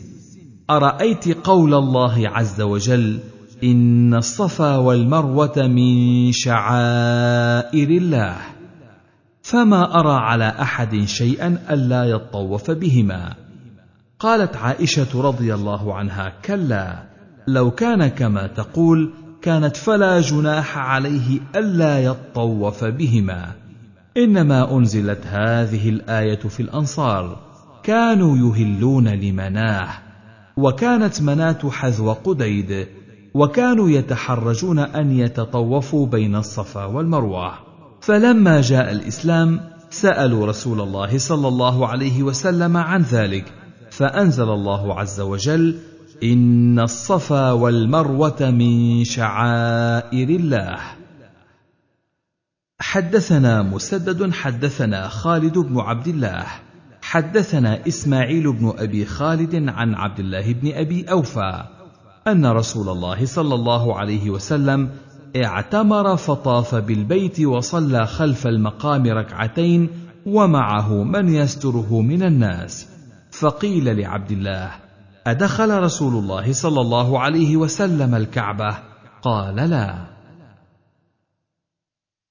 أرأيت قول الله عز وجل إن الصفا والمروة من شعائر الله. فما أرى على أحد شيئا ألا يطوف بهما. قالت عائشة رضي الله عنها كلا لو كان كما تقول كانت فلا جناح عليه ألا يطوف بهما. إنما أنزلت هذه الآية في الأنصار كانوا يهلون لمناه وكانت مناه حذو قديد وكانوا يتحرجون أن يتطوفوا بين الصفا والمروة. فلما جاء الإسلام سألوا رسول الله صلى الله عليه وسلم عن ذلك فأنزل الله عز وجل إن الصفا والمروة من شعائر الله. حدثنا مسدد حدثنا خالد بن عبد الله. حدثنا إسماعيل بن أبي خالد عن عبد الله بن أبي أوفى. أن رسول الله صلى الله عليه وسلم اعتمر فطاف بالبيت وصلى خلف المقام ركعتين ومعه من يستره من الناس. فقيل لعبد الله أدخل رسول الله صلى الله عليه وسلم الكعبة؟ قال لا.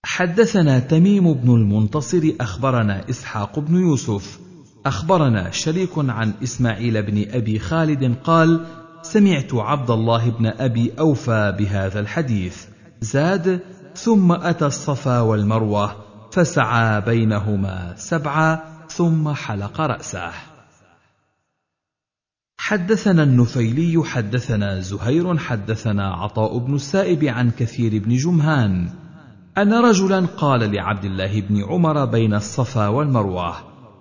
حدثنا تميم بن المنتصر أخبرنا إسحاق بن يوسف أخبرنا شريك عن إسماعيل بن أبي خالد قال سمعت عبد الله بن أبي أوفى بهذا الحديث. زاد ثم أتى الصفا والمروة فسعى بينهما سبعا ثم حلق رأسه. حدثنا النفيلي حدثنا زهير حدثنا عطاء بن السائب عن كثير بن جمهان. أن رجلا قال لعبد الله بن عمر بين الصفا والمروة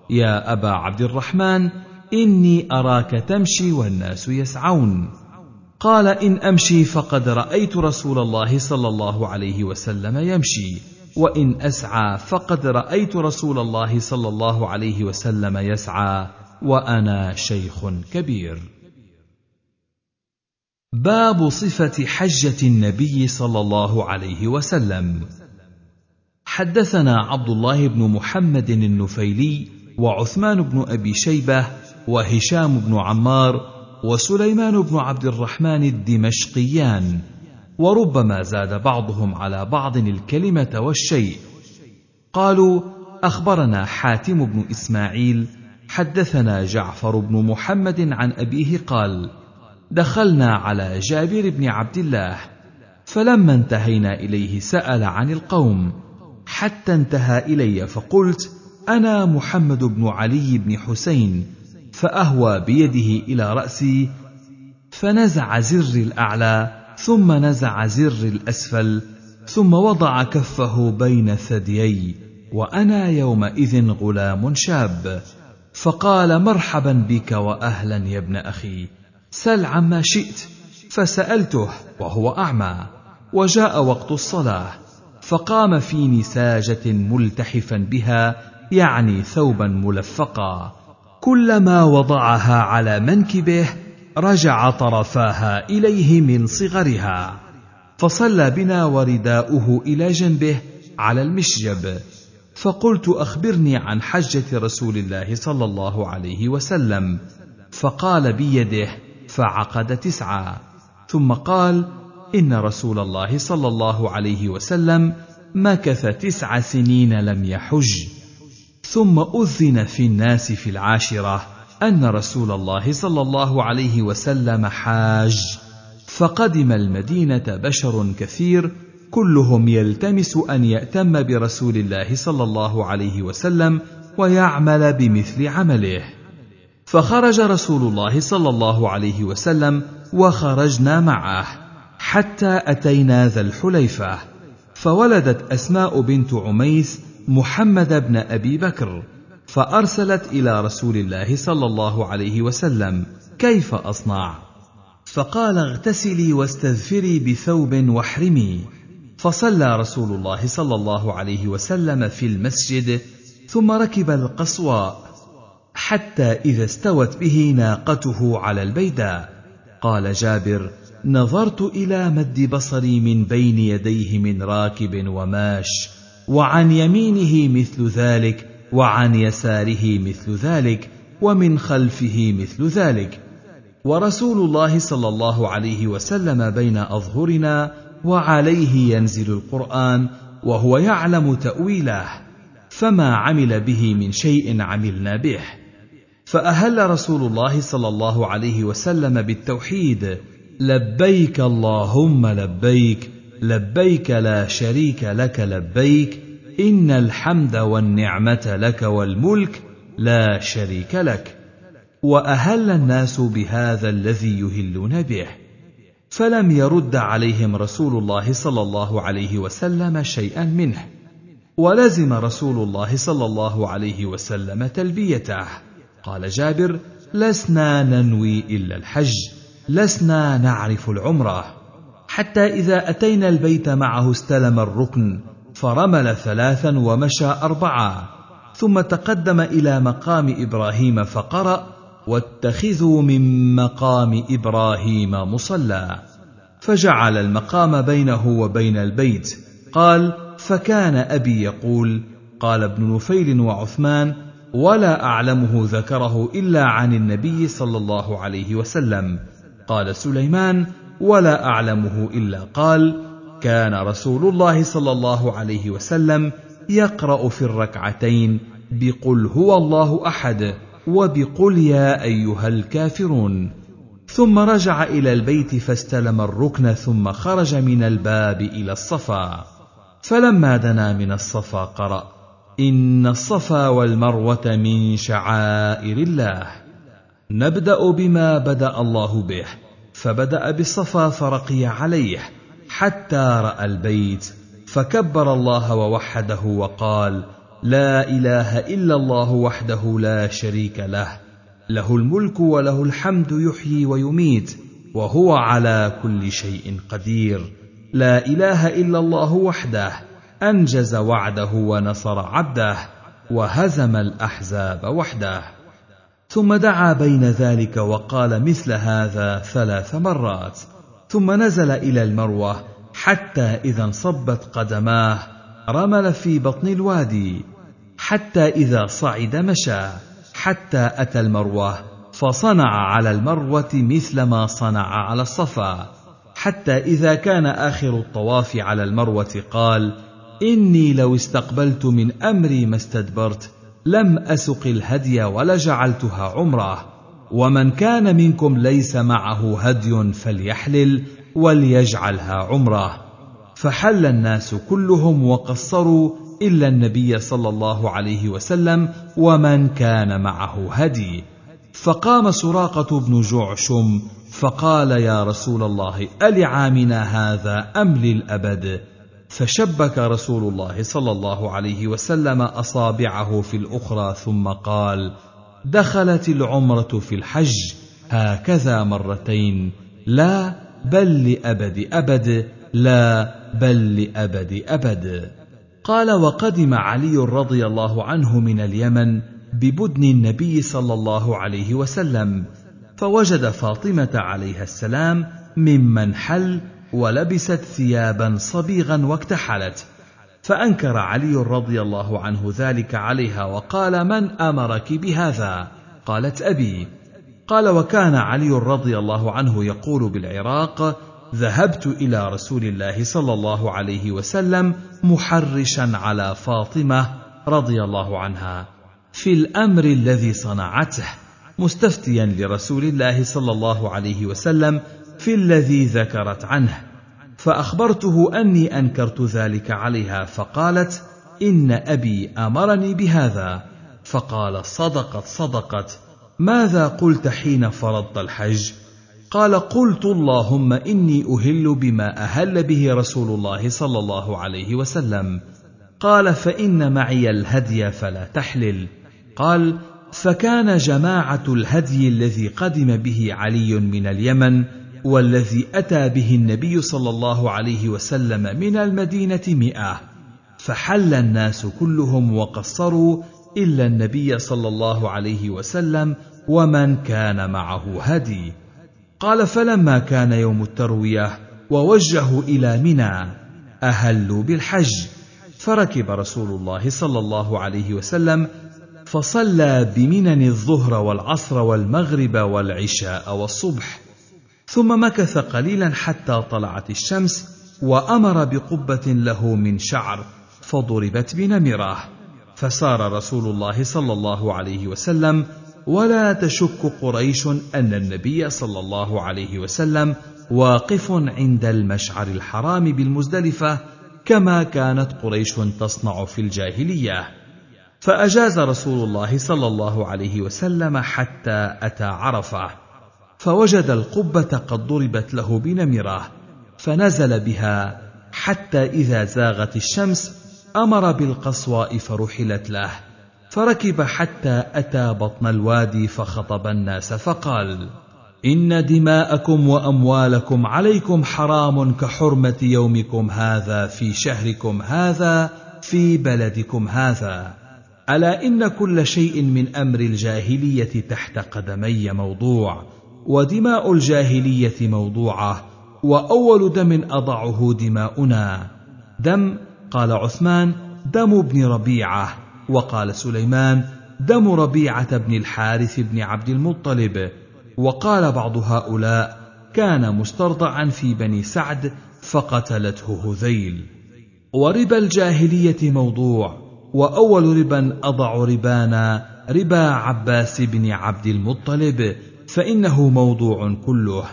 يا أبا عبد الرحمن إني أراك تمشي والناس يسعون. قال إن أمشي فقد رأيت رسول الله صلى الله عليه وسلم يمشي. وإن أسعى فقد رأيت رسول الله صلى الله عليه وسلم يسعى. وأنا شيخ كبير. باب صفة حجة النبي صلى الله عليه وسلم. حدثنا عبد الله بن محمد النفيلي وعثمان بن أبي شيبة وهشام بن عمار وسليمان بن عبد الرحمن الدمشقيان وربما زاد بعضهم على بعض الكلمة والشيء. قالوا أخبرنا حاتم بن إسماعيل حدثنا جعفر بن محمد عن أبيه قال دخلنا على جابر بن عبد الله فلما انتهينا إليه سأل عن القوم. حتى انتهى إلي فقلت أنا محمد بن علي بن حسين فأهوى بيده إلى رأسي فنزع زر الأعلى ثم نزع زر الأسفل ثم وضع كفه بين ثديي وأنا يومئذ غلام شاب. فقال مرحبا بك واهلا يا ابن أخي. سل عما شئت. فسألته وهو أعمى. وجاء وقت الصلاة. فقام في نساجة ملتحفا بها يعني ثوبا ملفقا. كلما وضعها على منكبه رجع طرفاها إليه من صغرها فصلى بنا ورداؤه إلى جنبه على المشجب. فقلت أخبرني عن حجة رسول الله صلى الله عليه وسلم. فقال بيده فعقد تسعه ثم قال إن رسول الله صلى الله عليه وسلم مكث تسع سنين لم يحج. ثم أذن في الناس في العاشرة أن رسول الله صلى الله عليه وسلم حاج. فقدم المدينة بشر كثير كلهم يلتمس أن يأتم برسول الله صلى الله عليه وسلم ويعمل بمثل عمله. فخرج رسول الله صلى الله عليه وسلم وخرجنا معه حتى أتينا ذا الحليفة. فولدت أسماء بنت عميس محمد بن أبي بكر فأرسلت إلى رسول الله صلى الله عليه وسلم كيف أصنع؟ فقال اغتسلي واستذفري بثوب واحرمي. فصلى رسول الله صلى الله عليه وسلم في المسجد ثم ركب القصواء حتى إذا استوت به ناقته على البيداء. قال جابر نظرت إلى مد بصري من بين يديه من راكب وماش. وعن يمينه مثل ذلك وعن يساره مثل ذلك ومن خلفه مثل ذلك. ورسول الله صلى الله عليه وسلم بين أظهرنا وعليه ينزل القرآن وهو يعلم تأويله فما عمل به من شيء عملنا به. فأهل رسول الله صلى الله عليه وسلم بالتوحيد لبيك اللهم لبيك لبيك لا شريك لك لبيك إن الحمد والنعمة لك والملك لا شريك لك. وأهل الناس بهذا الذي يهلون به. فلم يرد عليهم رسول الله صلى الله عليه وسلم شيئا منه. ولزم رسول الله صلى الله عليه وسلم تلبيته. قال جابر لسنا ننوي إلا الحج لسنا نعرف العمرة. حتى إذا أتينا البيت معه استلم الركن فرمل ثلاثا ومشى اربعا ثم تقدم إلى مقام إبراهيم فقرأ واتخذوا من مقام إبراهيم مصلى فجعل المقام بينه وبين البيت. قال فكان أبي يقول قال ابن نفيل وعثمان ولا أعلمه ذكره إلا عن النبي صلى الله عليه وسلم قال سليمان ولا أعلمه إلا قال كان رسول الله صلى الله عليه وسلم يقرأ في الركعتين بقل هو الله أحد وبقل يا أيها الكافرون. ثم رجع إلى البيت فاستلم الركن ثم خرج من الباب إلى الصفا. فلما دنا من الصفا قرأ إن الصفا والمروة من شعائر الله. نبدأ بما بدأ الله به. فبدأ بالصفا فرقي عليه حتى رأى البيت فكبر الله ووحده وقال لا إله إلا الله وحده لا شريك له له الملك وله الحمد يحيي ويميت وهو على كل شيء قدير لا إله إلا الله وحده أنجز وعده ونصر عبده وهزم الأحزاب وحده. ثم دعا بين ذلك وقال مثل هذا ثلاث مرات. ثم نزل إلى المروة حتى إذا انصبت قدماه رمل في بطن الوادي حتى إذا صعد مشى حتى أتى المروة فصنع على المروة مثل ما صنع على الصفا. حتى إذا كان آخر الطواف على المروة قال إني لو استقبلت من أمري ما استدبرت لم أسق الهدي ولجعلتها عمرة. ومن كان منكم ليس معه هدي فليحلل وليجعلها عمرة. فحل الناس كلهم وقصروا إلا النبي صلى الله عليه وسلم ومن كان معه هدي. فقام سراقة بن جعشم فقال يا رسول الله ألعامنا هذا أم للأبد؟ فشبك رسول الله صلى الله عليه وسلم أصابعه في الأخرى ثم قال دخلت العمرة في الحج هكذا مرتين لا بل لأبد أبد لا بل لأبد أبد. قال وقدم علي رضي الله عنه من اليمن ببدن النبي صلى الله عليه وسلم فوجد فاطمة عليها السلام ممن حل ولبست ثيابا صبيغا واكتحلت. فأنكر علي رضي الله عنه ذلك عليها وقال من أمرك بهذا؟ قالت أبي. قال وكان علي رضي الله عنه يقول بالعراق ذهبت إلى رسول الله صلى الله عليه وسلم محرشا على فاطمة رضي الله عنها في الأمر الذي صنعته مستفتيا لرسول الله صلى الله عليه وسلم في الذي ذكرت عنه فأخبرته أني أنكرت ذلك عليها فقالت إن أبي أمرني بهذا. فقال صدقت صدقت. ماذا قلت حين فرضت الحج؟ قال قلت اللهم إني أهل بما أهل به رسول الله صلى الله عليه وسلم. قال فإن معي الهدي فلا تحلل. قال فكان جماعة الهدي الذي قدم به علي من اليمن والذي أتى به النبي صلى الله عليه وسلم من المدينة مئة. فحل الناس كلهم وقصروا إلا النبي صلى الله عليه وسلم ومن كان معه هدي. قال فلما كان يوم التروية ووجهوا إلى منى أهلوا بالحج. فركب رسول الله صلى الله عليه وسلم فصلى بمنن الظهر والعصر والمغرب والعشاء والصبح. ثم مكث قليلا حتى طلعت الشمس وأمر بقبة له من شعر فضربت بنمرة. فسار رسول الله صلى الله عليه وسلم ولا تشك قريش أن النبي صلى الله عليه وسلم واقف عند المشعر الحرام بالمزدلفة كما كانت قريش تصنع في الجاهلية. فأجاز رسول الله صلى الله عليه وسلم حتى أتى عرفة. فوجد القبة قد ضربت له بنمرة فنزل بها حتى إذا زاغت الشمس أمر بالقصواء فرحلت له فركب حتى أتى بطن الوادي فخطب الناس فقال إن دماءكم وأموالكم عليكم حرام كحرمة يومكم هذا في شهركم هذا في بلدكم هذا. ألا إن كل شيء من أمر الجاهلية تحت قدمي موضوع؟ ودماء الجاهلية موضوعة وأول دم أضعه دماؤنا. دم قال عثمان دم ابن ربيعة وقال سليمان دم ربيعة بن الحارث بن عبد المطلب. وقال بعض هؤلاء كان مسترضعا في بني سعد فقتلته هذيل. وربا الجاهلية موضوع وأول ربا أضع ربانا ربا عباس بن عبد المطلب. فإنه موضوع كله.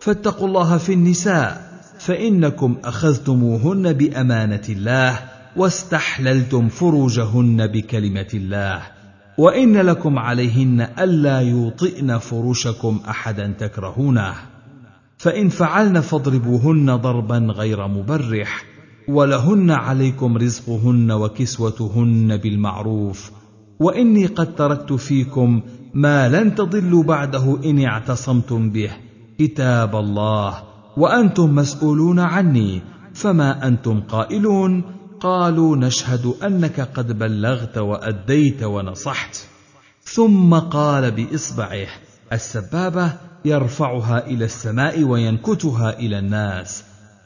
فاتقوا الله في النساء فإنكم أخذتموهن بأمانة الله واستحللتم فروجهن بكلمة الله. وإن لكم عليهن ألا يوطئن فروشكم أحدا تكرهونه. فإن فعلن فاضربوهن ضربا غير مبرح ولهن عليكم رزقهن وكسوتهن بالمعروف. وإني قد تركت فيكم ما لن تضلوا بعده إن اعتصمتم به. كتاب الله. وأنتم مسؤولون عني. فما أنتم قائلون؟ قالوا نشهد أنك قد بلغت وأديت ونصحت. ثم قال بإصبعه السبابة يرفعها إلى السماء وينكتها إلى الناس.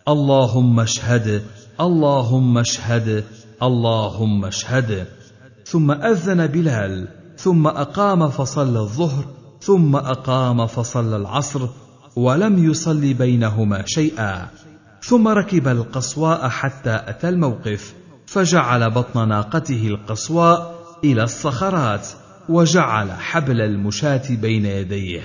اللهم اشهد اللهم اشهد اللهم اشهد. ثم أذن بلال ثم أقام فصلى الظهر ثم أقام فصلى العصر ولم يصل بينهما شيئا. ثم ركب القصواء حتى أتى الموقف فجعل بطن ناقته القصواء إلى الصخرات وجعل حبل المشاة بين يديه.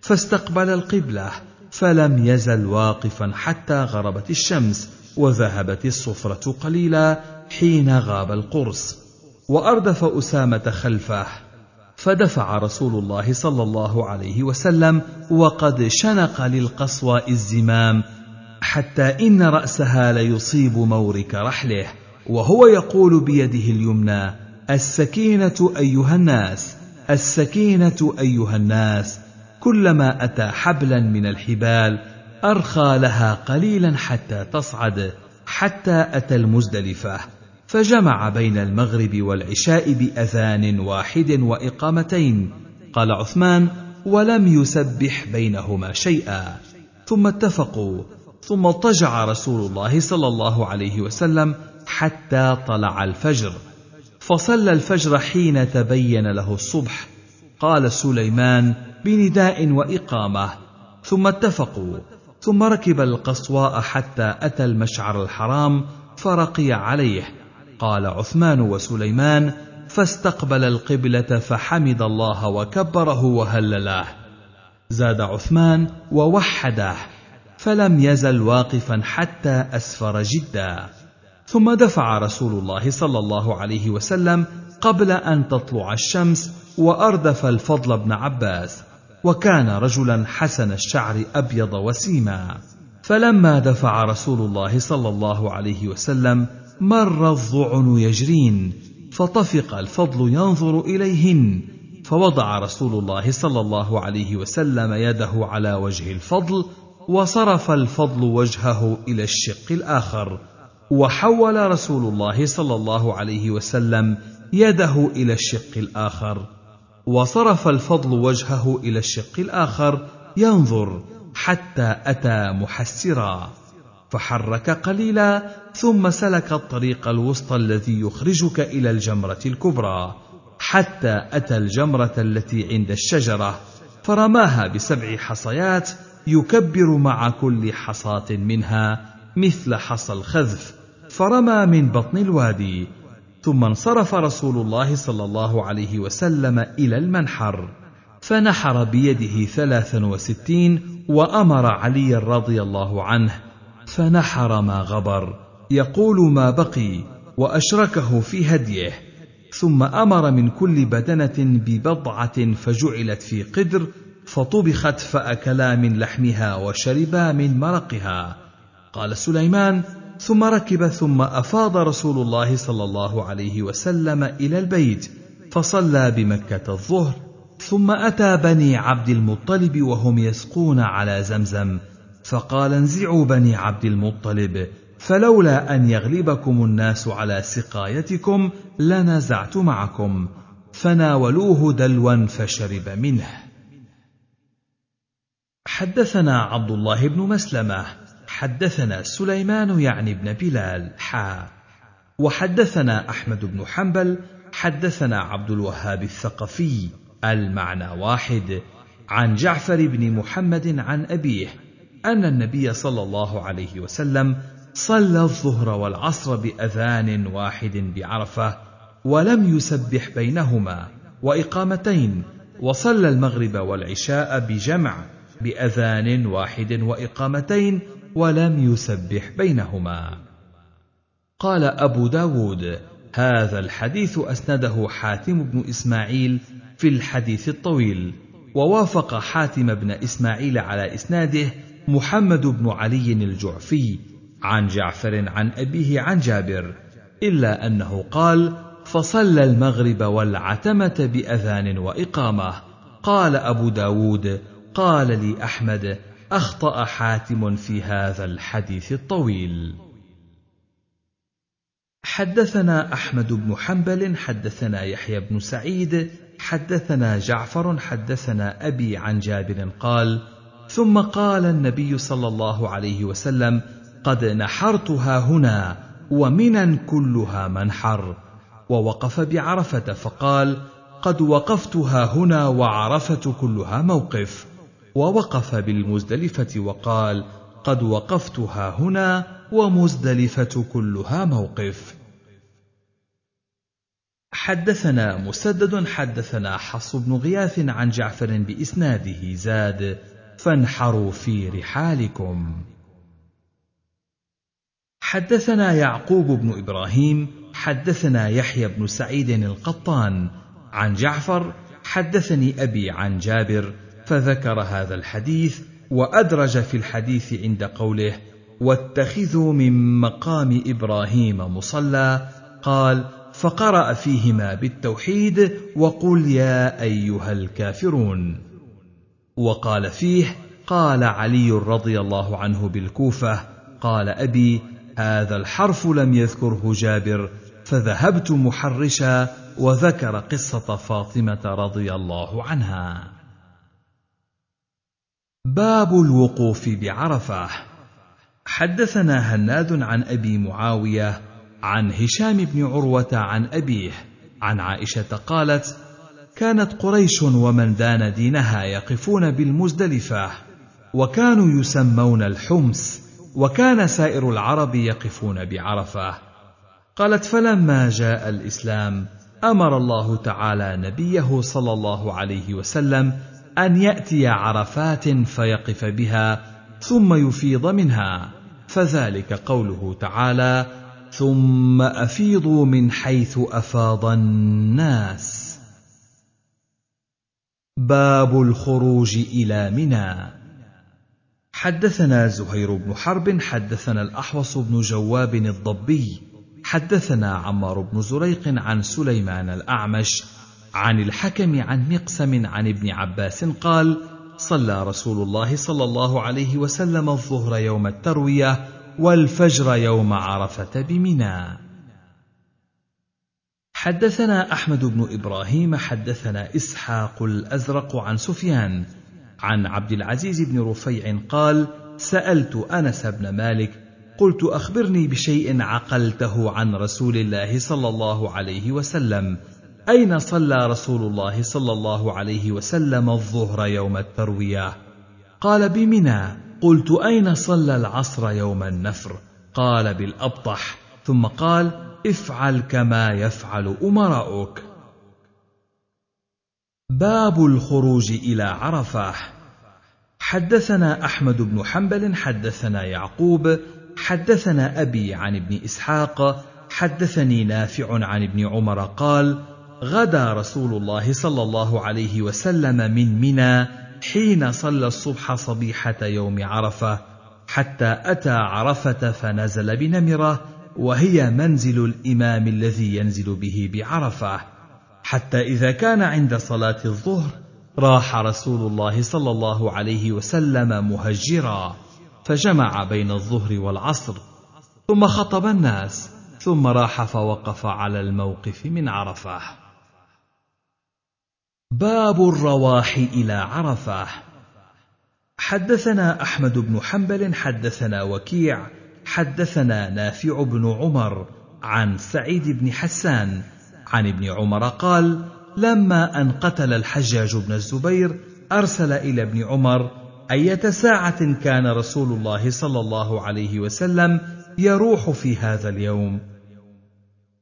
فاستقبل القبلة فلم يزل واقفا حتى غربت الشمس وذهبت الصفرة قليلا حين غاب القرص. وأردف أسامة خلفه فدفع رسول الله صلى الله عليه وسلم وقد شنق للقصوى الزمام حتى إن رأسها ليصيب مورك رحله وهو يقول بيده اليمنى السكينة أيها الناس السكينة أيها الناس كلما أتى حبلا من الحبال أرخى لها قليلا حتى تصعد حتى أتى المزدلفة. فجمع بين المغرب والعشاء بأذان واحد وإقامتين. قال عثمان ولم يسبح بينهما شيئا. ثم اتفقوا. ثم اضطجع رسول الله صلى الله عليه وسلم حتى طلع الفجر. فصلى الفجر حين تبين له الصبح. قال سليمان بنداء وإقامة. ثم اتفقوا. ثم ركب القصواء حتى أتى المشعر الحرام فرقي عليه. قال عثمان وسليمان فاستقبل القبلة فحمد الله وكبره وهلله. زاد عثمان ووحده فلم يزل واقفا حتى أسفر جدا. ثم دفع رسول الله صلى الله عليه وسلم قبل أن تطلع الشمس وأردف الفضل بن عباس وكان رجلا حسن الشعر أبيض وسيما. فلما دفع رسول الله صلى الله عليه وسلم مر الظعن يجرين فطفق الفضل ينظر إليهن فوضع رسول الله صلى الله عليه وسلم يده على وجه الفضل وصرف الفضل وجهه إلى الشق الآخر وحول رسول الله صلى الله عليه وسلم يده إلى الشق الآخر وصرف الفضل وجهه إلى الشق الآخر ينظر حتى أتى محسرا. فحرك قليلا ثم سلك الطريق الوسطى الذي يخرجك إلى الجمرة الكبرى. حتى أتى الجمرة التي عند الشجرة فرماها بسبع حصيات يكبر مع كل حصاة منها مثل حصى الخذف. فرمى من بطن الوادي. ثم انصرف رسول الله صلى الله عليه وسلم إلى المنحر. فنحر بيده ثلاثا وستين وأمر علي رضي الله عنه فنحر ما غبر. يقول ما بقي وأشركه في هديه. ثم أمر من كل بدنة ببضعة فجعلت في قدر فطبخت فأكلا من لحمها وشربا من مرقها. قال سليمان ثم ركب ثم أفاض رسول الله صلى الله عليه وسلم إلى البيت فصلى بمكة الظهر ثم أتى بني عبد المطلب وهم يسقون على زمزم. فقال انزعوا بني عبد المطلب فلولا أن يغلبكم الناس على سقايتكم لنزعت معكم فناولوه دلوا فشرب منه. حدثنا عبد الله بن مسلمة حدثنا سليمان يعني بن بلال حا وحدثنا أحمد بن حنبل حدثنا عبد الوهاب الثقفي المعنى واحد عن جعفر بن محمد عن أبيه أن النبي صلى الله عليه وسلم صلى الظهر والعصر بأذان واحد بعرفة ولم يسبح بينهما وإقامتين وصلى المغرب والعشاء بجمع بأذان واحد وإقامتين ولم يسبح بينهما. قال أبو داود هذا الحديث أسنده حاتم بن إسماعيل في الحديث الطويل ووافق حاتم بن إسماعيل على إسناده محمد بن علي الجعفي عن جعفر عن أبيه عن جابر إلا أنه قال فصلى المغرب والعتمة بأذان وإقامة. قال أبو داود قال لي أحمد أخطأ حاتم في هذا الحديث الطويل. حدثنا أحمد بن حنبل حدثنا يحيى بن سعيد حدثنا جعفر حدثنا أبي عن جابر قال ثم قال النبي صلى الله عليه وسلم قد نحرتها هنا ومنا كلها منحر ووقف بعرفة فقال قد وقفتها هنا وعرفة كلها موقف ووقف بالمزدلفة وقال: قد وقفتها هنا ومزدلفة كلها موقف. حدثنا مسدد حدثنا حص بن غياث عن جعفر بإسناده زاد: فانحروا في رحالكم. حدثنا يعقوب بن إبراهيم حدثنا يحيى بن سعيد القطان عن جعفر حدثني أبي عن جابر فذكر هذا الحديث وأدرج في الحديث عند قوله واتخذوا من مقام إبراهيم مصلى قال فقرأ فيهما بالتوحيد وقل يا أيها الكافرون وقال فيه قال علي رضي الله عنه بالكوفة قال أبي هذا الحرف لم يذكره جابر فذهبت محرشا وذكر قصة فاطمة رضي الله عنها. باب الوقوف بعرفة. حدثنا هناد عن أبي معاوية عن هشام بن عروة عن أبيه عن عائشة قالت كانت قريش ومن دان دينها يقفون بالمزدلفة وكانوا يسمون الحمس وكان سائر العرب يقفون بعرفة. قالت فلما جاء الإسلام أمر الله تعالى نبيه صلى الله عليه وسلم أن يأتي عرفات فيقف بها ثم يفيض منها. فذلك قوله تعالى ثم أفيضوا من حيث أفاض الناس باب الخروج إلى منى. حدثنا زهير بن حرب حدثنا الأحوص بن جواب الضبي حدثنا عمار بن زريق عن سليمان الأعمش عن الحكم عن مقسم عن ابن عباس قال صلى رسول الله صلى الله عليه وسلم الظهر يوم التروية والفجر يوم عرفة بمنى. حدثنا أحمد بن إبراهيم حدثنا إسحاق الأزرق عن سفيان عن عبد العزيز بن رفيع قال سألت أنس بن مالك قلت أخبرني بشيء عقلته عن رسول الله صلى الله عليه وسلم. أين صلى رسول الله صلى الله عليه وسلم الظهر يوم التروية؟ قال بمنى. قلت أين صلى العصر يوم النفر؟ قال بالأبطح. ثم قال افعل كما يفعل أمراؤك. باب الخروج إلى عرفة. حدثنا أحمد بن حنبل حدثنا يعقوب حدثنا أبي عن ابن إسحاق حدثني نافع عن ابن عمر قال غدا رسول الله صلى الله عليه وسلم من منى حين صلى الصبح صبيحة يوم عرفة حتى أتى عرفة فنزل بنمرة وهي منزل الإمام الذي ينزل به بعرفة حتى إذا كان عند صلاة الظهر راح رسول الله صلى الله عليه وسلم مهجرا فجمع بين الظهر والعصر ثم خطب الناس ثم راح فوقف على الموقف من عرفة. باب الرواح إلى عرفة. حدثنا أحمد بن حنبل حدثنا وكيع حدثنا نافع بن عمر عن سعيد بن حسان عن ابن عمر قال لما أن قتل الحجاج بن الزبير أرسل إلى ابن عمر أية ساعة كان رسول الله صلى الله عليه وسلم يروح في هذا اليوم؟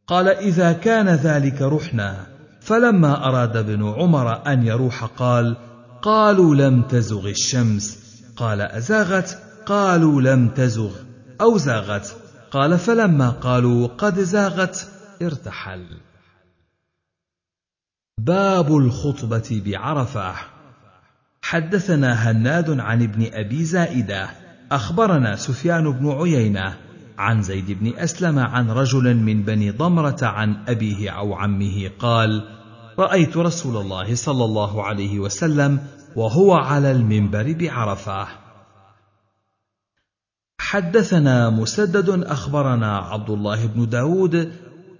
قال إذا كان ذلك رحنا. فلما أراد ابن عمر أن يروح قال قالوا لم تزغ الشمس. قال أزاغت؟ قالوا لم تزغ. أو زاغت. قال فلما قالوا قد زاغت ارتحل. باب الخطبة بعرفة. حدثنا هناد عن ابن أبي زائدة. أخبرنا سفيان بن عيينة عن زيد بن أسلم عن رجل من بني ضمرة عن أبيه أو عمه قال رأيت رسول الله صلى الله عليه وسلم وهو على المنبر بعرفة. حدثنا مسدد أخبرنا عبد الله بن داود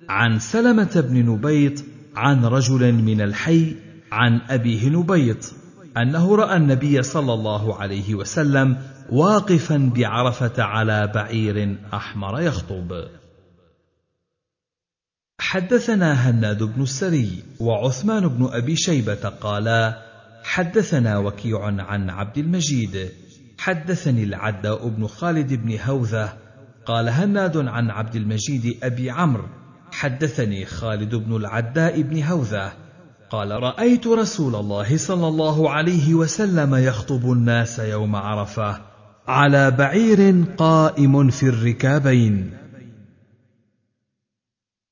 عن سلمة بن نبيط عن رجل من الحي عن أبيه نبيط أنه رأى النبي صلى الله عليه وسلم واقفا بعرفة على بعير أحمر يخطب. حدثنا هناد بن السري وعثمان بن أبي شيبة قالا حدثنا وكيع عن عبد المجيد حدثني العداء بن خالد بن هوذه قال هناد عن عبد المجيد أبي عمرو حدثني خالد بن العداء بن هوذه قال رأيت رسول الله صلى الله عليه وسلم يخطب الناس يوم عرفة على بعير قائم في الركابين.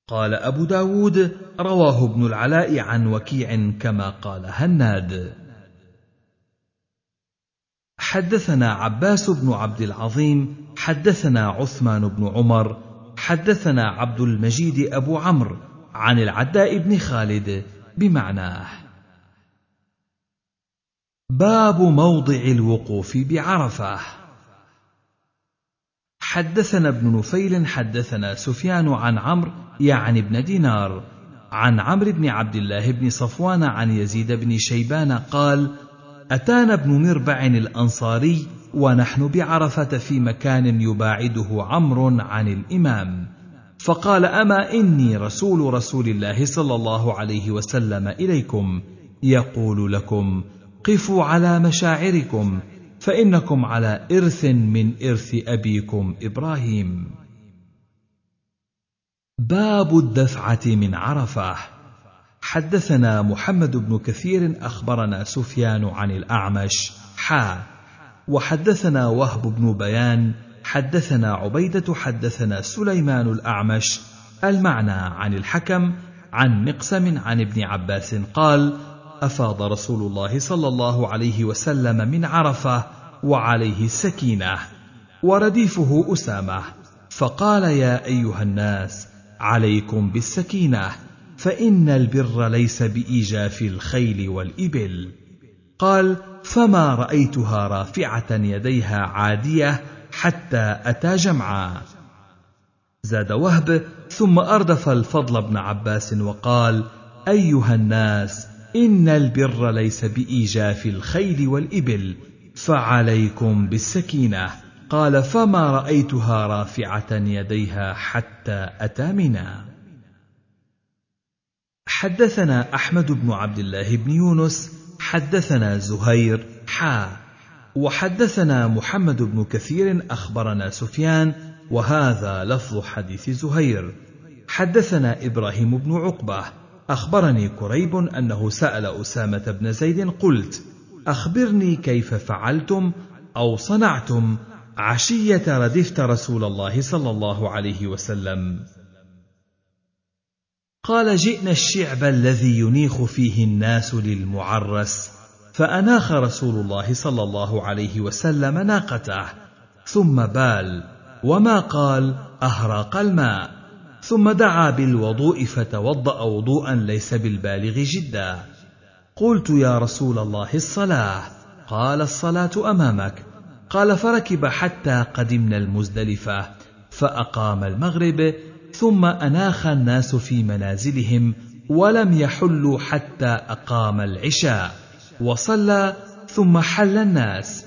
قال أبو داود رواه ابن العلاء عن وكيع كما قال هناد. حدثنا عباس بن عبد العظيم حدثنا عثمان بن عمر حدثنا عبد المجيد أبو عمرو عن العداء بن خالد بمعناه. باب موضع الوقوف بعرفة. حدثنا ابن نفيل حدثنا سفيان عن عمرو يعني ابن دينار عن عمرو بن عبد الله بن صفوان عن يزيد بن شيبان قال أتانا ابن مربع الأنصاري ونحن بعرفة في مكان يباعده عمرو عن الإمام. فقال أما إني رسول رسول الله صلى الله عليه وسلم إليكم يقول لكم قفوا على مشاعركم فإنكم على إرث من إرث أبيكم إبراهيم. باب الدفعة من عرفة. حدثنا محمد بن كثير أخبرنا سفيان عن الأعمش حا وحدثنا وهب بن بيان حدثنا عبيدة حدثنا سليمان الأعمش. المعنى عن الحكم عن مقسم عن ابن عباس قال أفاض رسول الله صلى الله عليه وسلم من عرفة وعليه السكينه ورديفه أسامة فقال يا أيها الناس عليكم بالسكينة. فإن البر ليس بإيجاف الخيل والإبل. قال فما رأيتها رافعة يديها عادية حتى أتى جمعا. زاد وهب ثم أردف الفضل بن عباس وقال أيها الناس إن البر ليس بإيجاف الخيل والإبل فعليكم بالسكينة. قال فما رأيتها رافعة يديها حتى أتى منا حدثنا أحمد بن عبد الله بن يونس حدثنا زهير حا. وحدثنا محمد بن كثير أخبرنا سفيان وهذا لفظ حديث زهير. حدثنا إبراهيم بن عقبة أخبرني كريب أنه سأل أسامة بن زيد قلت أخبرني كيف فعلتم أو صنعتم عشية ردفت رسول الله صلى الله عليه وسلم. قال جئنا الشعب الذي ينيخ فيه الناس للمعرس. فأناخ رسول الله صلى الله عليه وسلم ناقته. ثم بال وما قال أهراق الماء. ثم دعا بالوضوء فتوضأ وضوءا ليس بالبالغ جدا. قلت يا رسول الله الصلاة. قال الصلاة أمامك. قال فركب حتى قدمنا المزدلفة. فأقام المغرب ثم أناخ الناس في منازلهم ولم يحلوا حتى أقام العشاء وصلى ثم حل الناس.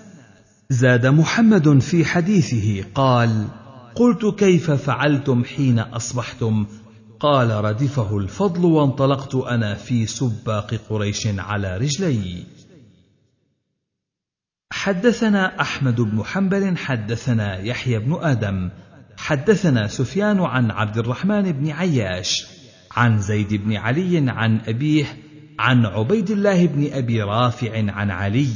زاد محمد في حديثه قال قلت كيف فعلتم حين أصبحتم؟ قال ردفه الفضل وانطلقت أنا في سباق قريش على رجلي. حدثنا أحمد بن حنبل حدثنا يحيى بن آدم حدثنا سفيان عن عبد الرحمن بن عياش عن زيد بن علي عن أبيه عن عبيد الله بن أبي رافع عن علي.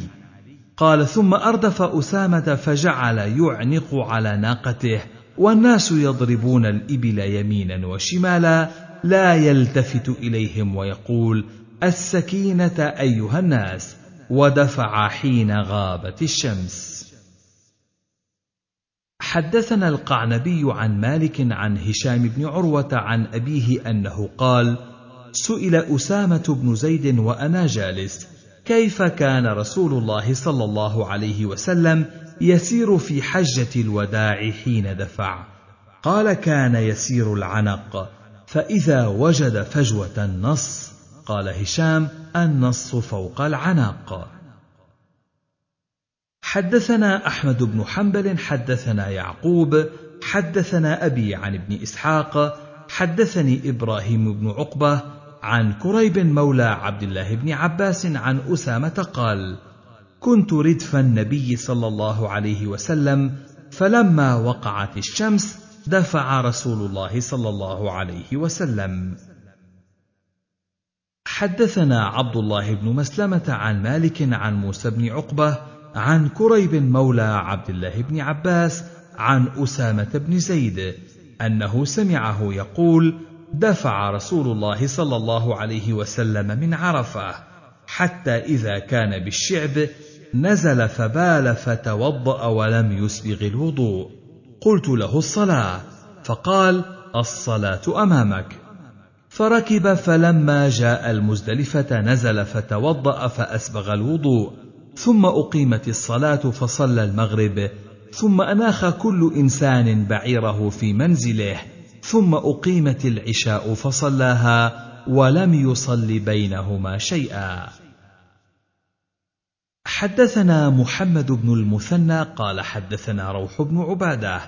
قال ثم أردف أسامة فجعل يعنق على ناقته والناس يضربون الإبل يمينا وشمالا لا يلتفت إليهم ويقول السكينة أيها الناس ودفع حين غابت الشمس. حدثنا القعنبي عن مالك عن هشام بن عروة عن أبيه أنه قال سئل أسامة بن زيد وأنا جالس كيف كان رسول الله صلى الله عليه وسلم يسير في حجة الوداع حين دفع؟ قال كان يسير العنق فإذا وجد فجوة النص قال هشام النص فوق العناق حدثنا أحمد بن حنبل حدثنا يعقوب حدثنا أبي عن ابن إسحاق حدثني إبراهيم بن عقبة عن كريب مولى عبد الله بن عباس عن أسامة قال كنت ردف النبي صلى الله عليه وسلم فلما وقعت الشمس دفع رسول الله صلى الله عليه وسلم. حدثنا عبد الله بن مسلمة عن مالك عن موسى بن عقبة عن كريب مولى عبد الله بن عباس عن أسامة بن زيد أنه سمعه يقول دفع رسول الله صلى الله عليه وسلم من عرفة حتى إذا كان بالشعب نزل فبال فتوضأ ولم يسبغ الوضوء. قلت له الصلاة فقال الصلاة أمامك. فركب فلما جاء المزدلفة نزل فتوضأ فأسبغ الوضوء. ثم أقيمت الصلاة فصلى المغرب ثم أناخ كل إنسان بعيره في منزله ثم أقيمت العشاء فصلاها ولم يصل بينهما شيئا. حدثنا محمد بن المثنى قال حدثنا روح بن عبادة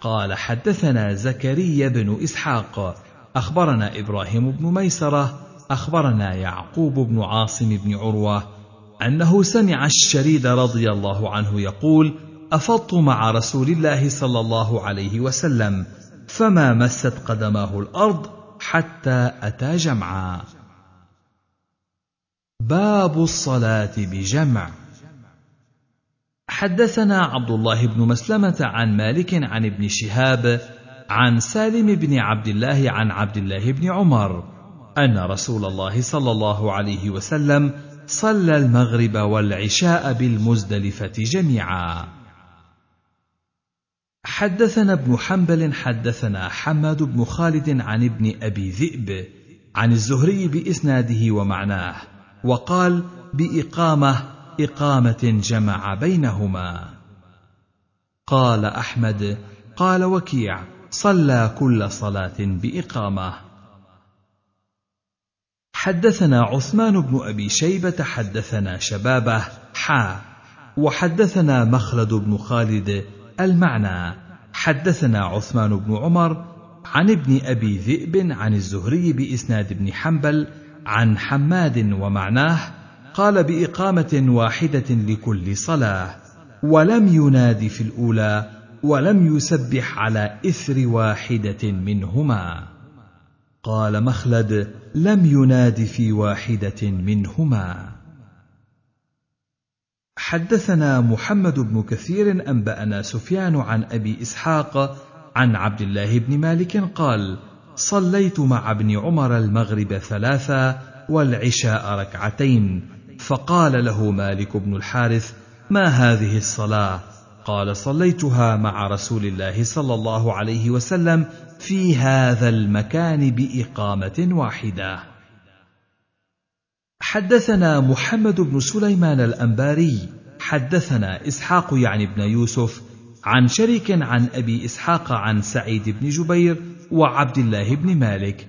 قال حدثنا زكريا بن إسحاق أخبرنا إبراهيم بن ميسرة أخبرنا يعقوب بن عاصم بن عروة أنه سمع الشريد رضي الله عنه يقول أفضت مع رسول الله صلى الله عليه وسلم فما مست قدماه الأرض حتى أتى جمعا. باب الصلاة بجمع. حدثنا عبد الله بن مسلمة عن مالك عن ابن شهاب عن سالم بن عبد الله عن عبد الله بن عمر أن رسول الله صلى الله عليه وسلم صلى المغرب والعشاء بالمزدلفة جميعا. حدثنا ابن حنبل حدثنا حماد بن خالد عن ابن أبي ذئب عن الزهري بإسناده ومعناه وقال بإقامة إقامة جمع بينهما. قال أحمد قال وكيع صلى كل صلاة بإقامة. حدثنا عثمان بن أبي شيبة حدثنا شبابة حا وحدثنا مخلد بن خالد المعنى. حدثنا عثمان بن عمر عن ابن أبي ذئب عن الزهري بإسناد ابن حنبل عن حماد ومعناه قال بإقامة واحدة لكل صلاة ولم يناد في الأولى ولم يسبح على إثر واحدة منهما. قال مخلد لم يناد في واحدة منهما. حدثنا محمد بن كثير أنبأنا سفيان عن أبي إسحاق عن عبد الله بن مالك قال صليت مع ابن عمر المغرب ثلاثا والعشاء ركعتين فقال له مالك بن الحارث ما هذه الصلاة؟ قال صليتها مع رسول الله صلى الله عليه وسلم في هذا المكان بإقامة واحدة. حدثنا محمد بن سليمان الأنباري حدثنا إسحاق يعني ابن يوسف عن شريك عن أبي إسحاق عن سعيد بن جبير وعبد الله بن مالك.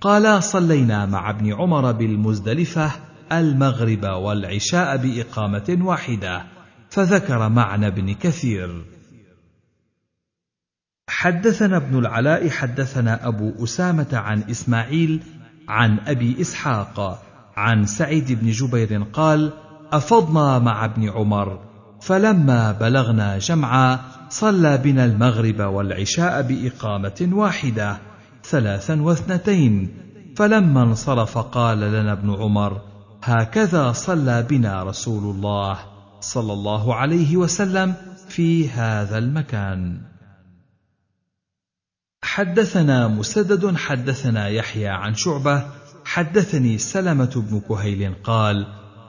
قالا صلينا مع ابن عمر بالمزدلفة المغرب والعشاء بإقامة واحدة. فذكر معنى ابن كثير. حدثنا ابن العلاء حدثنا أبو أسامة عن إسماعيل عن أبي إسحاق عن سعيد بن جبير قال أفضنا مع ابن عمر فلما بلغنا جمعا صلى بنا المغرب والعشاء بإقامة واحدة ثلاثا واثنتين. فلما انصرف قال لنا ابن عمر هكذا صلى بنا رسول الله. صلى الله عليه وسلم في هذا المكان. حدثنا مسدد حدثنا يحيى عن شعبة. حدثني سلمة بن كهيل قال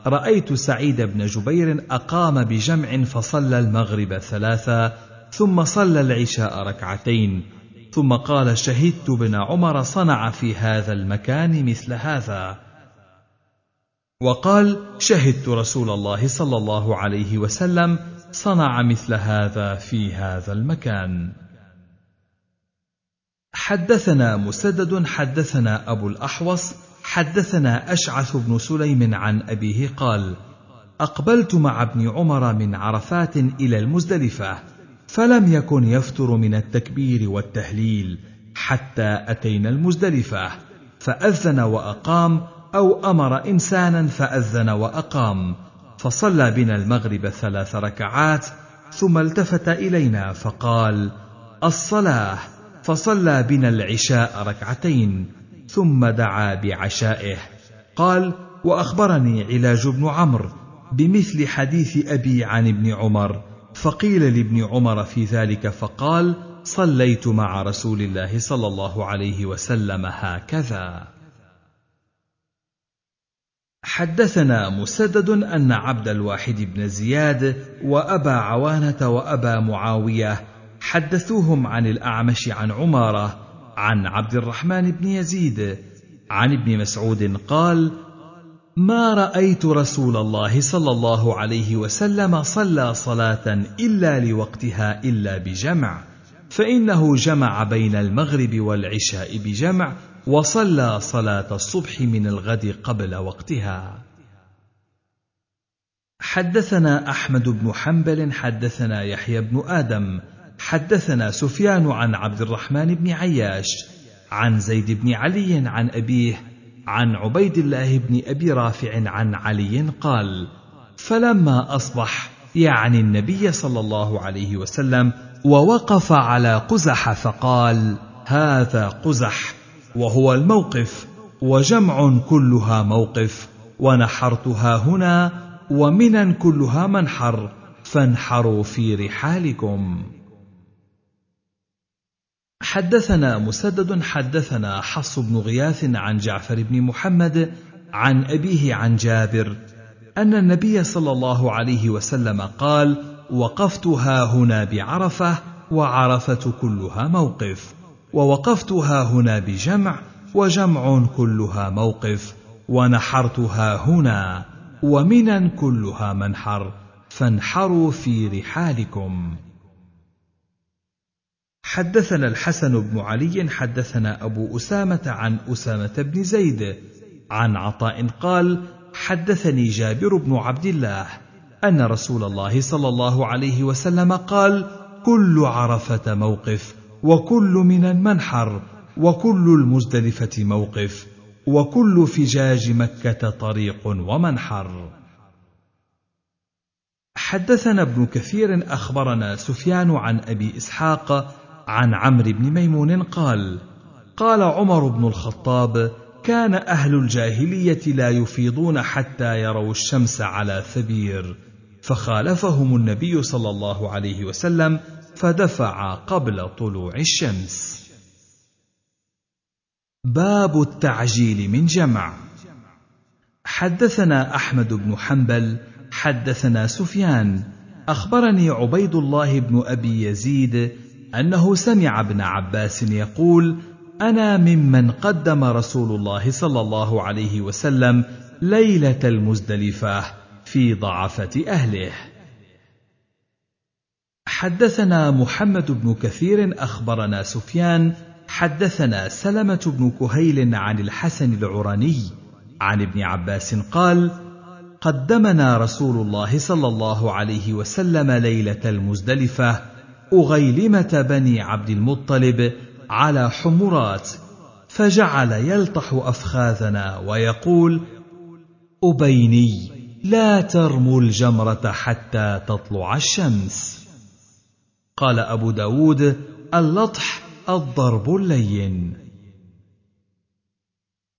رأيت سعيد بن جبير أقام بجمع فصلى المغرب ثلاثا ثم صلى العشاء ركعتين ثم قال شهدت بن عمر صنع في هذا المكان مثل هذا. وقال شهدت رسول الله صلى الله عليه وسلم صنع مثل هذا في هذا المكان. حدثنا مسدد حدثنا أبو الأحوص حدثنا أشعث بن سليم عن أبيه قال أقبلت مع ابن عمر من عرفات إلى المزدلفة فلم يكن يفتر من التكبير والتهليل حتى أتينا المزدلفة فأذن وأقام أو أمر إنسانا فأذن وأقام فصلى بنا المغرب ثلاث ركعات ثم التفت إلينا فقال الصلاة. فصلى بنا العشاء ركعتين ثم دعا بعشائه. قال وأخبرني علاج بن عمرو بمثل حديث أبي عن ابن عمر. فقيل لابن عمر في ذلك فقال صليت مع رسول الله صلى الله عليه وسلم هكذا. حدثنا مسدد أن عبد الواحد بن زياد وأبا عوانة وأبا معاوية حدثوهم عن الأعمش عن عمارة عن عبد الرحمن بن يزيد عن ابن مسعود قال ما رأيت رسول الله صلى الله عليه وسلم صلى صلاة إلا لوقتها إلا بجمع فإنه جمع بين المغرب والعشاء بجمع وصلى صلاة الصبح من الغد قبل وقتها. حدثنا أحمد بن حنبل حدثنا يحيى بن آدم حدثنا سفيان عن عبد الرحمن بن عياش عن زيد بن علي عن أبيه عن عبيد الله بن أبي رافع عن علي قال فلما أصبح يعني النبي صلى الله عليه وسلم ووقف على قزح فقال هذا قزح وهو الموقف وجمع كلها موقف ونحرتها هنا ومنا كلها منحر فانحروا في رحالكم. حدثنا مسدد حدثنا حفص بن غياث عن جعفر بن محمد عن أبيه عن جابر أن النبي صلى الله عليه وسلم قال وقفت ها هنا بعرفة وعرفة كلها موقف. ووقفت ها هنا بجمع وجمع كلها موقف ونحرت ها هنا ومنا كلها منحر فانحروا في رحالكم. حدثنا الحسن بن علي حدثنا أبو أسامة عن أسامة بن زيد عن عطاء قال حدثني جابر بن عبد الله أن رسول الله صلى الله عليه وسلم قال كل عرفة موقف وكل من منحر وكل المزدلفة موقف وكل فجاج مكة طريق ومنحر. حدثنا ابن كثير أخبرنا سفيان عن أبي إسحاق عن عمرو بن ميمون قال قال عمر بن الخطاب كان أهل الجاهلية لا يفيضون حتى يروا الشمس على ثبير فخالفهم النبي صلى الله عليه وسلم فدفع قبل طلوع الشمس. باب التعجيل من جمع. حدثنا أحمد بن حنبل حدثنا سفيان. أخبرني عبيد الله بن أبي يزيد أنه سمع ابن عباس يقول أنا ممن قدم رسول الله صلى الله عليه وسلم ليلة المزدلفة في ضعفة أهله. حدثنا محمد بن كثير أخبرنا سفيان حدثنا سلمة بن كهيل عن الحسن العرني عن ابن عباس قال قدمنا رسول الله صلى الله عليه وسلم ليلة المزدلفة أغيلمة بني عبد المطلب على حمرات فجعل يلطح أفخاذنا ويقول أبيني لا ترموا الجمرة حتى تطلع الشمس. قال أبو داود اللطح الضرب اللين.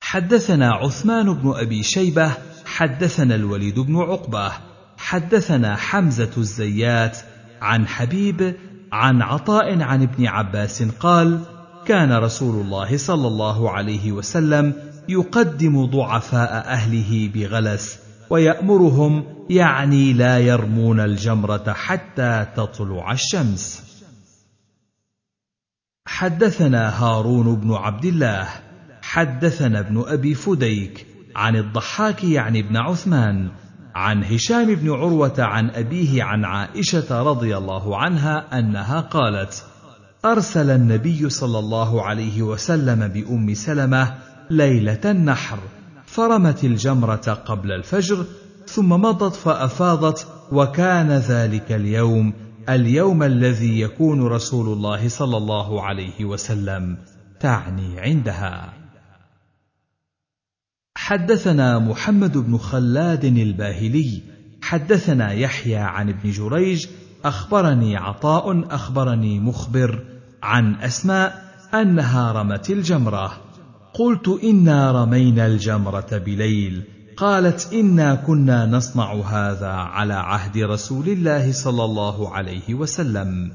حدثنا عثمان بن أبي شيبة حدثنا الوليد بن عقبة حدثنا حمزة الزيات عن حبيب عن عطاء عن ابن عباس قال كان رسول الله صلى الله عليه وسلم يقدم ضعفاء أهله بغلس ويأمرهم يعني لا يرمون الجمرة حتى تطلع الشمس. حدثنا هارون بن عبد الله حدثنا ابن أبي فديك عن الضحاك يعني ابن عثمان عن هشام بن عروة عن أبيه عن عائشة رضي الله عنها أنها قالت أرسل النبي صلى الله عليه وسلم بأم سلمة ليلة النحر فرمت الجمرة قبل الفجر ثم مضت فأفاضت وكان ذلك اليوم اليوم الذي يكون رسول الله صلى الله عليه وسلم تعني عندها. حدثنا محمد بن خلاد الباهلي حدثنا يحيى عن ابن جريج أخبرني عطاء أخبرني مخبر عن أسماء أنها رمت الجمرة. قلت إنا رمينا الجمرة بليل. قالت إنا كنا نصنع هذا على عهد رسول الله صلى الله عليه وسلم.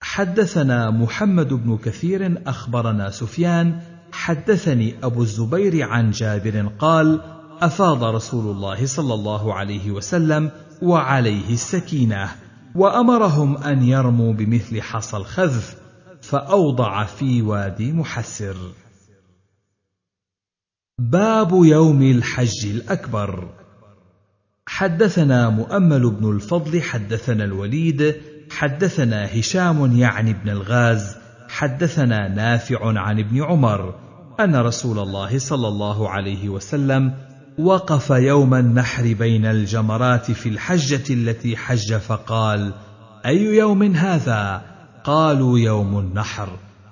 حدثنا محمد بن كثير أخبرنا سفيان. حدثني أبو الزبير عن جابر قال أفاض رسول الله صلى الله عليه وسلم وعليه السكينة وأمرهم أن يرموا بمثل حصى الخذف فأوضع في وادي محسر. باب يوم الحج الأكبر. حدثنا مؤمل بن الفضل حدثنا الوليد حدثنا هشام يعني بن الغاز حدثنا نافع عن ابن عمر أن رسول الله صلى الله عليه وسلم وقف يوم النحر بين الجمرات في الحجة التي حج فقال أي يوم هذا؟ قالوا يوم النحر.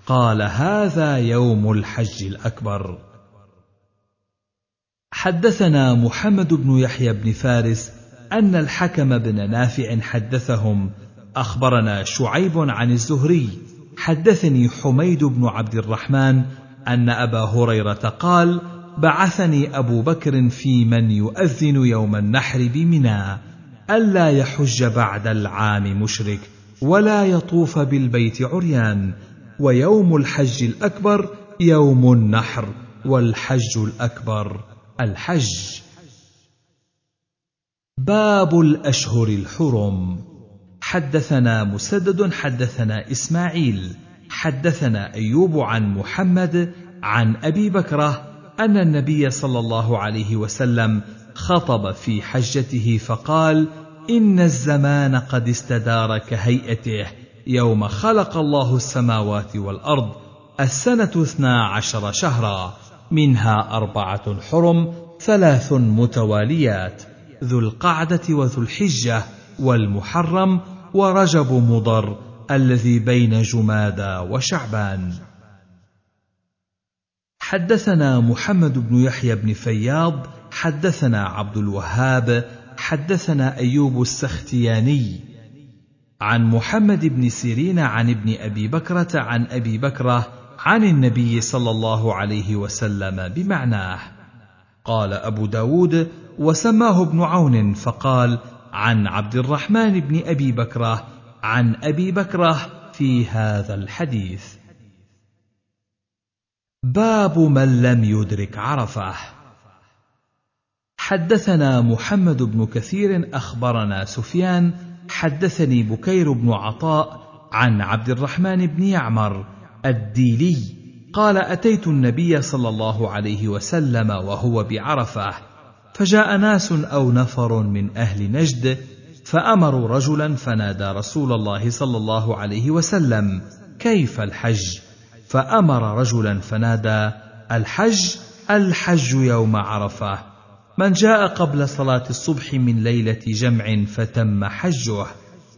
قال هذا يوم الحج الأكبر. حدثنا محمد بن يحيى بن فارس أن الحكم بن نافع حدثهم. أخبرنا شعيب عن الزهري. حدثني حميد بن عبد الرحمن أن أبا هريرة قال بعثني أبو بكر في من يؤذن يوم النحر بمنى ألا يحج بعد العام مشرك. ولا يطوف بالبيت عريان ويوم الحج الأكبر يوم النحر والحج الأكبر الحج. باب الأشهر الحرم. حدثنا مسدد حدثنا إسماعيل حدثنا أيوب عن محمد عن أبي بكره أن النبي صلى الله عليه وسلم خطب في حجته فقال إن الزمان قد استدار كهيئته يوم خلق الله السماوات والأرض السنة اثنا عشر شهرا منها أربعة حرم ثلاث متواليات ذو القعدة وذو الحجة والمحرم ورجب مضر الذي بين جمادى وشعبان. حدثنا محمد بن يحيى بن فياض حدثنا عبد الوهاب حدثنا أيوب السختياني عن محمد بن سيرين عن ابن أبي بكرة عن أبي بكرة عن النبي صلى الله عليه وسلم بمعناه. قال أبو داود وسماه ابن عون فقال عن عبد الرحمن بن أبي بكرة عن أبي بكرة في هذا الحديث. باب من لم يدرك عرفة. حدثنا محمد بن كثير أخبرنا سفيان حدثني بكير بن عطاء عن عبد الرحمن بن يعمر الديلي قال أتيت النبي صلى الله عليه وسلم وهو بعرفة فجاء ناس أو نفر من أهل نجد فأمروا رجلا فنادى رسول الله صلى الله عليه وسلم كيف الحج؟ فأمر رجلا فنادى الحج الحج يوم عرفة. من جاء قبل صلاة الصبح من ليلة جمع فتم حجه.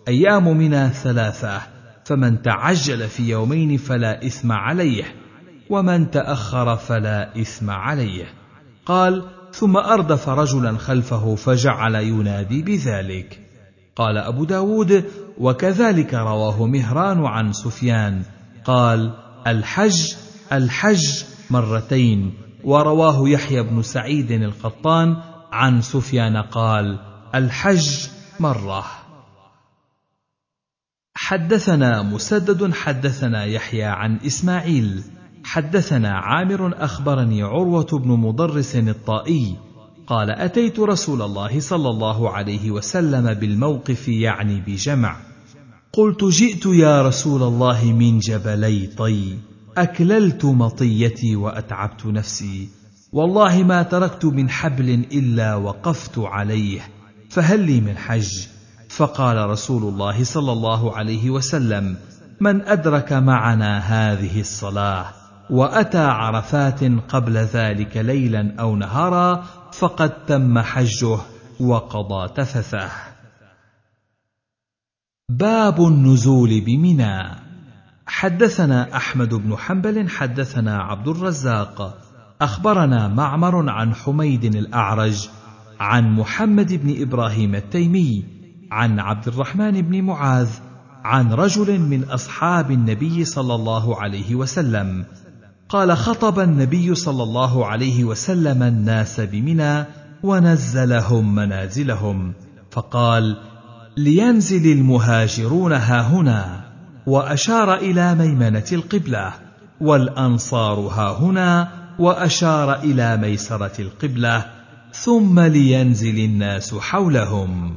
أيام منى ثلاثة. فمن تعجل في يومين فلا إثم عليه ومن تأخر فلا إثم عليه. قال ثم أردف رجلا خلفه فجعل ينادي بذلك. قال أبو داود وكذلك رواه مهران عن سفيان. قال الحج الحج مرتين. ورواه يحيى بن سعيد القطان عن سفيان قال الحج مرة. حدثنا مسدد حدثنا يحيى عن إسماعيل حدثنا عامر أخبرني عروة بن مضرس الطائي قال أتيت رسول الله صلى الله عليه وسلم بالموقف يعني بجمع قلت جئت يا رسول الله من جبلي طي أكللت مطيتي وأتعبت نفسي. والله ما تركت من حبل إلا وقفت عليه فهل لي من حج؟ فقال رسول الله صلى الله عليه وسلم من أدرك معنا هذه الصلاة وأتى عرفات قبل ذلك ليلا أو نهارا فقد تم حجه وقضى تفثه. باب النزول بمنى. حدثنا أحمد بن حنبل حدثنا عبد الرزاق. أخبرنا معمر عن حميد الأعرج عن محمد بن إبراهيم التيمي عن عبد الرحمن بن معاذ عن رجل من أصحاب النبي صلى الله عليه وسلم. قال خطب النبي صلى الله عليه وسلم الناس بمنى ونزلهم منازلهم فقال لينزل المهاجرون هاهنا وأشار إلى ميمنة القبلة والأنصار هاهنا وأشار إلى ميسرة القبلة ثم لينزل الناس حولهم.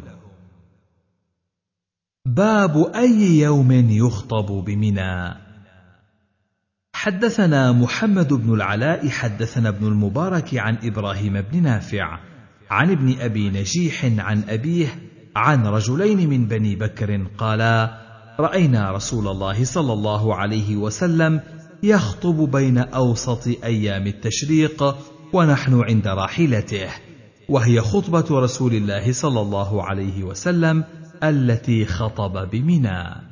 باب أي يوم يخطب بمنى. حدثنا محمد بن العلاء حدثنا ابن المبارك عن إبراهيم بن نافع عن ابن أبي نجيح عن أبيه عن رجلين من بني بكر قالا رأينا رسول الله صلى الله عليه وسلم يخطب بين أوسط أيام التشريق ونحن عند راحلته وهي خطبة رسول الله صلى الله عليه وسلم التي خطب بمنى.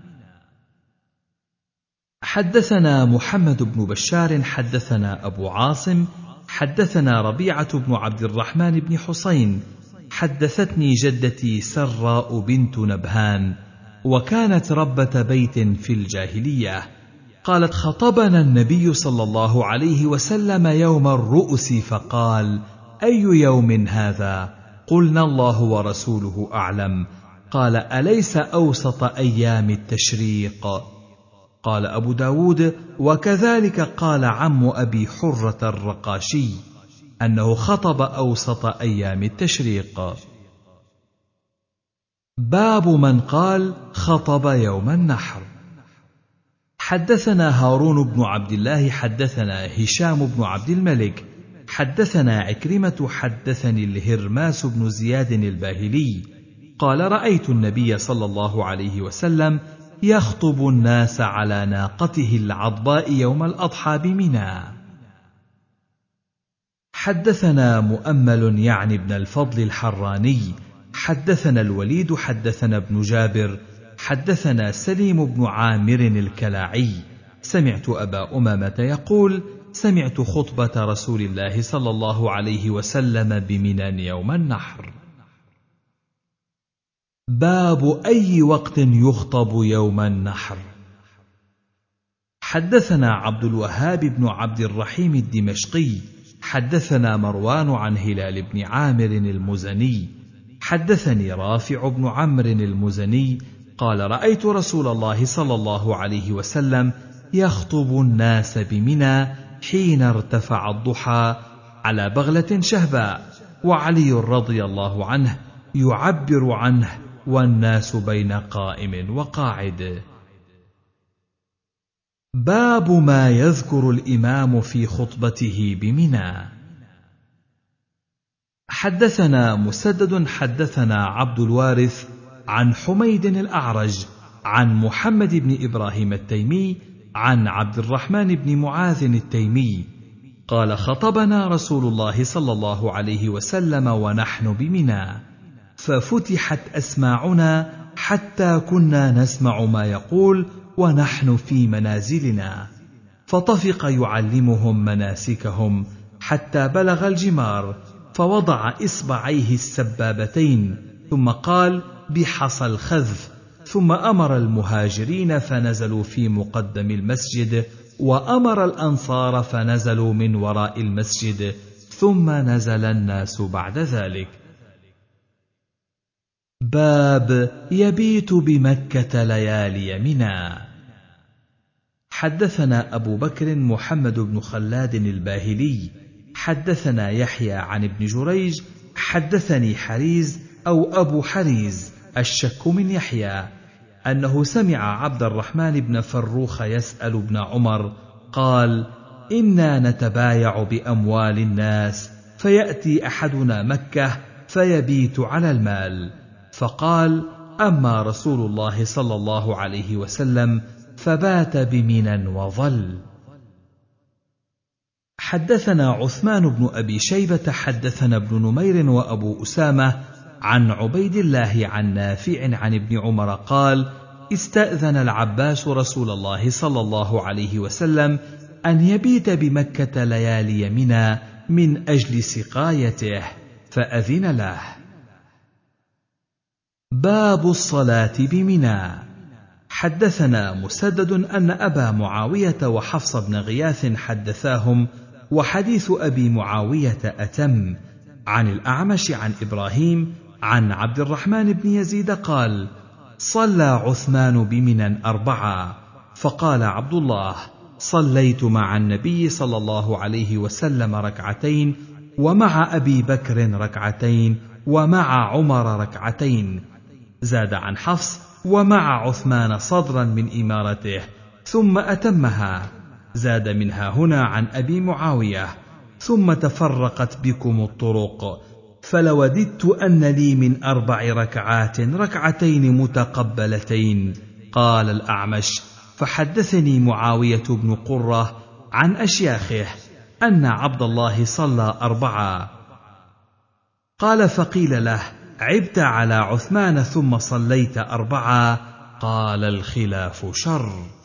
حدثنا محمد بن بشار حدثنا أبو عاصم حدثنا ربيعة بن عبد الرحمن بن حسين حدثتني جدتي سراء بنت نبهان وكانت ربة بيت في الجاهلية. قالت خطبنا النبي صلى الله عليه وسلم يوم الرؤس فقال أي يوم هذا؟ قلنا الله ورسوله أعلم. قال أليس أوسط أيام التشريق؟ قال أبو داود وكذلك قال عم أبي حرة الرقاشي أنه خطب أوسط أيام التشريق. باب من قال خطب يوم النحر. حدثنا هارون بن عبد الله حدثنا هشام بن عبد الملك حدثنا عكرمة حدثني الهرماس بن زياد الباهلي. قال رأيت النبي صلى الله عليه وسلم يخطب الناس على ناقته العضباء يوم الأضحى بمنى. حدثنا مؤمل يعني ابن الفضل الحراني حدثنا الوليد حدثنا ابن جابر حدثنا سليم بن عامر الكلاعي. سمعت أبا أمامة يقول سمعت خطبة رسول الله صلى الله عليه وسلم بمنى يوم النحر. باب أي وقت يخطب يوم النحر؟ حدثنا عبد الوهاب بن عبد الرحيم الدمشقي. حدثنا مروان عن هلال بن عامر المزني. حدثني رافع بن عمرو المزني قال رأيت رسول الله صلى الله عليه وسلم يخطب الناس بمنى حين ارتفع الضحى على بغلة شهباء وعلي رضي الله عنه يعبر عنه والناس بين قائم وقاعد. باب ما يذكر الإمام في خطبته بمنى. حدثنا مسدد حدثنا عبد الوارث عن حميد الأعرج عن محمد بن إبراهيم التيمي عن عبد الرحمن بن معاذ التيمي قال خطبنا رسول الله صلى الله عليه وسلم ونحن بمنى ففتحت أسماعنا حتى كنا نسمع ما يقول ونحن في منازلنا فطفق يعلمهم مناسكهم حتى بلغ الجمار فوضع إصبعيه السبابتين ثم قال بحصى الخذف. ثم أمر المهاجرين فنزلوا في مقدم المسجد وأمر الأنصار فنزلوا من وراء المسجد ثم نزل الناس بعد ذلك. باب يبيت بمكة ليالي منى. حدثنا أبو بكر محمد بن خلاد الباهلي حدثنا يحيى عن ابن جريج حدثني حريز أو أبو حريز الشك من يحيى أنه سمع عبد الرحمن بن فروخ يسأل ابن عمر قال إنا نتبايع بأموال الناس فيأتي أحدنا مكة فيبيت على المال. فقال أما رسول الله صلى الله عليه وسلم فبات بمنى وظل. حدثنا عثمان بن أبي شيبة حدثنا ابن نمير وأبو أسامة عن عبيد الله عن نافع عن ابن عمر قال استأذن العباس رسول الله صلى الله عليه وسلم أن يبيت بمكة ليالي منى من أجل سقايته فأذن له. باب الصلاة بمنى. حدثنا مسدد أن أبا معاوية وحفص بن غياث حدثاهم وحديث أبي معاوية أتم عن الأعمش عن إبراهيم عن عبد الرحمن بن يزيد قال صلى عثمان بمنى أربعة فقال عبد الله صليت مع النبي صلى الله عليه وسلم ركعتين ومع أبي بكر ركعتين ومع عمر ركعتين زاد عن حفص ومع عثمان صدرا من إمارته ثم أتمها زاد منها هنا عن أبي معاوية ثم تفرقت بكم الطرق فلوددت أن لي من أربع ركعات ركعتين متقبلتين. قال الأعمش فحدثني معاوية بن قرة عن أشياخه أن عبد الله صلى أربعة. قال فقيل له عبت على عثمان ثم صليت أربعة؟ قال الخلاف شر.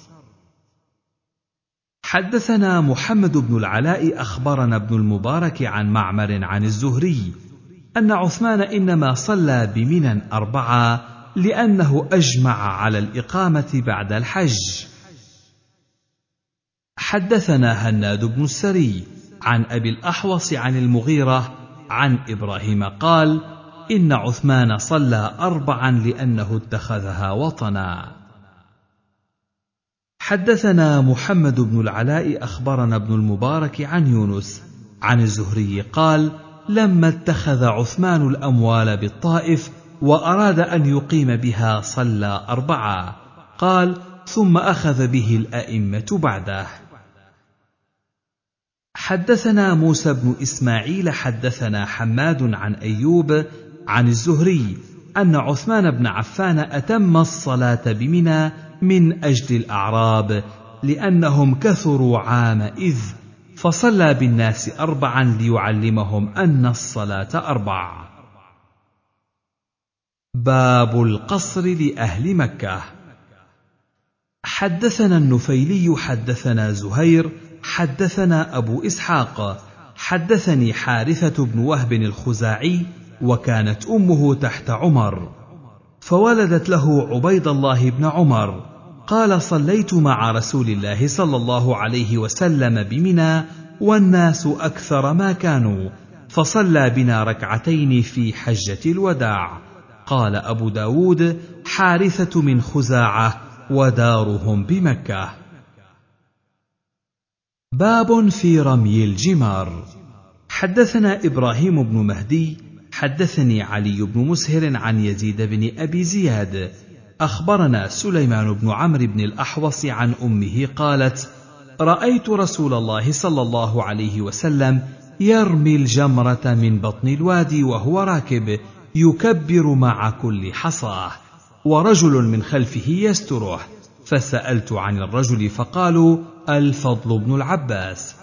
حدثنا محمد بن العلاء أخبرنا ابن المبارك عن معمر عن الزهري أن عثمان إنما صلى بمنى أربعة لأنه أجمع على الإقامة بعد الحج. حدثنا هناد بن السري عن أبي الأحوص عن المغيرة عن إبراهيم قال إن عثمان صلى اربعا لأنه اتخذها وطنا. حدثنا محمد بن العلاء أخبرنا ابن المبارك عن يونس عن الزهري قال لما اتخذ عثمان الأموال بالطائف وأراد أن يقيم بها صلى أربعة قال ثم أخذ به الأئمة بعده. حدثنا موسى بن إسماعيل حدثنا حماد عن أيوب عن الزهري أن عثمان بن عفان أتم الصلاة بمنى من أجل الأعراب لأنهم كثروا عام إذ فصلى بالناس اربعا ليعلمهم أن الصلاة أربع. باب القصر لأهل مكة. حدثنا النفيلي حدثنا زهير حدثنا أبو إسحاق حدثني حارثة بن وهب الخزاعي وكانت أمه تحت عمر فولدت له عبيد الله بن عمر قال صليت مع رسول الله صلى الله عليه وسلم بمنى والناس أكثر ما كانوا فصلى بنا ركعتين في حجة الوداع. قال أبو داود حارثة من خزاعة ودارهم بمكة. باب في رمي الجمار. حدثنا إبراهيم بن مهدي حدثني علي بن مسهر عن يزيد بن أبي زياد أخبرنا سليمان بن عمرو بن الأحوص عن أمه قالت رأيت رسول الله صلى الله عليه وسلم يرمي الجمرة من بطن الوادي وهو راكب يكبر مع كل حصاة ورجل من خلفه يستره فسألت عن الرجل فقالوا الفضل بن العباس.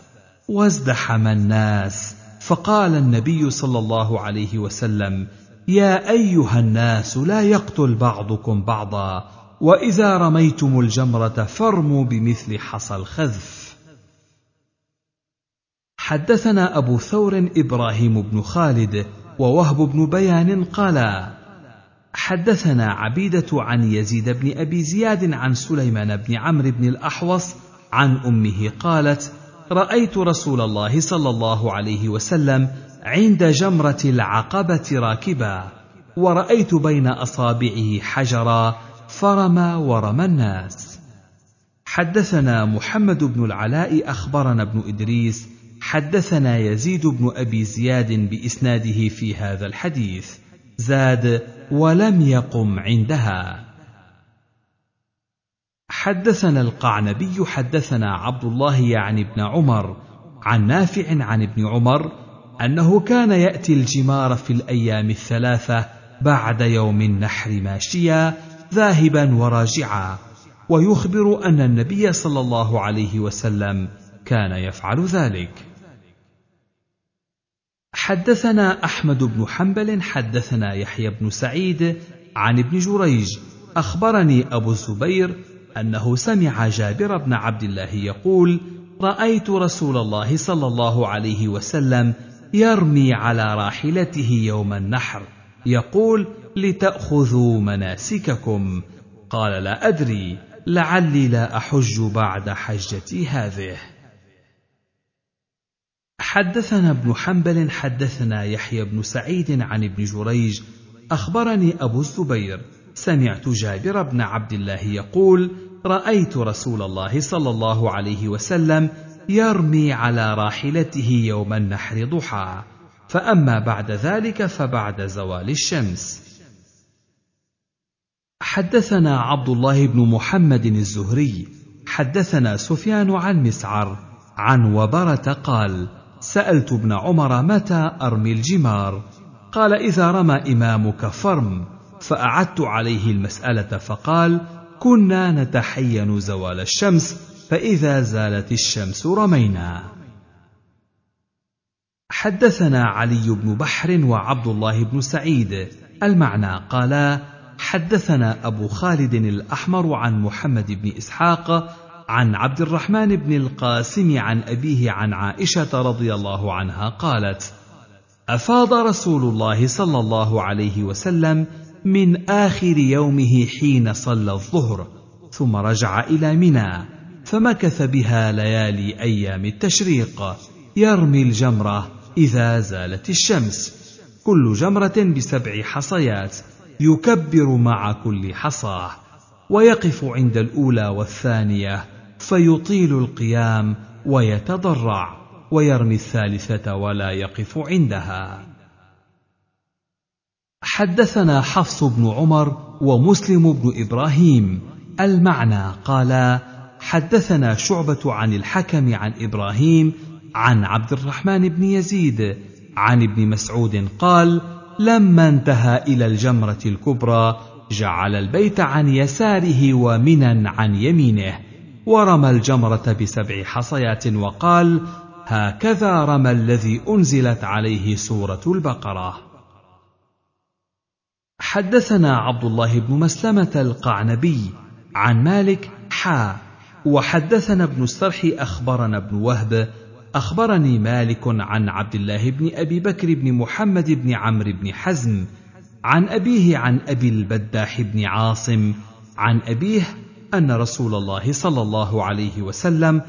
وازدحم الناس فقال النبي صلى الله عليه وسلم يا أيها الناس لا يقتل بعضكم بعضا وإذا رميتم الجمرة فارموا بمثل حصى الخذف. حدثنا أبو ثور إبراهيم بن خالد ووهب بن بيان قالا حدثنا عبيدة عن يزيد بن أبي زياد عن سليمان بن عمرو بن الأحوص عن أمه قالت رأيت رسول الله صلى الله عليه وسلم عند جمرة العقبة راكبا ورأيت بين أصابعه حجرا فرمى ورمى الناس. حدثنا محمد بن العلاء أخبرنا ابن إدريس حدثنا يزيد بن أبي زياد بإسناده في هذا الحديث زاد ولم يقم عندها. حدثنا القعنبي حدثنا عبد الله يعني ابن عمر عن نافع عن ابن عمر أنه كان يأتي الجمار في الأيام الثلاثة بعد يوم النحر ماشيا ذاهبا وراجعا. ويخبر أن النبي صلى الله عليه وسلم كان يفعل ذلك. حدثنا أحمد بن حنبل حدثنا يحيى بن سعيد عن ابن جريج. أخبرني أبو الزبير أنه سمع جابر بن عبد الله يقول رأيت رسول الله صلى الله عليه وسلم يرمي على راحلته يوم النحر يقول لتأخذوا مناسككم. قال لا أدري لعلي لا أحج بعد حجتي هذه. حدثنا ابن حنبل حدثنا يحيى بن سعيد عن ابن جريج أخبرني أبو الزبير سمعت جابر بن عبد الله يقول رأيت رسول الله صلى الله عليه وسلم يرمي على راحلته يوم النحر ضحى. فأما بعد ذلك فبعد زوال الشمس. حدثنا عبد الله بن محمد الزهري حدثنا سفيان عن مسعر عن وبرة قال سألت ابن عمر متى أرمي الجمار؟ قال إذا رمى إمامك فرم فأعدت عليه المسألة فقال كنا نتحين زوال الشمس فإذا زالت الشمس رمينا. حدثنا علي بن بحر وعبد الله بن سعيد. المعنى قالا حدثنا أبو خالد الأحمر عن محمد بن إسحاق عن عبد الرحمن بن القاسم عن أبيه عن عائشة رضي الله عنها قالت أفاض رسول الله صلى الله عليه وسلم من آخر يومه حين صلى الظهر ثم رجع إلى منى. فمكث بها ليالي أيام التشريق. يرمي الجمرة إذا زالت الشمس. كل جمرة بسبع حصيات. يكبر مع كل حصاه ويقف عند الأولى والثانية. فيطيل القيام ويتضرع. ويرمي الثالثة ولا يقف عندها. حدثنا حفص بن عمر ومسلم بن إبراهيم. المعنى قالا حدثنا شعبة عن الحكم عن إبراهيم عن عبد الرحمن بن يزيد عن ابن مسعود قال لما انتهى إلى الجمرة الكبرى جعل البيت عن يساره ومنا عن يمينه ورمى الجمرة بسبع حصيات وقال هكذا رمى الذي أنزلت عليه سورة البقرة. حدثنا عبد الله بن مسلمة القعنبي عن مالك حا وحدثنا ابن السرح أخبرنا ابن وهب أخبرني مالك عن عبد الله بن أبي بكر بن محمد بن عمرو بن حزم عن أبيه عن أبي البداح بن عاصم عن أبيه أن رسول الله صلى الله عليه وسلم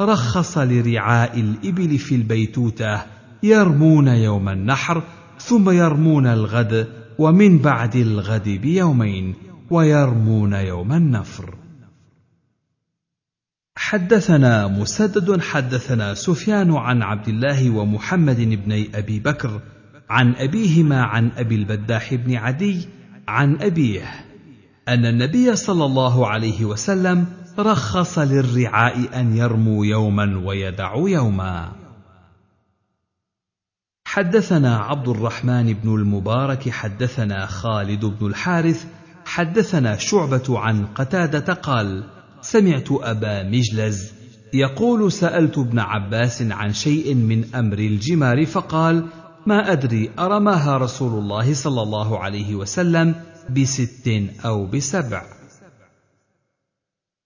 رخص لرعاء الإبل في البيتوتة يرمون يوم النحر ثم يرمون الغد ومن بعد الغد بيومين ويرمون يوم النفر. حدثنا مسدد حدثنا سفيان عن عبد الله ومحمد بن أبي بكر عن أبيهما عن أبي البداح بن عدي عن أبيه أن النبي صلى الله عليه وسلم رخص للرعاء أن يرموا يوما ويدعوا يوما. حدثنا عبد الرحمن بن المبارك حدثنا خالد بن الحارث حدثنا شعبة عن قتادة قال سمعت أبا مجلز يقول سألت ابن عباس عن شيء من أمر الجمار فقال ما أدري أرماها رسول الله صلى الله عليه وسلم بست أو بسبع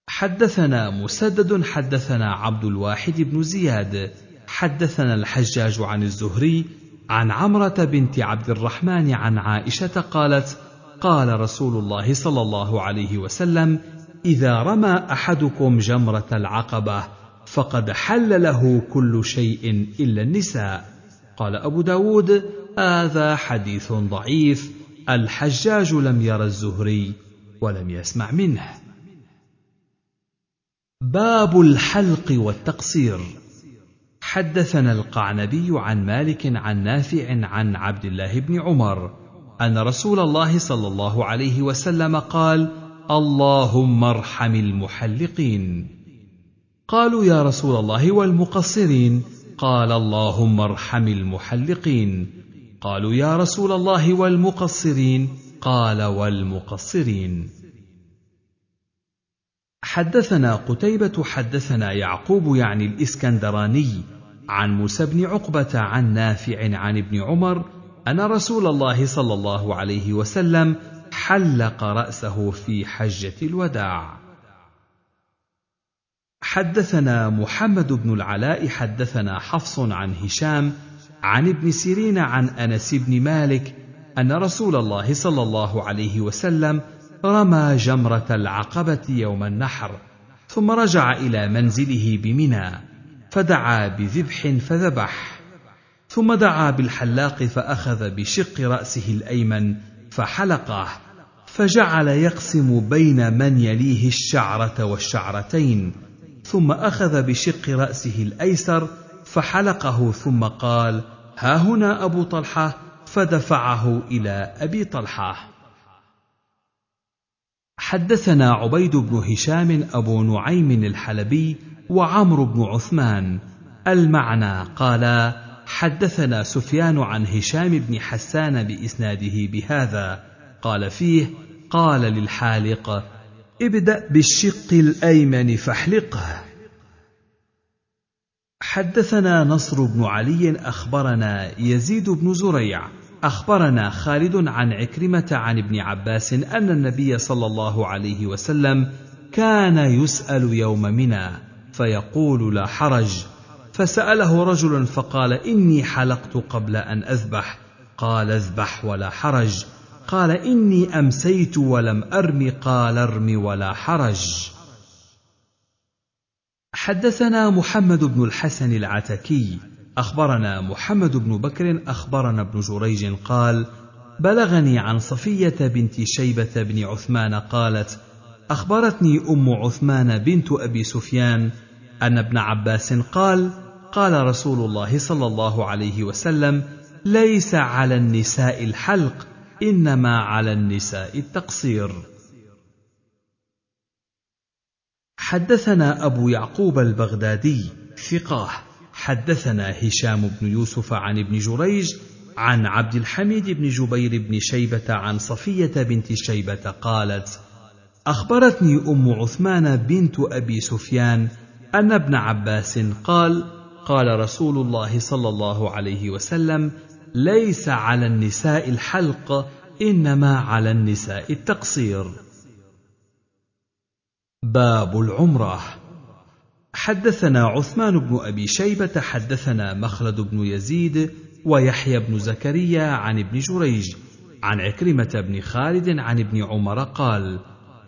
حدثنا مسدد حدثنا عبد الواحد بن زياد حدثنا الحجاج عن الزهري عن عمرة بنت عبد الرحمن عن عائشة قالت قال رسول الله صلى الله عليه وسلم إذا رمى أحدكم جمرة العقبة فقد حل له كل شيء إلا النساء. قال أبو داود هذا حديث ضعيف الحجاج لم ير الزهري ولم يسمع منه. باب الحلق والتقصير. حدثنا القعنبي عن مالك عن نافع عن عبد الله بن عمر أن رسول الله صلى الله عليه وسلم قال اللهم ارحم المحلقين. قالوا يا رسول الله والمقصرين. قال اللهم ارحم المحلقين. قالوا يا رسول الله والمقصرين. قال والمقصرين. حدثنا قتيبة حدثنا يعقوب يعني الإسكندراني عن موسى بن عقبة عن نافع عن ابن عمر أن رسول الله صلى الله عليه وسلم حلق رأسه في حجة الوداع. حدثنا محمد بن العلاء حدثنا حفص عن هشام عن ابن سيرين عن أنس بن مالك أن رسول الله صلى الله عليه وسلم رمى جمرة العقبة يوم النحر ثم رجع إلى منزله بمنى فدعا بذبح فذبح ثم دعا بالحلاق فأخذ بشق رأسه الأيمن فحلقه فجعل يقسم بين من يليه الشعرة والشعرتين ثم أخذ بشق رأسه الأيسر فحلقه ثم قال ها هنا أبو طلحة. فدفعه إلى أبي طلحة. حدثنا عبيد بن هشام أبو نعيم الحلبي وعمرو بن عثمان. المعنى قالا حدثنا سفيان عن هشام بن حسان بإسناده بهذا. قال فيه قال للحالق ابدأ بالشق الأيمن فاحلقه. حدثنا نصر بن علي أخبرنا يزيد بن زريع أخبرنا خالد عن عكرمة عن ابن عباس أن النبي صلى الله عليه وسلم كان يسأل يوم منى فيقول لا حرج. فسأله رجل فقال إني حلقت قبل أن أذبح. قال أذبح ولا حرج. قال إني أمسيت ولم أرم. قال أرم ولا حرج. حدثنا محمد بن الحسن العتكي. أخبرنا محمد بن بكر أخبرنا ابن جريج قال بلغني عن صفية بنت شيبة بن عثمان قالت أخبرتني أم عثمان بنت أبي سفيان أن ابن عباس قال قال رسول الله صلى الله عليه وسلم ليس على النساء الحلق إنما على النساء التقصير. حدثنا أبو يعقوب البغدادي ثقاه. حدثنا هشام بن يوسف عن ابن جريج عن عبد الحميد بن جبير بن شيبة عن صفية بنت شيبة قالت أخبرتني أم عثمان بنت أبي سفيان أن ابن عباس قال قال رسول الله صلى الله عليه وسلم ليس على النساء الحلق إنما على النساء التقصير. باب العمرة. حدثنا عثمان بن أبي شيبة حدثنا مخلد بن يزيد ويحيى بن زكريا عن ابن جريج عن عكرمة بن خالد عن ابن عمر قال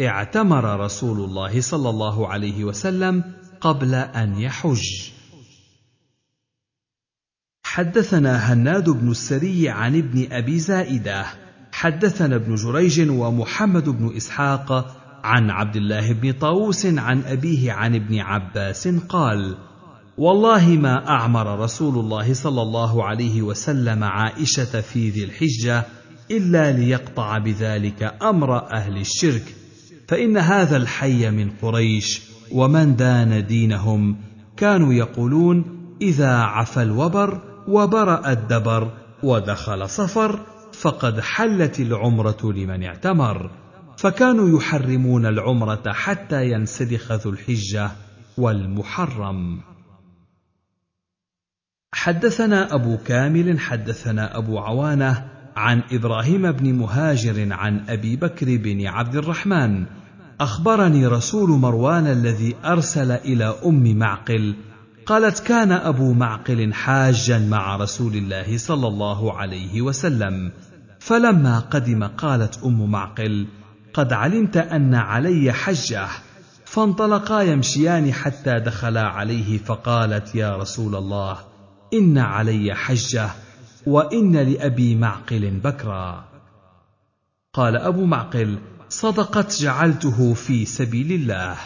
اعتمر رسول الله صلى الله عليه وسلم قبل أن يحج. حدثنا هناد بن السري عن ابن أبي زائدة. حدثنا ابن جريج ومحمد بن إسحاق عن عبد الله بن طاووس عن أبيه عن ابن عباس قال والله ما أعمر رسول الله صلى الله عليه وسلم عائشة في ذي الحجة إلا ليقطع بذلك أمر أهل الشرك فإن هذا الحي من قريش ومن دان دينهم كانوا يقولون إذا عفى الوبر وبرأ الدبر ودخل صفر فقد حلت العمرة لمن اعتمر. فكانوا يحرمون العمرة حتى ينسلخ ذو الحجة والمحرم. حدثنا أبو كامل حدثنا أبو عوانة عن إبراهيم بن مهاجر عن أبي بكر بن عبد الرحمن. أخبرني رسول مروان الذي أرسل إلى أم معقل قالت كان أبو معقل حاجا مع رسول الله صلى الله عليه وسلم فلما قدم قالت أم معقل قد علمت أن علي حجة فانطلقا يمشيان حتى دخلا عليه فقالت يا رسول الله إن علي حجة وإن لأبي معقل بكرا. قال أبو معقل صدقت جعلته في سبيل الله.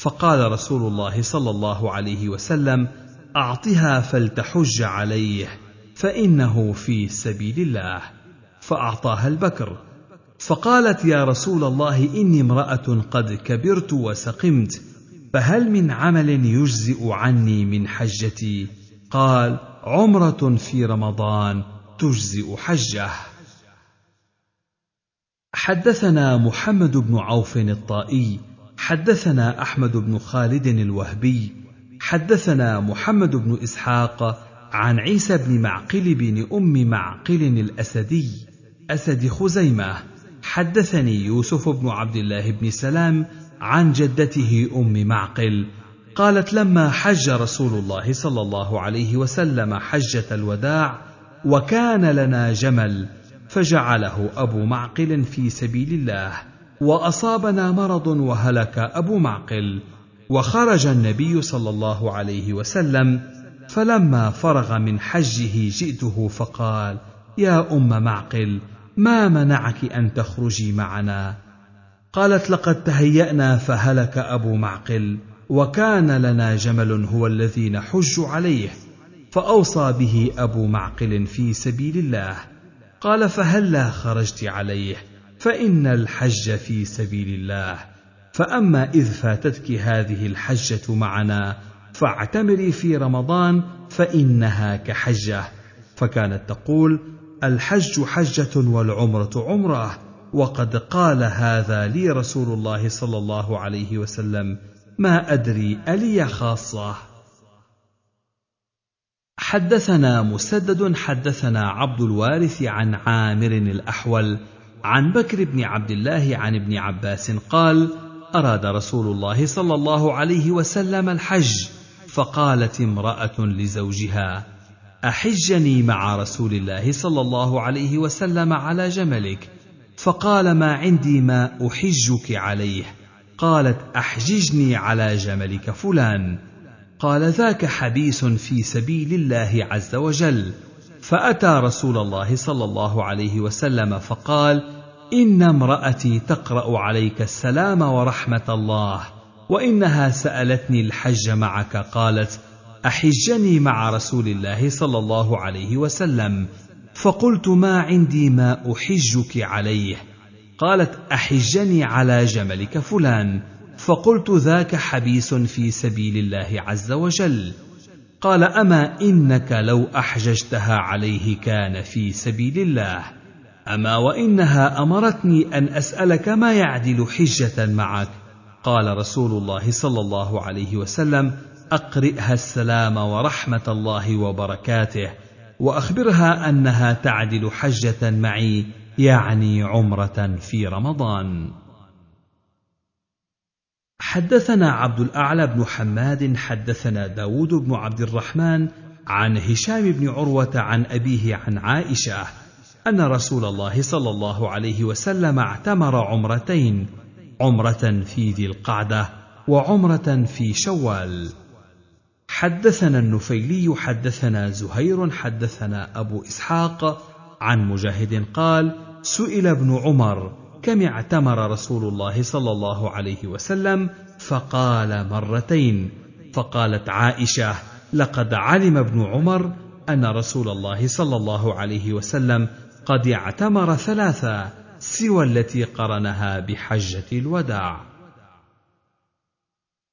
فقال رسول الله صلى الله عليه وسلم أعطها فلتحج عليه فإنه في سبيل الله. فأعطاها البكر. فقالت يا رسول الله إني امرأة قد كبرت وسقمت فهل من عمل يجزئ عني من حجتي؟ قال عمرة في رمضان تجزئ حجه. حدثنا محمد بن عوف الطائي حدثنا أحمد بن خالد الوهبي حدثنا محمد بن إسحاق عن عيسى بن معقل بن أم معقل الأسدي أسد خزيمة. حدثني يوسف بن عبد الله بن سلام عن جدته أم معقل قالت لما حج رسول الله صلى الله عليه وسلم حجة الوداع وكان لنا جمل فجعله أبو معقل في سبيل الله. وأصابنا مرض وهلك أبو معقل وخرج النبي صلى الله عليه وسلم فلما فرغ من حجه جئته فقال يا أم معقل ما منعك أن تخرجي معنا؟ قالت لقد تهيأنا فهلك أبو معقل وكان لنا جمل هو الذي نحج عليه فأوصى به أبو معقل في سبيل الله. قال فهلا خرجت عليه. فإن الحج في سبيل الله. فأما إذ فاتتك هذه الحجة معنا فاعتمري في رمضان فإنها كحجة. فكانت تقول الحج حجة والعمرة عمرة وقد قال هذا لي رسول الله صلى الله عليه وسلم. ما أدري ألي خاصة؟ حدثنا مسدد حدثنا عبد الوارث عن عامر الأحول عن بكر بن عبد الله عن ابن عباس قال أراد رسول الله صلى الله عليه وسلم الحج فقالت امرأة لزوجها أحجني مع رسول الله صلى الله عليه وسلم على جملك؟ فقال ما عندي ما أحجك عليه. قالت أحججني على جملك فلان. قال ذاك حبيس في سبيل الله عز وجل. فأتى رسول الله صلى الله عليه وسلم فقال إن امرأتي تقرأ عليك السلام ورحمة الله وإنها سألتني الحج معك قالت أحجني مع رسول الله صلى الله عليه وسلم فقلت ما عندي ما أحجك عليه؟ قالت أحجني على جملك فلان فقلت ذاك حبيس في سبيل الله عز وجل. قال أما إنك لو أحججتها عليه كان في سبيل الله. أما وإنها أمرتني أن أسألك ما يعدل حجة معك. قال رسول الله صلى الله عليه وسلم أقرئها السلام ورحمة الله وبركاته وأخبرها أنها تعدل حجة معي يعني عمرة في رمضان. حدثنا عبد الأعلى بن حماد حدثنا داود بن عبد الرحمن عن هشام بن عروة عن أبيه عن عائشة أن رسول الله صلى الله عليه وسلم اعتمر عمرتين عمرة في ذي القعدة وعمرة في شوال. حدثنا النفيلي حدثنا زهير حدثنا أبو إسحاق عن مجاهد قال سئل ابن عمر كم اعتمر رسول الله صلى الله عليه وسلم؟ فقال مرتين. فقالت عائشة لقد علم ابن عمر أن رسول الله صلى الله عليه وسلم قد اعتمر ثلاثا سوى التي قرنها بحجة الوداع.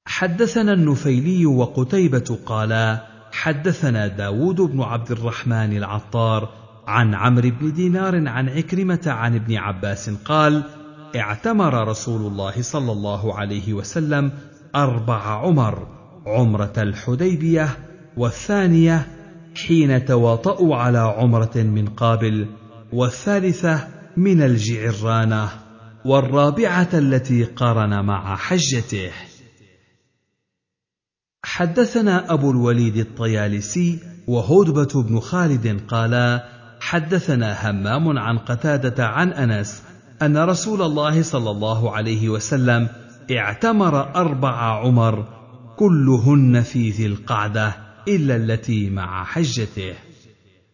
حدثنا النفيلي وقتيبة قالا حدثنا داود بن عبد الرحمن العطار عن عمرو بن دينار عن عكرمة عن ابن عباس قال اعتمر رسول الله صلى الله عليه وسلم أربع عمر عمرة الحديبية والثانية حين تواطؤوا على عمرة من قابل والثالثة من الجعرانة والرابعة التي قرن مع حجته. حدثنا أبو الوليد الطيالسي وهدبة بن خالد قالا حدثنا همام عن قتادة عن أنس أن رسول الله صلى الله عليه وسلم اعتمر أربع عمر كلهن في ذي القعدة إلا التي مع حجته.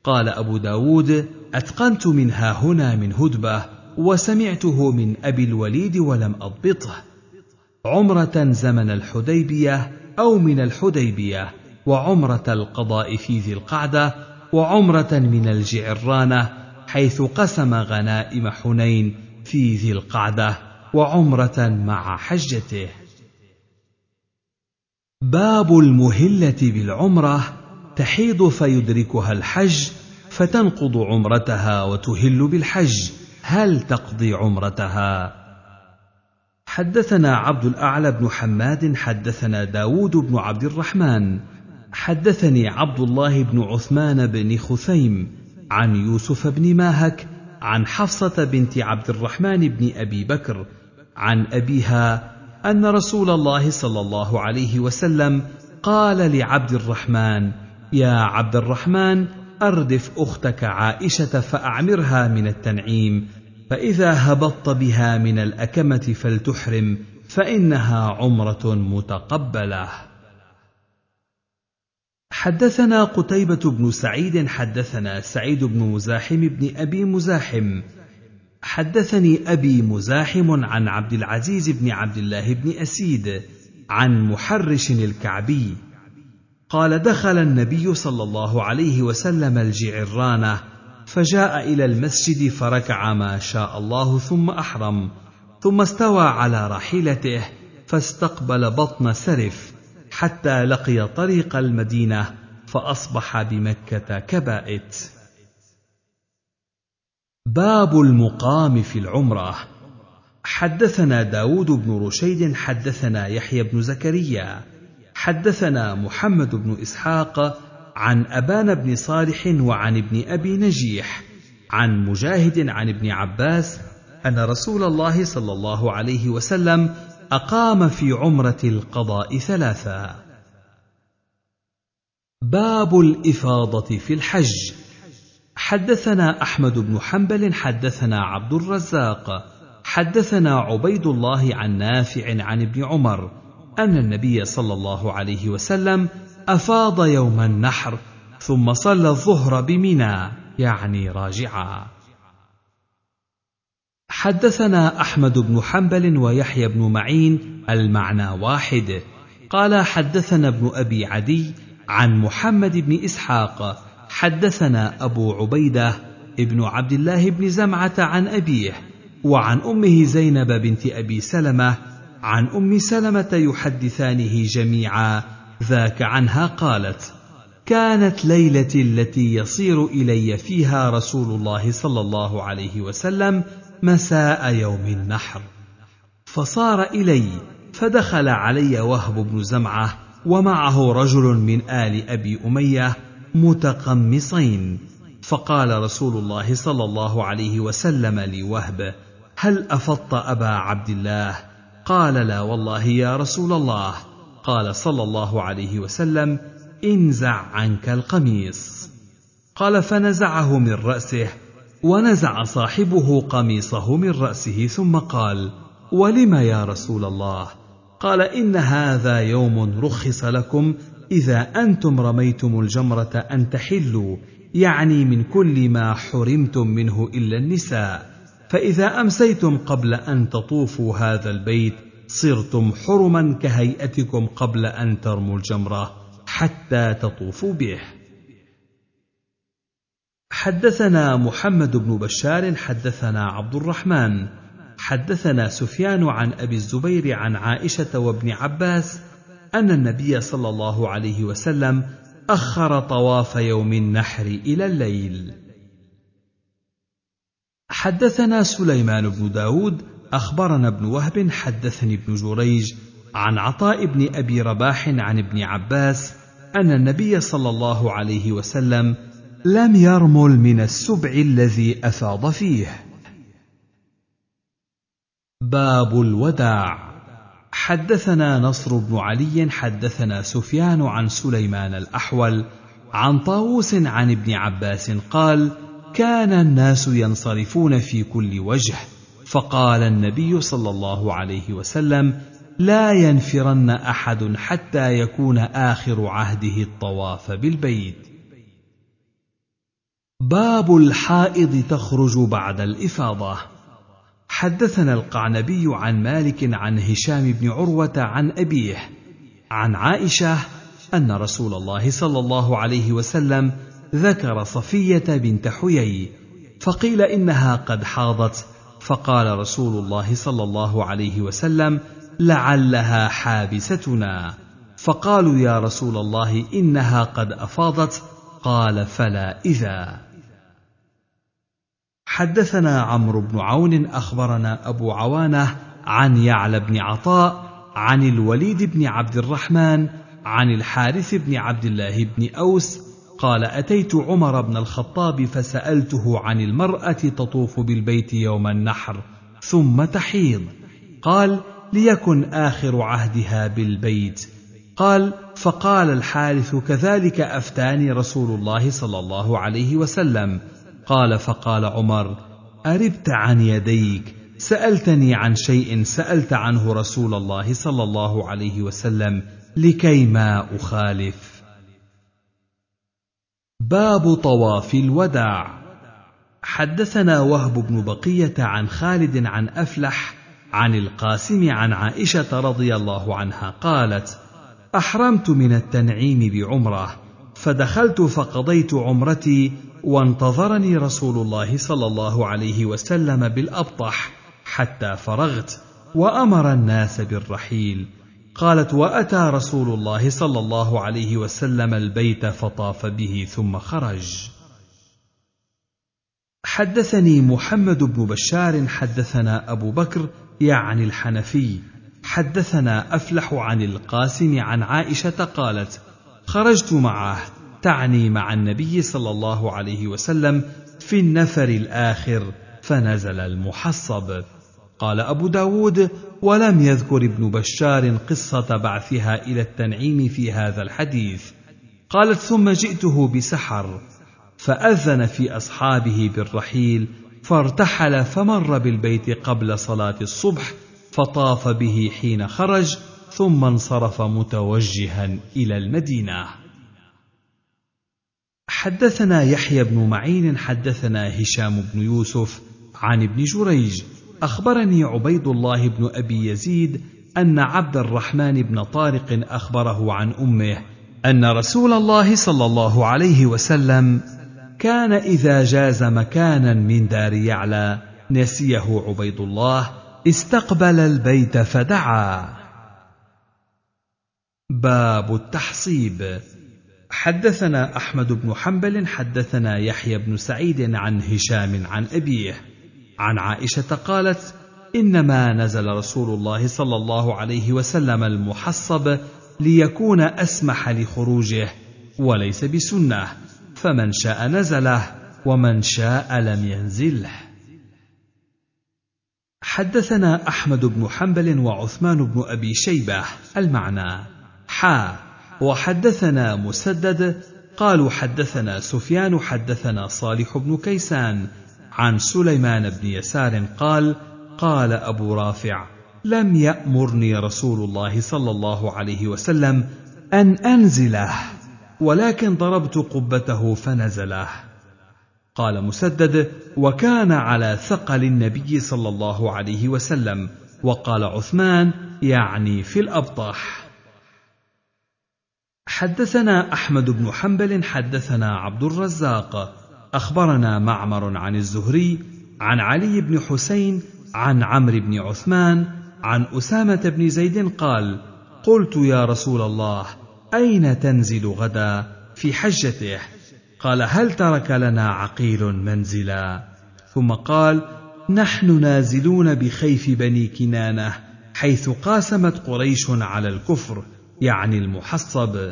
قال أبو داود أتقنت منها هنا من هدبة وسمعته من أبي الوليد ولم أضبطه. عمرة زمن الحديبية أو من الحديبية وعمرة القضاء في ذي القعدة وعمرة من الجعرانة حيث قسم غنائم حنين في ذي القعدة وعمرة مع حجته. باب المهلة بالعمرة تحيض فيدركها الحج فتنقض عمرتها وتهل بالحج. هل تقضي عمرتها؟ حدثنا عبد الأعلى بن حماد حدثنا داود بن عبد الرحمن. حدثني عبد الله بن عثمان بن خثيم عن يوسف بن ماهك عن حفصة بنت عبد الرحمن بن أبي بكر عن أبيها أن رسول الله صلى الله عليه وسلم قال لعبد الرحمن يا عبد الرحمن أردف أختك عائشة فأعمرها من التنعيم فإذا هبطت بها من الأكمة فلتحرم فإنها عمرة متقبلة. حدثنا قتيبة بن سعيد حدثنا سعيد بن مزاحم بن أبي مزاحم. حدثني أبي مزاحم عن عبد العزيز بن عبد الله بن أسيد عن محرش الكعبي. قال دخل النبي صلى الله عليه وسلم الجعرانة فجاء إلى المسجد فركع ما شاء الله ثم أحرم ثم استوى على راحلته فاستقبل بطن سرف. حتى لقي طريق المدينة فأصبح بمكة كبائت. باب المقام في العمرة. حدثنا داود بن رشيد حدثنا يحيى بن زكريا. حدثنا محمد بن إسحاق عن أبان بن صالح وعن ابن أبي نجيح. عن مجاهد عن ابن عباس أن رسول الله صلى الله عليه وسلم أقام في عمرة القضاء ثلاثا. باب الإفاضة في الحج. حدثنا أحمد بن حنبل حدثنا عبد الرزاق حدثنا عبيد الله عن نافع عن ابن عمر أن النبي صلى الله عليه وسلم أفاض يوم النحر ثم صلى الظهر بمنى يعني راجعا. حدثنا أحمد بن حنبل ويحيى بن معين المعنى واحد. قال حدثنا ابن أبي عدي عن محمد بن إسحاق. حدثنا أبو عبيدة ابن عبد الله بن زمعة عن أبيه وعن أمه زينب بنت أبي سلمة عن أم سلمة يحدثانه جميعا. ذاك عنها قالت كانت ليلتي التي يصير إلي فيها رسول الله صلى الله عليه وسلم مساء يوم النحر. فصار إلي فدخل علي وهب بن زمعة ومعه رجل من آل أبي أمية متقمصين. فقال رسول الله صلى الله عليه وسلم لوهب هل أفضت أبا عبد الله؟ قال لا والله يا رسول الله. قال صلى الله عليه وسلم انزع عنك القميص. قال فنزعه من رأسه ونزع صاحبه قميصه من رأسه ثم قال ولم يا رسول الله؟ قال إن هذا يوم رخص لكم إذا أنتم رميتم الجمرة أن تحلوا يعني من كل ما حرمتم منه إلا النساء. فإذا أمسيتم قبل أن تطوفوا هذا البيت صرتم حرما كهيئتكم قبل أن ترموا الجمرة حتى تطوفوا به. حدثنا محمد بن بشار حدثنا عبد الرحمن. حدثنا سفيان عن أبي الزبير عن عائشة وابن عباس أن النبي صلى الله عليه وسلم أخر طواف يوم النحر إلى الليل. حدثنا سليمان بن داود أخبرنا ابن وهب حدثني ابن جريج عن عطاء بن أبي رباح عن ابن عباس أن النبي صلى الله عليه وسلم لم يرمل من السبع الذي أفاض فيه. باب الوداع. حدثنا نصر بن علي حدثنا سفيان عن سليمان الأحول عن طاووس عن ابن عباس قال كان الناس ينصرفون في كل وجه فقال النبي صلى الله عليه وسلم لا ينفرن أحد حتى يكون آخر عهده الطواف بالبيت. باب الحائض تخرج بعد الإفاضة. حدثنا القعنبي عن مالك عن هشام بن عروة عن أبيه عن عائشة أن رسول الله صلى الله عليه وسلم ذكر صفية بنت حيي فقيل إنها قد حاضت فقال رسول الله صلى الله عليه وسلم لعلها حابستنا فقالوا يا رسول الله إنها قد أفاضت قال فلا إذا. حدثنا عمرو بن عون أخبرنا أبو عوانة عن يعلى بن عطاء عن الوليد بن عبد الرحمن عن الحارث بن عبد الله بن أوس قال أتيت عمر بن الخطاب فسألته عن المرأة تطوف بالبيت يوم النحر ثم تحيض. قال ليكن آخر عهدها بالبيت. قال فقال الحارث كذلك أفتاني رسول الله صلى الله عليه وسلم. قال فقال عمر أربت عن يديك سألتني عن شيء سألت عنه رسول الله صلى الله عليه وسلم لكي ما أخالف. باب طواف الوداع. حدثنا وهب بن بقية عن خالد عن أفلح عن القاسم عن عائشة رضي الله عنها قالت أحرمت من التنعيم بعمرة فدخلت فقضيت عمرتي وانتظرني رسول الله صلى الله عليه وسلم بالأبطح حتى فرغت وأمر الناس بالرحيل. قالت وأتى رسول الله صلى الله عليه وسلم البيت فطاف به ثم خرج. حدثني محمد بن بشار حدثنا أبو بكر يعني الحنفي حدثنا أفلح عن القاسم عن عائشة قالت خرجت معه تعني مع النبي صلى الله عليه وسلم في النفر الآخر فنزل المحصب. قال أبو داود ولم يذكر ابن بشار قصة بعثها إلى التنعيم في هذا الحديث. قالت ثم جئته بسحر. فأذن في أصحابه بالرحيل فارتحل فمر بالبيت قبل صلاة الصبح فطاف به حين خرج ثم انصرف متوجها إلى المدينة. حدثنا يحيى بن معين حدثنا هشام بن يوسف عن ابن جريج. أخبرني عبيد الله بن أبي يزيد أن عبد الرحمن بن طارق أخبره عن أمه أن رسول الله صلى الله عليه وسلم كان إذا جاز مكانا من دار يعلى نسيه عبيد الله استقبل البيت فدعا. باب التحصيب. حدثنا أحمد بن حنبل حدثنا يحيى بن سعيد عن هشام عن أبيه. عن عائشة قالت إنما نزل رسول الله صلى الله عليه وسلم المحصب ليكون أسمح لخروجه وليس بسنة. فمن شاء نزله ومن شاء لم ينزله. حدثنا أحمد بن حنبل وعثمان بن أبي شيبة المعنى. حا وحدثنا مسدد قالوا حدثنا سفيان حدثنا صالح بن كيسان. عن سليمان بن يسار قال قال أبو رافع لم يأمرني رسول الله صلى الله عليه وسلم أن أنزله ولكن ضربت قبته فنزله. قال مسدد وكان على ثقل النبي صلى الله عليه وسلم. وقال عثمان يعني في الابطح حدثنا أحمد بن حنبل حدثنا عبد الرزاق. أخبرنا معمر عن الزهري عن علي بن حسين عن عمرو بن عثمان عن أسامة بن زيد قال قلت يا رسول الله أين تنزل غدا؟ في حجته. قال هل ترك لنا عقيل منزلا؟ ثم قال نحن نازلون بخيف بني كنانة حيث قاسمت قريش على الكفر يعني المحصب.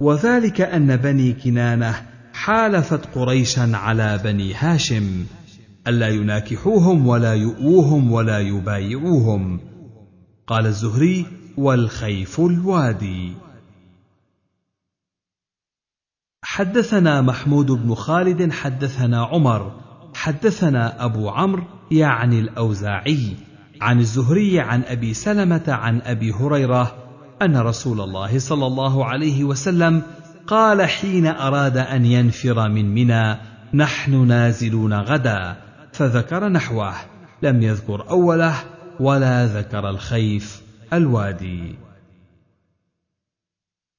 وذلك أن بني كنانة حالفت قريشا على بني هاشم. ألا يناكحوهم ولا يؤوهم ولا يبايعوهم. قال الزهري والخيف الوادي. حدثنا محمود بن خالد حدثنا عمر حدثنا أبو عمرو يعني الأوزاعي عن الزهري عن أبي سلمة عن أبي هريرة أن رسول الله صلى الله عليه وسلم قال حين أراد أن ينفر من منى نحن نازلون غدا فذكر نحوه لم يذكر أوله ولا ذكر الخيف الوادي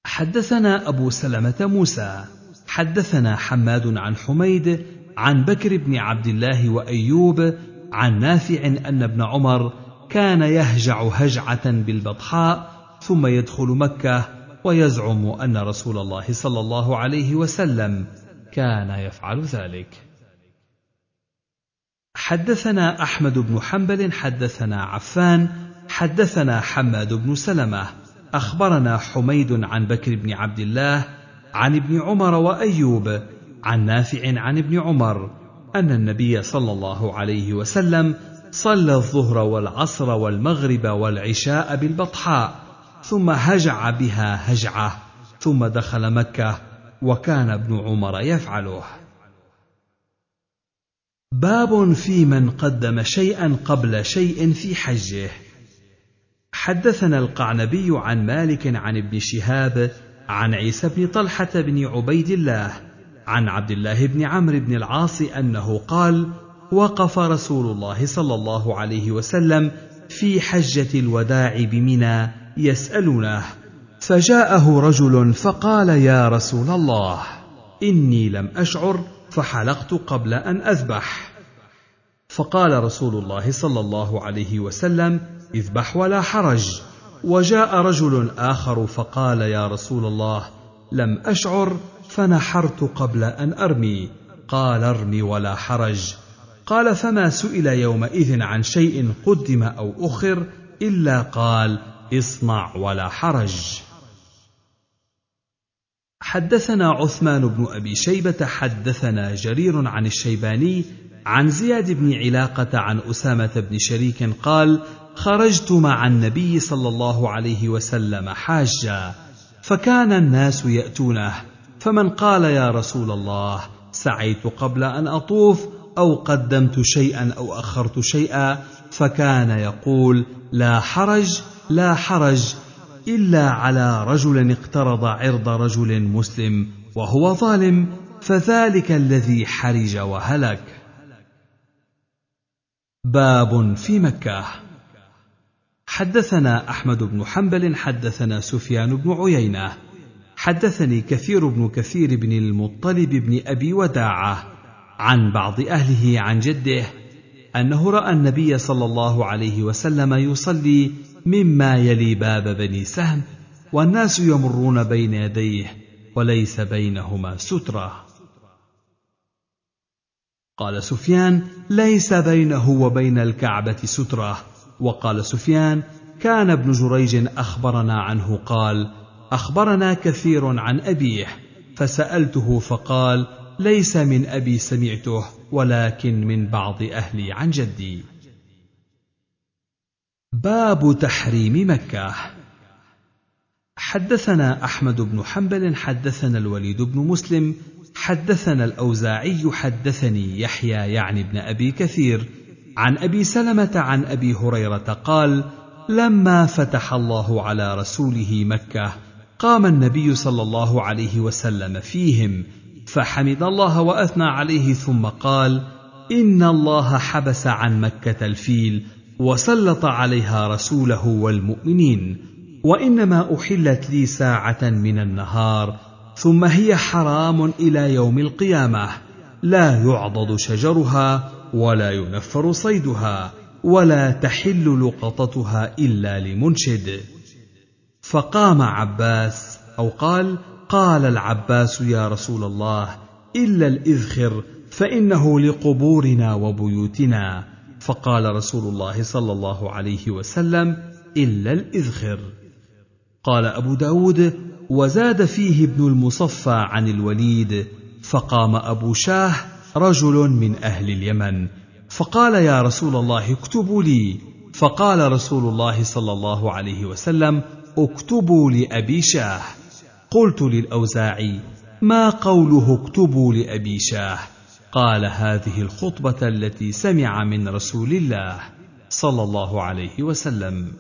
حدثنا أبو سلمة موسى حدثنا حماد عن حميد عن بكر بن عبد الله وأيوب عن نافع أن ابن عمر كان يهجع هجعة بالبطحاء ثم يدخل مكة ويزعم أن رسول الله صلى الله عليه وسلم كان يفعل ذلك. حدثنا أحمد بن حنبل حدثنا عفان حدثنا حماد بن سلمة. أخبرنا حميد عن بكر بن عبد الله عن ابن عمر وأيوب عن نافع عن ابن عمر أن النبي صلى الله عليه وسلم صلى الظهر والعصر والمغرب والعشاء بالبطحاء ثم هجع بها هجعة ثم دخل مكة وكان ابن عمر يفعله. باب في من قدم شيئا قبل شيء في حجه. حدثنا القعنبي عن مالك عن ابن شهاب عن عيسى بن طلحة بن عبيد الله عن عبد الله بن عمرو بن العاص أنه قال وقف رسول الله صلى الله عليه وسلم في حجة الوداع بمنى يسألونه فجاءه رجل فقال يا رسول الله إني لم أشعر فحلقت قبل أن أذبح. فقال رسول الله صلى الله عليه وسلم اذبح ولا حرج. وجاء رجل آخر فقال يا رسول الله لم أشعر فنحرت قبل أن أرمي. قال ارمي ولا حرج. قال فما سئل يومئذ عن شيء قدم أو أخر إلا قال اصنع ولا حرج. حدثنا عثمان بن أبي شيبة حدثنا جرير عن الشيباني عن زياد بن علاقة عن أسامة بن شريك قال خرجت مع النبي صلى الله عليه وسلم حاجا فكان الناس يأتونه فمن قال يا رسول الله سعيت قبل أن أطوف أو قدمت شيئا أو أخرت شيئا فكان يقول لا حرج لا حرج إلا على رجل اقترض عرض رجل مسلم وهو ظالم فذلك الذي حرج وهلك. باب في مكة. حدثنا أحمد بن حنبل حدثنا سفيان بن عيينة. حدثني كثير بن كثير بن المطلب بن أبي وداعة عن بعض أهله عن جده أنه رأى النبي صلى الله عليه وسلم يصلي مما يلي باب بني سهم والناس يمرون بين يديه وليس بينهما سترة. قال سفيان ليس بينه وبين الكعبة سترة. وقال سفيان كان ابن جريج أخبرنا عنه قال أخبرنا كثير عن أبيه فسألته فقال ليس من أبي سمعته ولكن من بعض أهلي عن جدي. باب تحريم مكة. حدثنا أحمد بن حنبل حدثنا الوليد بن مسلم حدثنا الأوزاعي حدثني يحيى يعني ابن أبي كثير عن أبي سلمة عن أبي هريرة قال لما فتح الله على رسوله مكة قام النبي صلى الله عليه وسلم فيهم فحمد الله وأثنى عليه ثم قال إن الله حبس عن مكة الفيل وسلط عليها رسوله والمؤمنين وإنما أحلت لي ساعة من النهار ثم هي حرام إلى يوم القيامة. لا يعضد شجرها ولا ينفر صيدها ولا تحل لقطتها إلا لمنشد. فقام عباس أو قال قال العباس يا رسول الله إلا الإذخر فإنه لقبورنا وبيوتنا. فقال رسول الله صلى الله عليه وسلم إلا الإذخر. قال أبو داود وزاد فيه ابن المصفى عن الوليد فقام أبو شاه رجل من أهل اليمن فقال يا رسول الله اكتبوا لي. فقال رسول الله صلى الله عليه وسلم اكتبوا لأبي شاه. قلت للاوزاعي ما قوله اكتبوا لأبي شاه؟ قال هذه الخطبة التي سمع من رسول الله صلى الله عليه وسلم.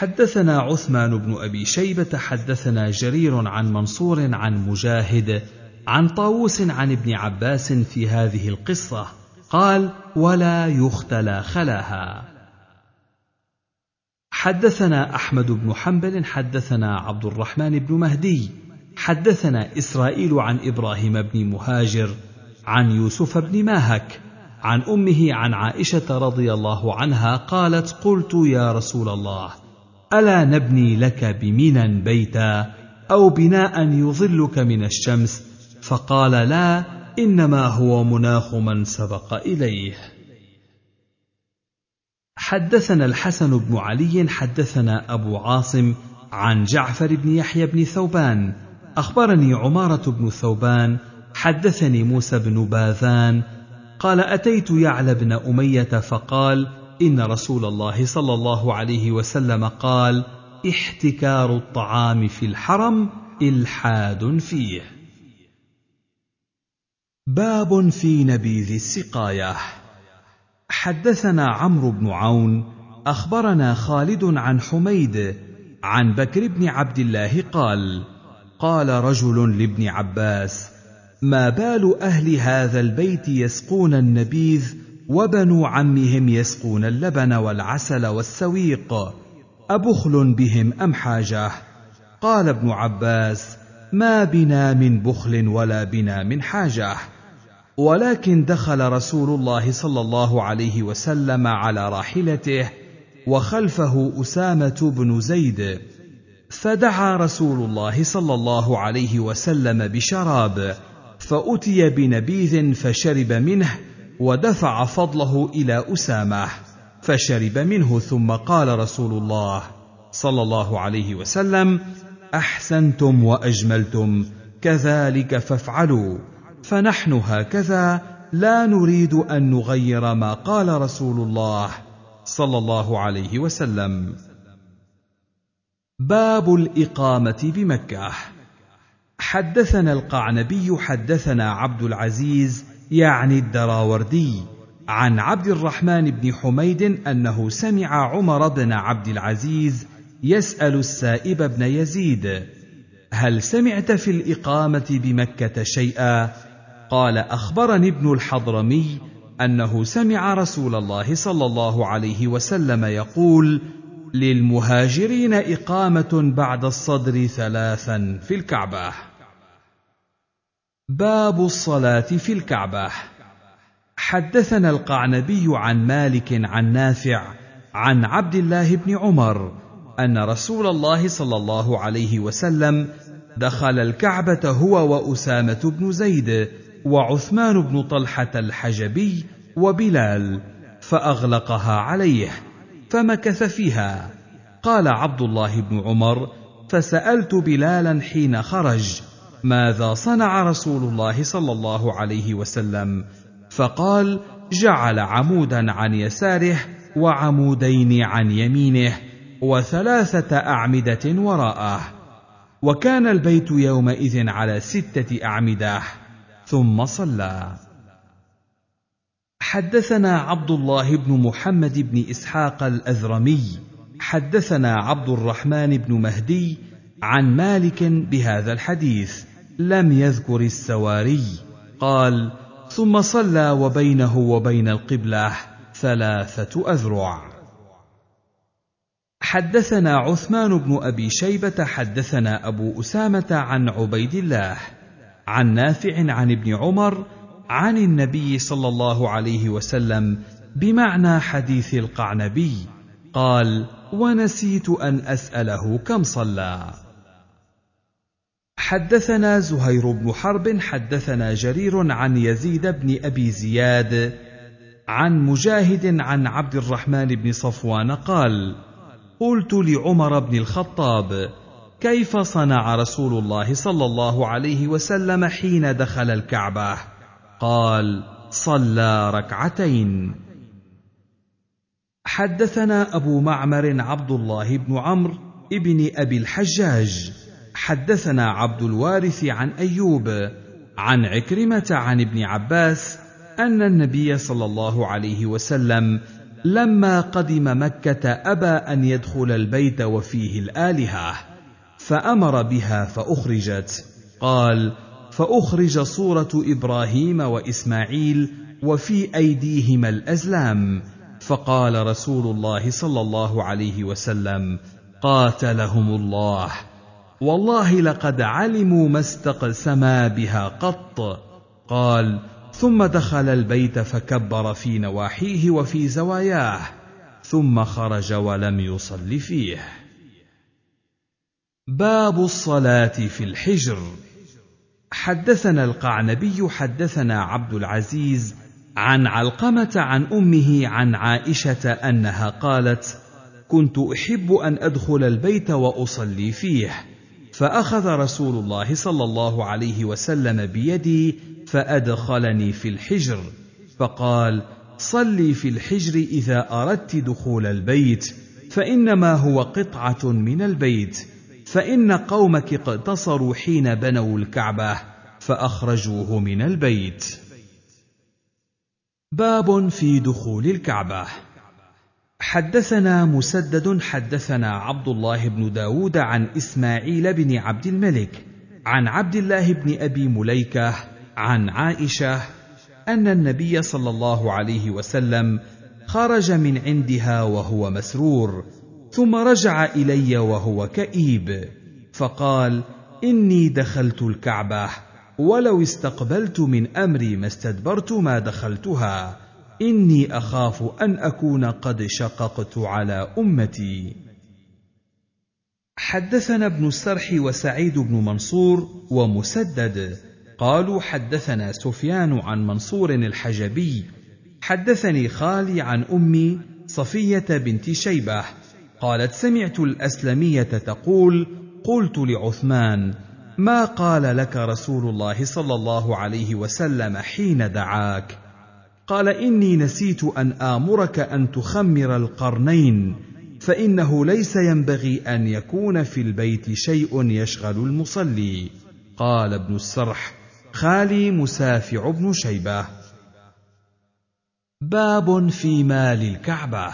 حدثنا عثمان بن أبي شيبة حدثنا جرير عن منصور عن مجاهد عن طاووس عن ابن عباس في هذه القصة. قال ولا يختلى خلاها. حدثنا أحمد بن حنبل حدثنا عبد الرحمن بن مهدي حدثنا إسرائيل عن إبراهيم بن مهاجر عن يوسف بن ماهك عن أمه عن عائشة رضي الله عنها قالت قلت يا رسول الله ألا نبني لك بمنى بيتا أو بناء يظلك من الشمس؟ فقال لا إنما هو مناخ من سبق إليه. حدثنا الحسن بن علي حدثنا أبو عاصم عن جعفر بن يحيى بن ثوبان. أخبرني عمارة بن ثوبان حدثني موسى بن باذان. قال أتيت يعلى بن أمية فقال إن رسول الله صلى الله عليه وسلم قال احتكار الطعام في الحرم إلحاد فيه. باب في نبيذ السقاية. حدثنا عمرو بن عون أخبرنا خالد عن حميد عن بكر بن عبد الله قال قال رجل لابن عباس ما بال أهل هذا البيت يسقون النبيذ وبنو عمهم يسقون اللبن والعسل والسويق. أبخل بهم أم حاجة؟ قال ابن عباس ما بنا من بخل ولا بنا من حاجة. ولكن دخل رسول الله صلى الله عليه وسلم على راحلته وخلفه أسامة بن زيد. فدعا رسول الله صلى الله عليه وسلم بشراب فأتي بنبيذ فشرب منه ودفع فضله إلى أسامة فشرب منه ثم قال رسول الله صلى الله عليه وسلم أحسنتم وأجملتم كذلك فافعلوا فنحن هكذا لا نريد أن نغير ما قال رسول الله صلى الله عليه وسلم. باب الإقامة بمكة. حدثنا القعنبي حدثنا عبد العزيز يعني الدراوردي عن عبد الرحمن بن حميد أنه سمع عمر بن عبد العزيز يسأل السائب بن يزيد هل سمعت في الإقامة بمكة شيئا؟ قال أخبرني ابن الحضرمي أنه سمع رسول الله صلى الله عليه وسلم يقول للمهاجرين إقامة بعد الصدر ثلاثا في الكعبة. باب الصلاة في الكعبة. حدثنا القعنبي عن مالك عن نافع عن عبد الله بن عمر أن رسول الله صلى الله عليه وسلم دخل الكعبة هو وأسامة بن زيد وعثمان بن طلحة الحجبي وبلال فأغلقها عليه فمكث فيها. قال عبد الله بن عمر فسألت بلالا حين خرج ماذا صنع رسول الله صلى الله عليه وسلم؟ فقال جعل عمودا عن يساره وعمودين عن يمينه وثلاثة أعمدة وراءه. وكان البيت يومئذ على ستة أعمدة. ثم صلى. حدثنا عبد الله بن محمد بن إسحاق الاذرمي حدثنا عبد الرحمن بن مهدي عن مالك بهذا الحديث. لم يذكر السواري. قال ثم صلى وبينه وبين القبلة ثلاثة أذرع. حدثنا عثمان بن أبي شيبة حدثنا أبو أسامة عن عبيد الله عن نافع عن ابن عمر عن النبي صلى الله عليه وسلم بمعنى حديث القعنبي. قال ونسيت أن أسأله كم صلى. حدثنا زهير بن حرب حدثنا جرير عن يزيد بن أبي زياد عن مجاهد عن عبد الرحمن بن صفوان قال قلت لعمر بن الخطاب كيف صنع رسول الله صلى الله عليه وسلم حين دخل الكعبة؟ قال صلى ركعتين. حدثنا أبو معمر عبد الله بن عمرو ابن أبي الحجاج حدثنا عبد الوارث عن أيوب عن عكرمة عن ابن عباس أن النبي صلى الله عليه وسلم لما قدم مكة أبى أن يدخل البيت وفيه الآلهة فأمر بها فأخرجت. قال فأخرج صورة إبراهيم وإسماعيل وفي أيديهما الأزلام. فقال رسول الله صلى الله عليه وسلم قاتلهم الله. والله لقد علموا ما استقسما بها قط. قال ثم دخل البيت فكبر في نواحيه وفي زواياه ثم خرج ولم يصل فيه. باب الصلاة في الحجر. حدثنا القعنبي حدثنا عبد العزيز عن علقمة عن أمه عن عائشة أنها قالت كنت أحب أن أدخل البيت وأصلي فيه. فأخذ رسول الله صلى الله عليه وسلم بيدي فأدخلني في الحجر. فقال صلي في الحجر إذا أردت دخول البيت فإنما هو قطعة من البيت فإن قومك اقتصروا حين بنوا الكعبة فأخرجوه من البيت. باب في دخول الكعبة. حدثنا مسدد حدثنا عبد الله بن داود عن إسماعيل بن عبد الملك عن عبد الله بن أبي مليكة عن عائشة أن النبي صلى الله عليه وسلم خرج من عندها وهو مسرور ثم رجع إلي وهو كئيب فقال إني دخلت الكعبة ولو استقبلت من أمري ما استدبرت ما دخلتها. إني أخاف أن أكون قد شققت على أمتي. حدثنا ابن السرح وسعيد بن منصور ومسدد. قالوا حدثنا سفيان عن منصور الحجبي. حدثني خالي عن أمي صفية بنت شيبة. قالت سمعت الأسلمية تقول قلت لعثمان ما قال لك رسول الله صلى الله عليه وسلم حين دعاك؟ قال إني نسيت أن آمرك أن تخمر القرنين فإنه ليس ينبغي أن يكون في البيت شيء يشغل المصلي. قال ابن السرح. خالي مسافع بن شيبة. باب في مال الكعبة.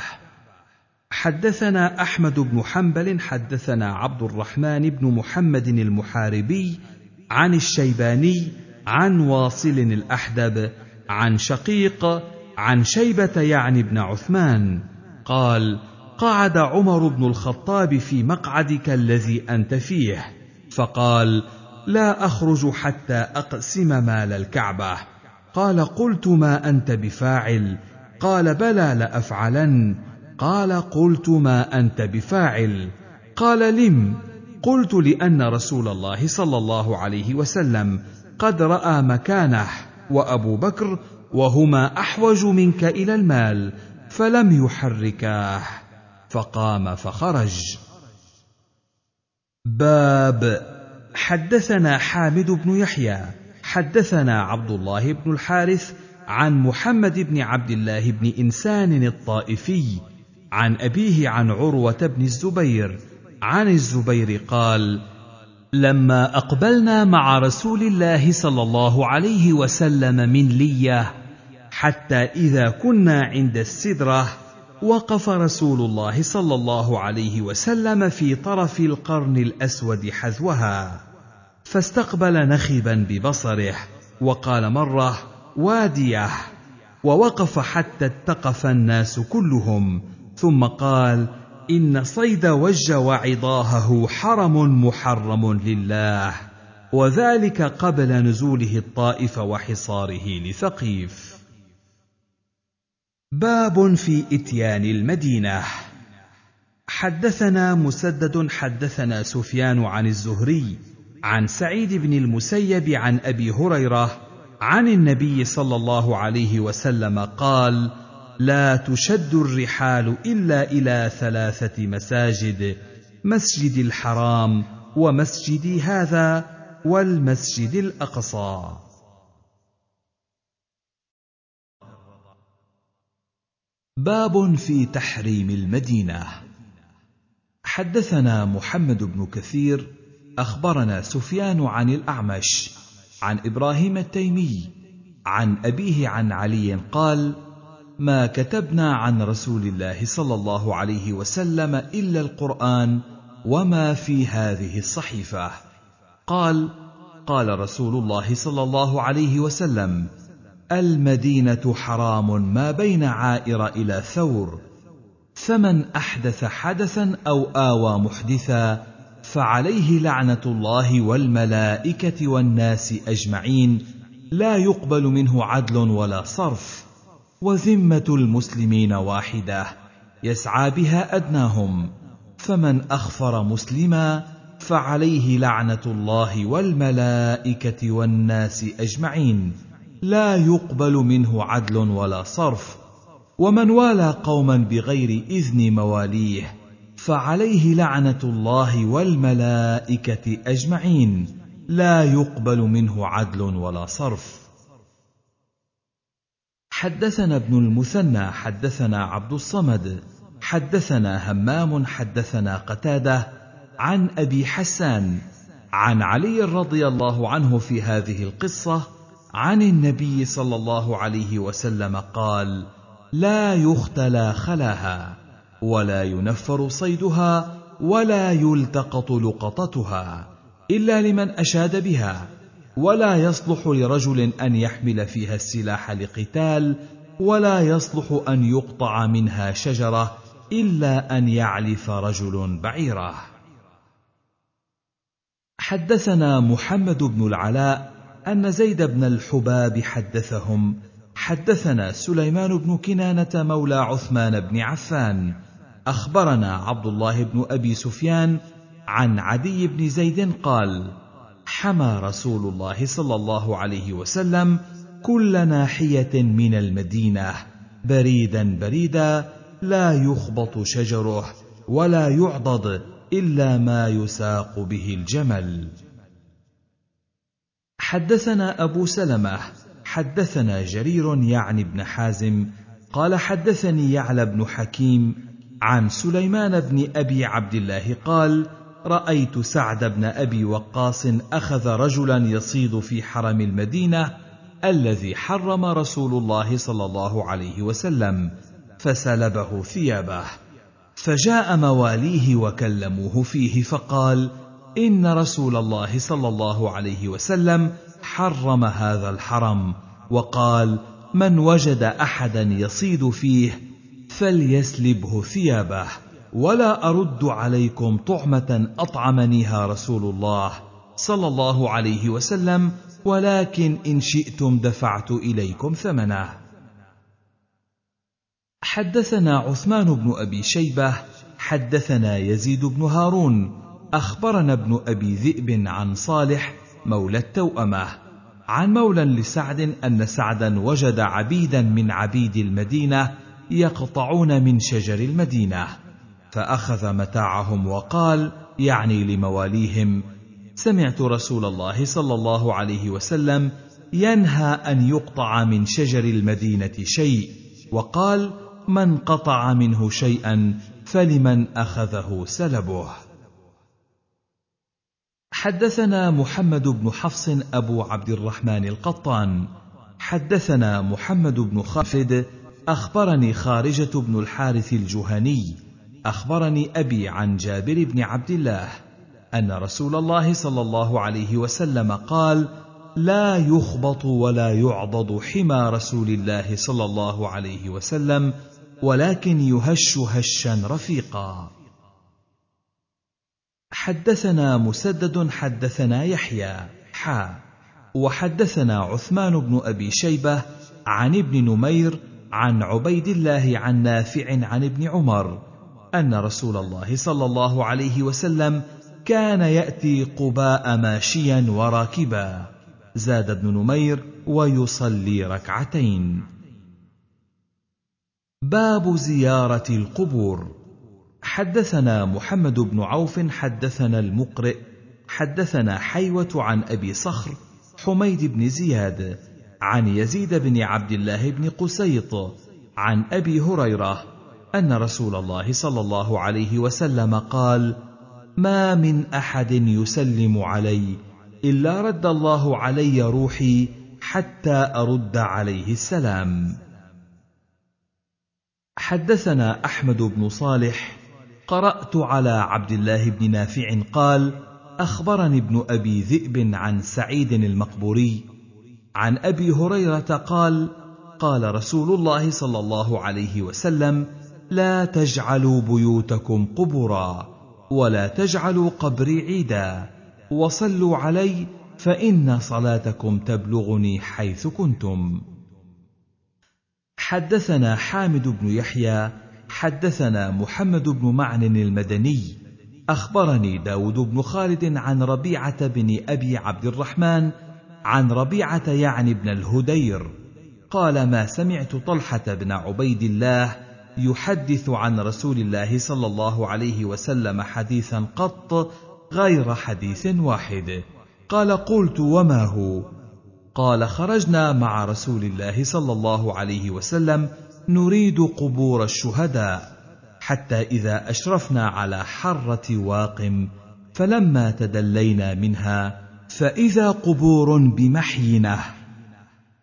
حدثنا أحمد بن حنبل حدثنا عبد الرحمن بن محمد المحاربي عن الشيباني عن واصل الأحدب عن شقيق عن شيبة يعني بن عثمان قال قعد عمر بن الخطاب في مقعدك الذي أنت فيه فقال لا أخرج حتى أقسم مال الكعبة. قال قلت ما أنت بفاعل. قال بلى لأفعلن. قال قلت ما أنت بفاعل. قال لم. قلت لأن رسول الله صلى الله عليه وسلم قد رأى مكانه. وأبو بكر وهما أحوج منك إلى المال فلم يحركاه فقام فخرج. باب حدثنا حامد بن يحيى حدثنا عبد الله بن الحارث عن محمد بن عبد الله بن إنسان الطائفي عن أبيه عن عروة بن الزبير عن الزبير قال لما أقبلنا مع رسول الله صلى الله عليه وسلم من لية حتى إذا كنا عند السدرة وقف رسول الله صلى الله عليه وسلم في طرف القرن الأسود حذوها فاستقبل نخبا ببصره وقال مرة وادية. ووقف حتى اتقف الناس كلهم ثم قال إن صيد وج وعضاهه حرم محرم لله وذلك قبل نزوله الطائف وحصاره لثقيف. باب في إتيان المدينة. حدثنا مسدد حدثنا سفيان عن الزهري عن سعيد بن المسيب عن أبي هريرة عن النبي صلى الله عليه وسلم قال لا تشد الرحال إلا إلى ثلاثة مساجد مسجد الحرام ومسجدي هذا والمسجد الأقصى. باب في تحريم المدينة. حدثنا محمد بن كثير أخبرنا سفيان عن الأعمش عن إبراهيم التيمي عن أبيه عن علي قال ما كتبنا عن رسول الله صلى الله عليه وسلم إلا القرآن وما في هذه الصحيفة. قال قال رسول الله صلى الله عليه وسلم المدينة حرام ما بين عائر إلى ثور. فمن أحدث حدثا أو آوى محدثا فعليه لعنة الله والملائكة والناس أجمعين لا يقبل منه عدل ولا صرف. وذمة المسلمين واحدة يسعى بها أدناهم. فمن أخفر مسلما فعليه لعنة الله والملائكة والناس أجمعين. لا يقبل منه عدل ولا صرف. ومن والى قوما بغير إذن مواليه فعليه لعنة الله والملائكة أجمعين. لا يقبل منه عدل ولا صرف. حدثنا ابن المثنى حدثنا عبد الصمد. حدثنا همام حدثنا قتادة عن أبي حسان عن علي رضي الله عنه في هذه القصة عن النبي صلى الله عليه وسلم قال لا يختلى خلاها ولا ينفر صيدها ولا يلتقط لقطتها إلا لمن أشاد بها ولا يصلح لرجل أن يحمل فيها السلاح لقتال ولا يصلح أن يقطع منها شجرة إلا أن يعلف رجل بعيرة. حدثنا محمد بن العلاء أن زيد بن الحباب حدثهم. حدثنا سليمان بن كنانة مولى عثمان بن عفان. أخبرنا عبد الله بن أبي سفيان عن عدي بن زيد قال حمى رسول الله صلى الله عليه وسلم كل ناحية من المدينة. بريدا بريدا لا يخبط شجره ولا يعضد إلا ما يساق به الجمل. حدثنا أبو سلمة حدثنا جرير يعني بن حازم قال حدثني يعلى بن حكيم عن سليمان بن أبي عبد الله قال رأيت سعد بن أبي وقاص أخذ رجلا يصيد في حرم المدينة الذي حرم رسول الله صلى الله عليه وسلم فسلبه ثيابه. فجاء مواليه وكلموه فيه فقال إن رسول الله صلى الله عليه وسلم حرم هذا الحرم وقال من وجد احدا يصيد فيه فليسلبه ثيابه. ولا أرد عليكم طعمة أطعمنيها رسول الله صلى الله عليه وسلم ولكن إن شئتم دفعت إليكم ثمنه. حدثنا عثمان بن أبي شيبة حدثنا يزيد بن هارون أخبرنا ابن أبي ذئب عن صالح مولى التوأمة عن مولى لسعد أن سعدا وجد عبيدا من عبيد المدينة يقطعون من شجر المدينة. فأخذ متاعهم وقال يعني لمواليهم سمعت رسول الله صلى الله عليه وسلم ينهى أن يقطع من شجر المدينة شيء وقال من قطع منه شيئا فلمن أخذه سلبه. حدثنا محمد بن حفص أبو عبد الرحمن القطان. حدثنا محمد بن خالد أخبرني خارجة بن الحارث الجهني أخبرني أبي عن جابر بن عبد الله أن رسول الله صلى الله عليه وسلم قال لا يخبط ولا يعضد حمى رسول الله صلى الله عليه وسلم ولكن يهش هشا رفيقا. حدثنا مسدد حدثنا يحيى حا. وحدثنا عثمان بن أبي شيبة عن ابن نمير عن عبيد الله عن نافع عن ابن عمر أن رسول الله صلى الله عليه وسلم كان يأتي قباء ماشيا وراكبا. زاد ابن نمير ويصلي ركعتين. باب زيارة القبور. حدثنا محمد بن عوف حدثنا المقرئ حدثنا حيوة عن أبي صخر حميد بن زياد عن يزيد بن عبد الله بن قسيط عن أبي هريرة أن رسول الله صلى الله عليه وسلم قال ما من أحد يسلم علي إلا رد الله علي روحي حتى أرد عليه السلام. حدثنا أحمد بن صالح قرأت على عبد الله بن نافع قال أخبرني ابن أبي ذئب عن سعيد المقبوري عن أبي هريرة قال قال رسول الله صلى الله عليه وسلم لا تجعلوا بيوتكم قبورا ولا تجعلوا قبري عيدا وصلوا علي فإن صلاتكم تبلغني حيث كنتم. حدثنا حامد بن يحيى حدثنا محمد بن معن المدني. أخبرني داود بن خالد عن ربيعة بن أبي عبد الرحمن عن ربيعة يعني بن الهدير. قال ما سمعت طلحة بن عبيد الله يحدث عن رسول الله صلى الله عليه وسلم حديثا قط غير حديث واحد. قال قلت وما هو؟ قال خرجنا مع رسول الله صلى الله عليه وسلم نريد قبور الشهداء حتى إذا أشرفنا على حرة واقم فلما تدلينا منها فإذا قبور بمحينة.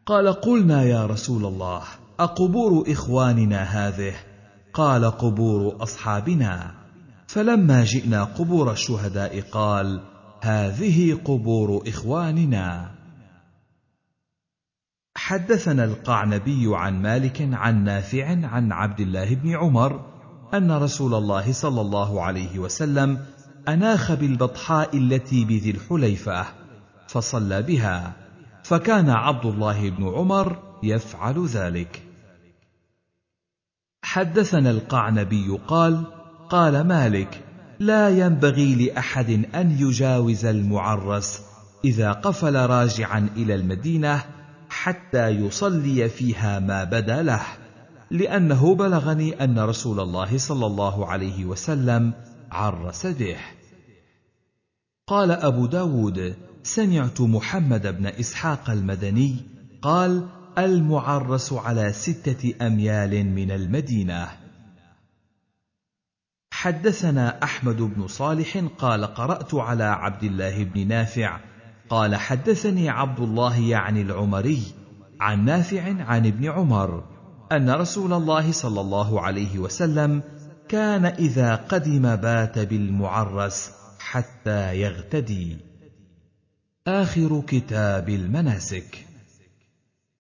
قال قلنا يا رسول الله أقبور إخواننا هذه؟ قال قبور أصحابنا. فلما جئنا قبور الشهداء قال هذه قبور إخواننا. حدثنا القعنبي عن مالك عن نافع عن عبد الله بن عمر أن رسول الله صلى الله عليه وسلم أناخ بالبطحاء التي بذي الحليفة فصلى بها فكان عبد الله بن عمر يفعل ذلك. حدثنا القعنبي قال قال مالك لا ينبغي لأحد أن يجاوز المعرس إذا قفل راجعا إلى المدينة حتى يصلي فيها ما بدا له لأنه بلغني أن رسول الله صلى الله عليه وسلم عرس به. قال أبو داود سمعت محمد بن إسحاق المدني قال المعرس على ستة أميال من المدينة. حدثنا أحمد بن صالح قال قرأت على عبد الله بن نافع. قال حدثني عبد الله يعني العمري عن نافع عن ابن عمر أن رسول الله صلى الله عليه وسلم كان إذا قدم بات بالمعرس حتى يغتدي. آخر كتاب المناسك.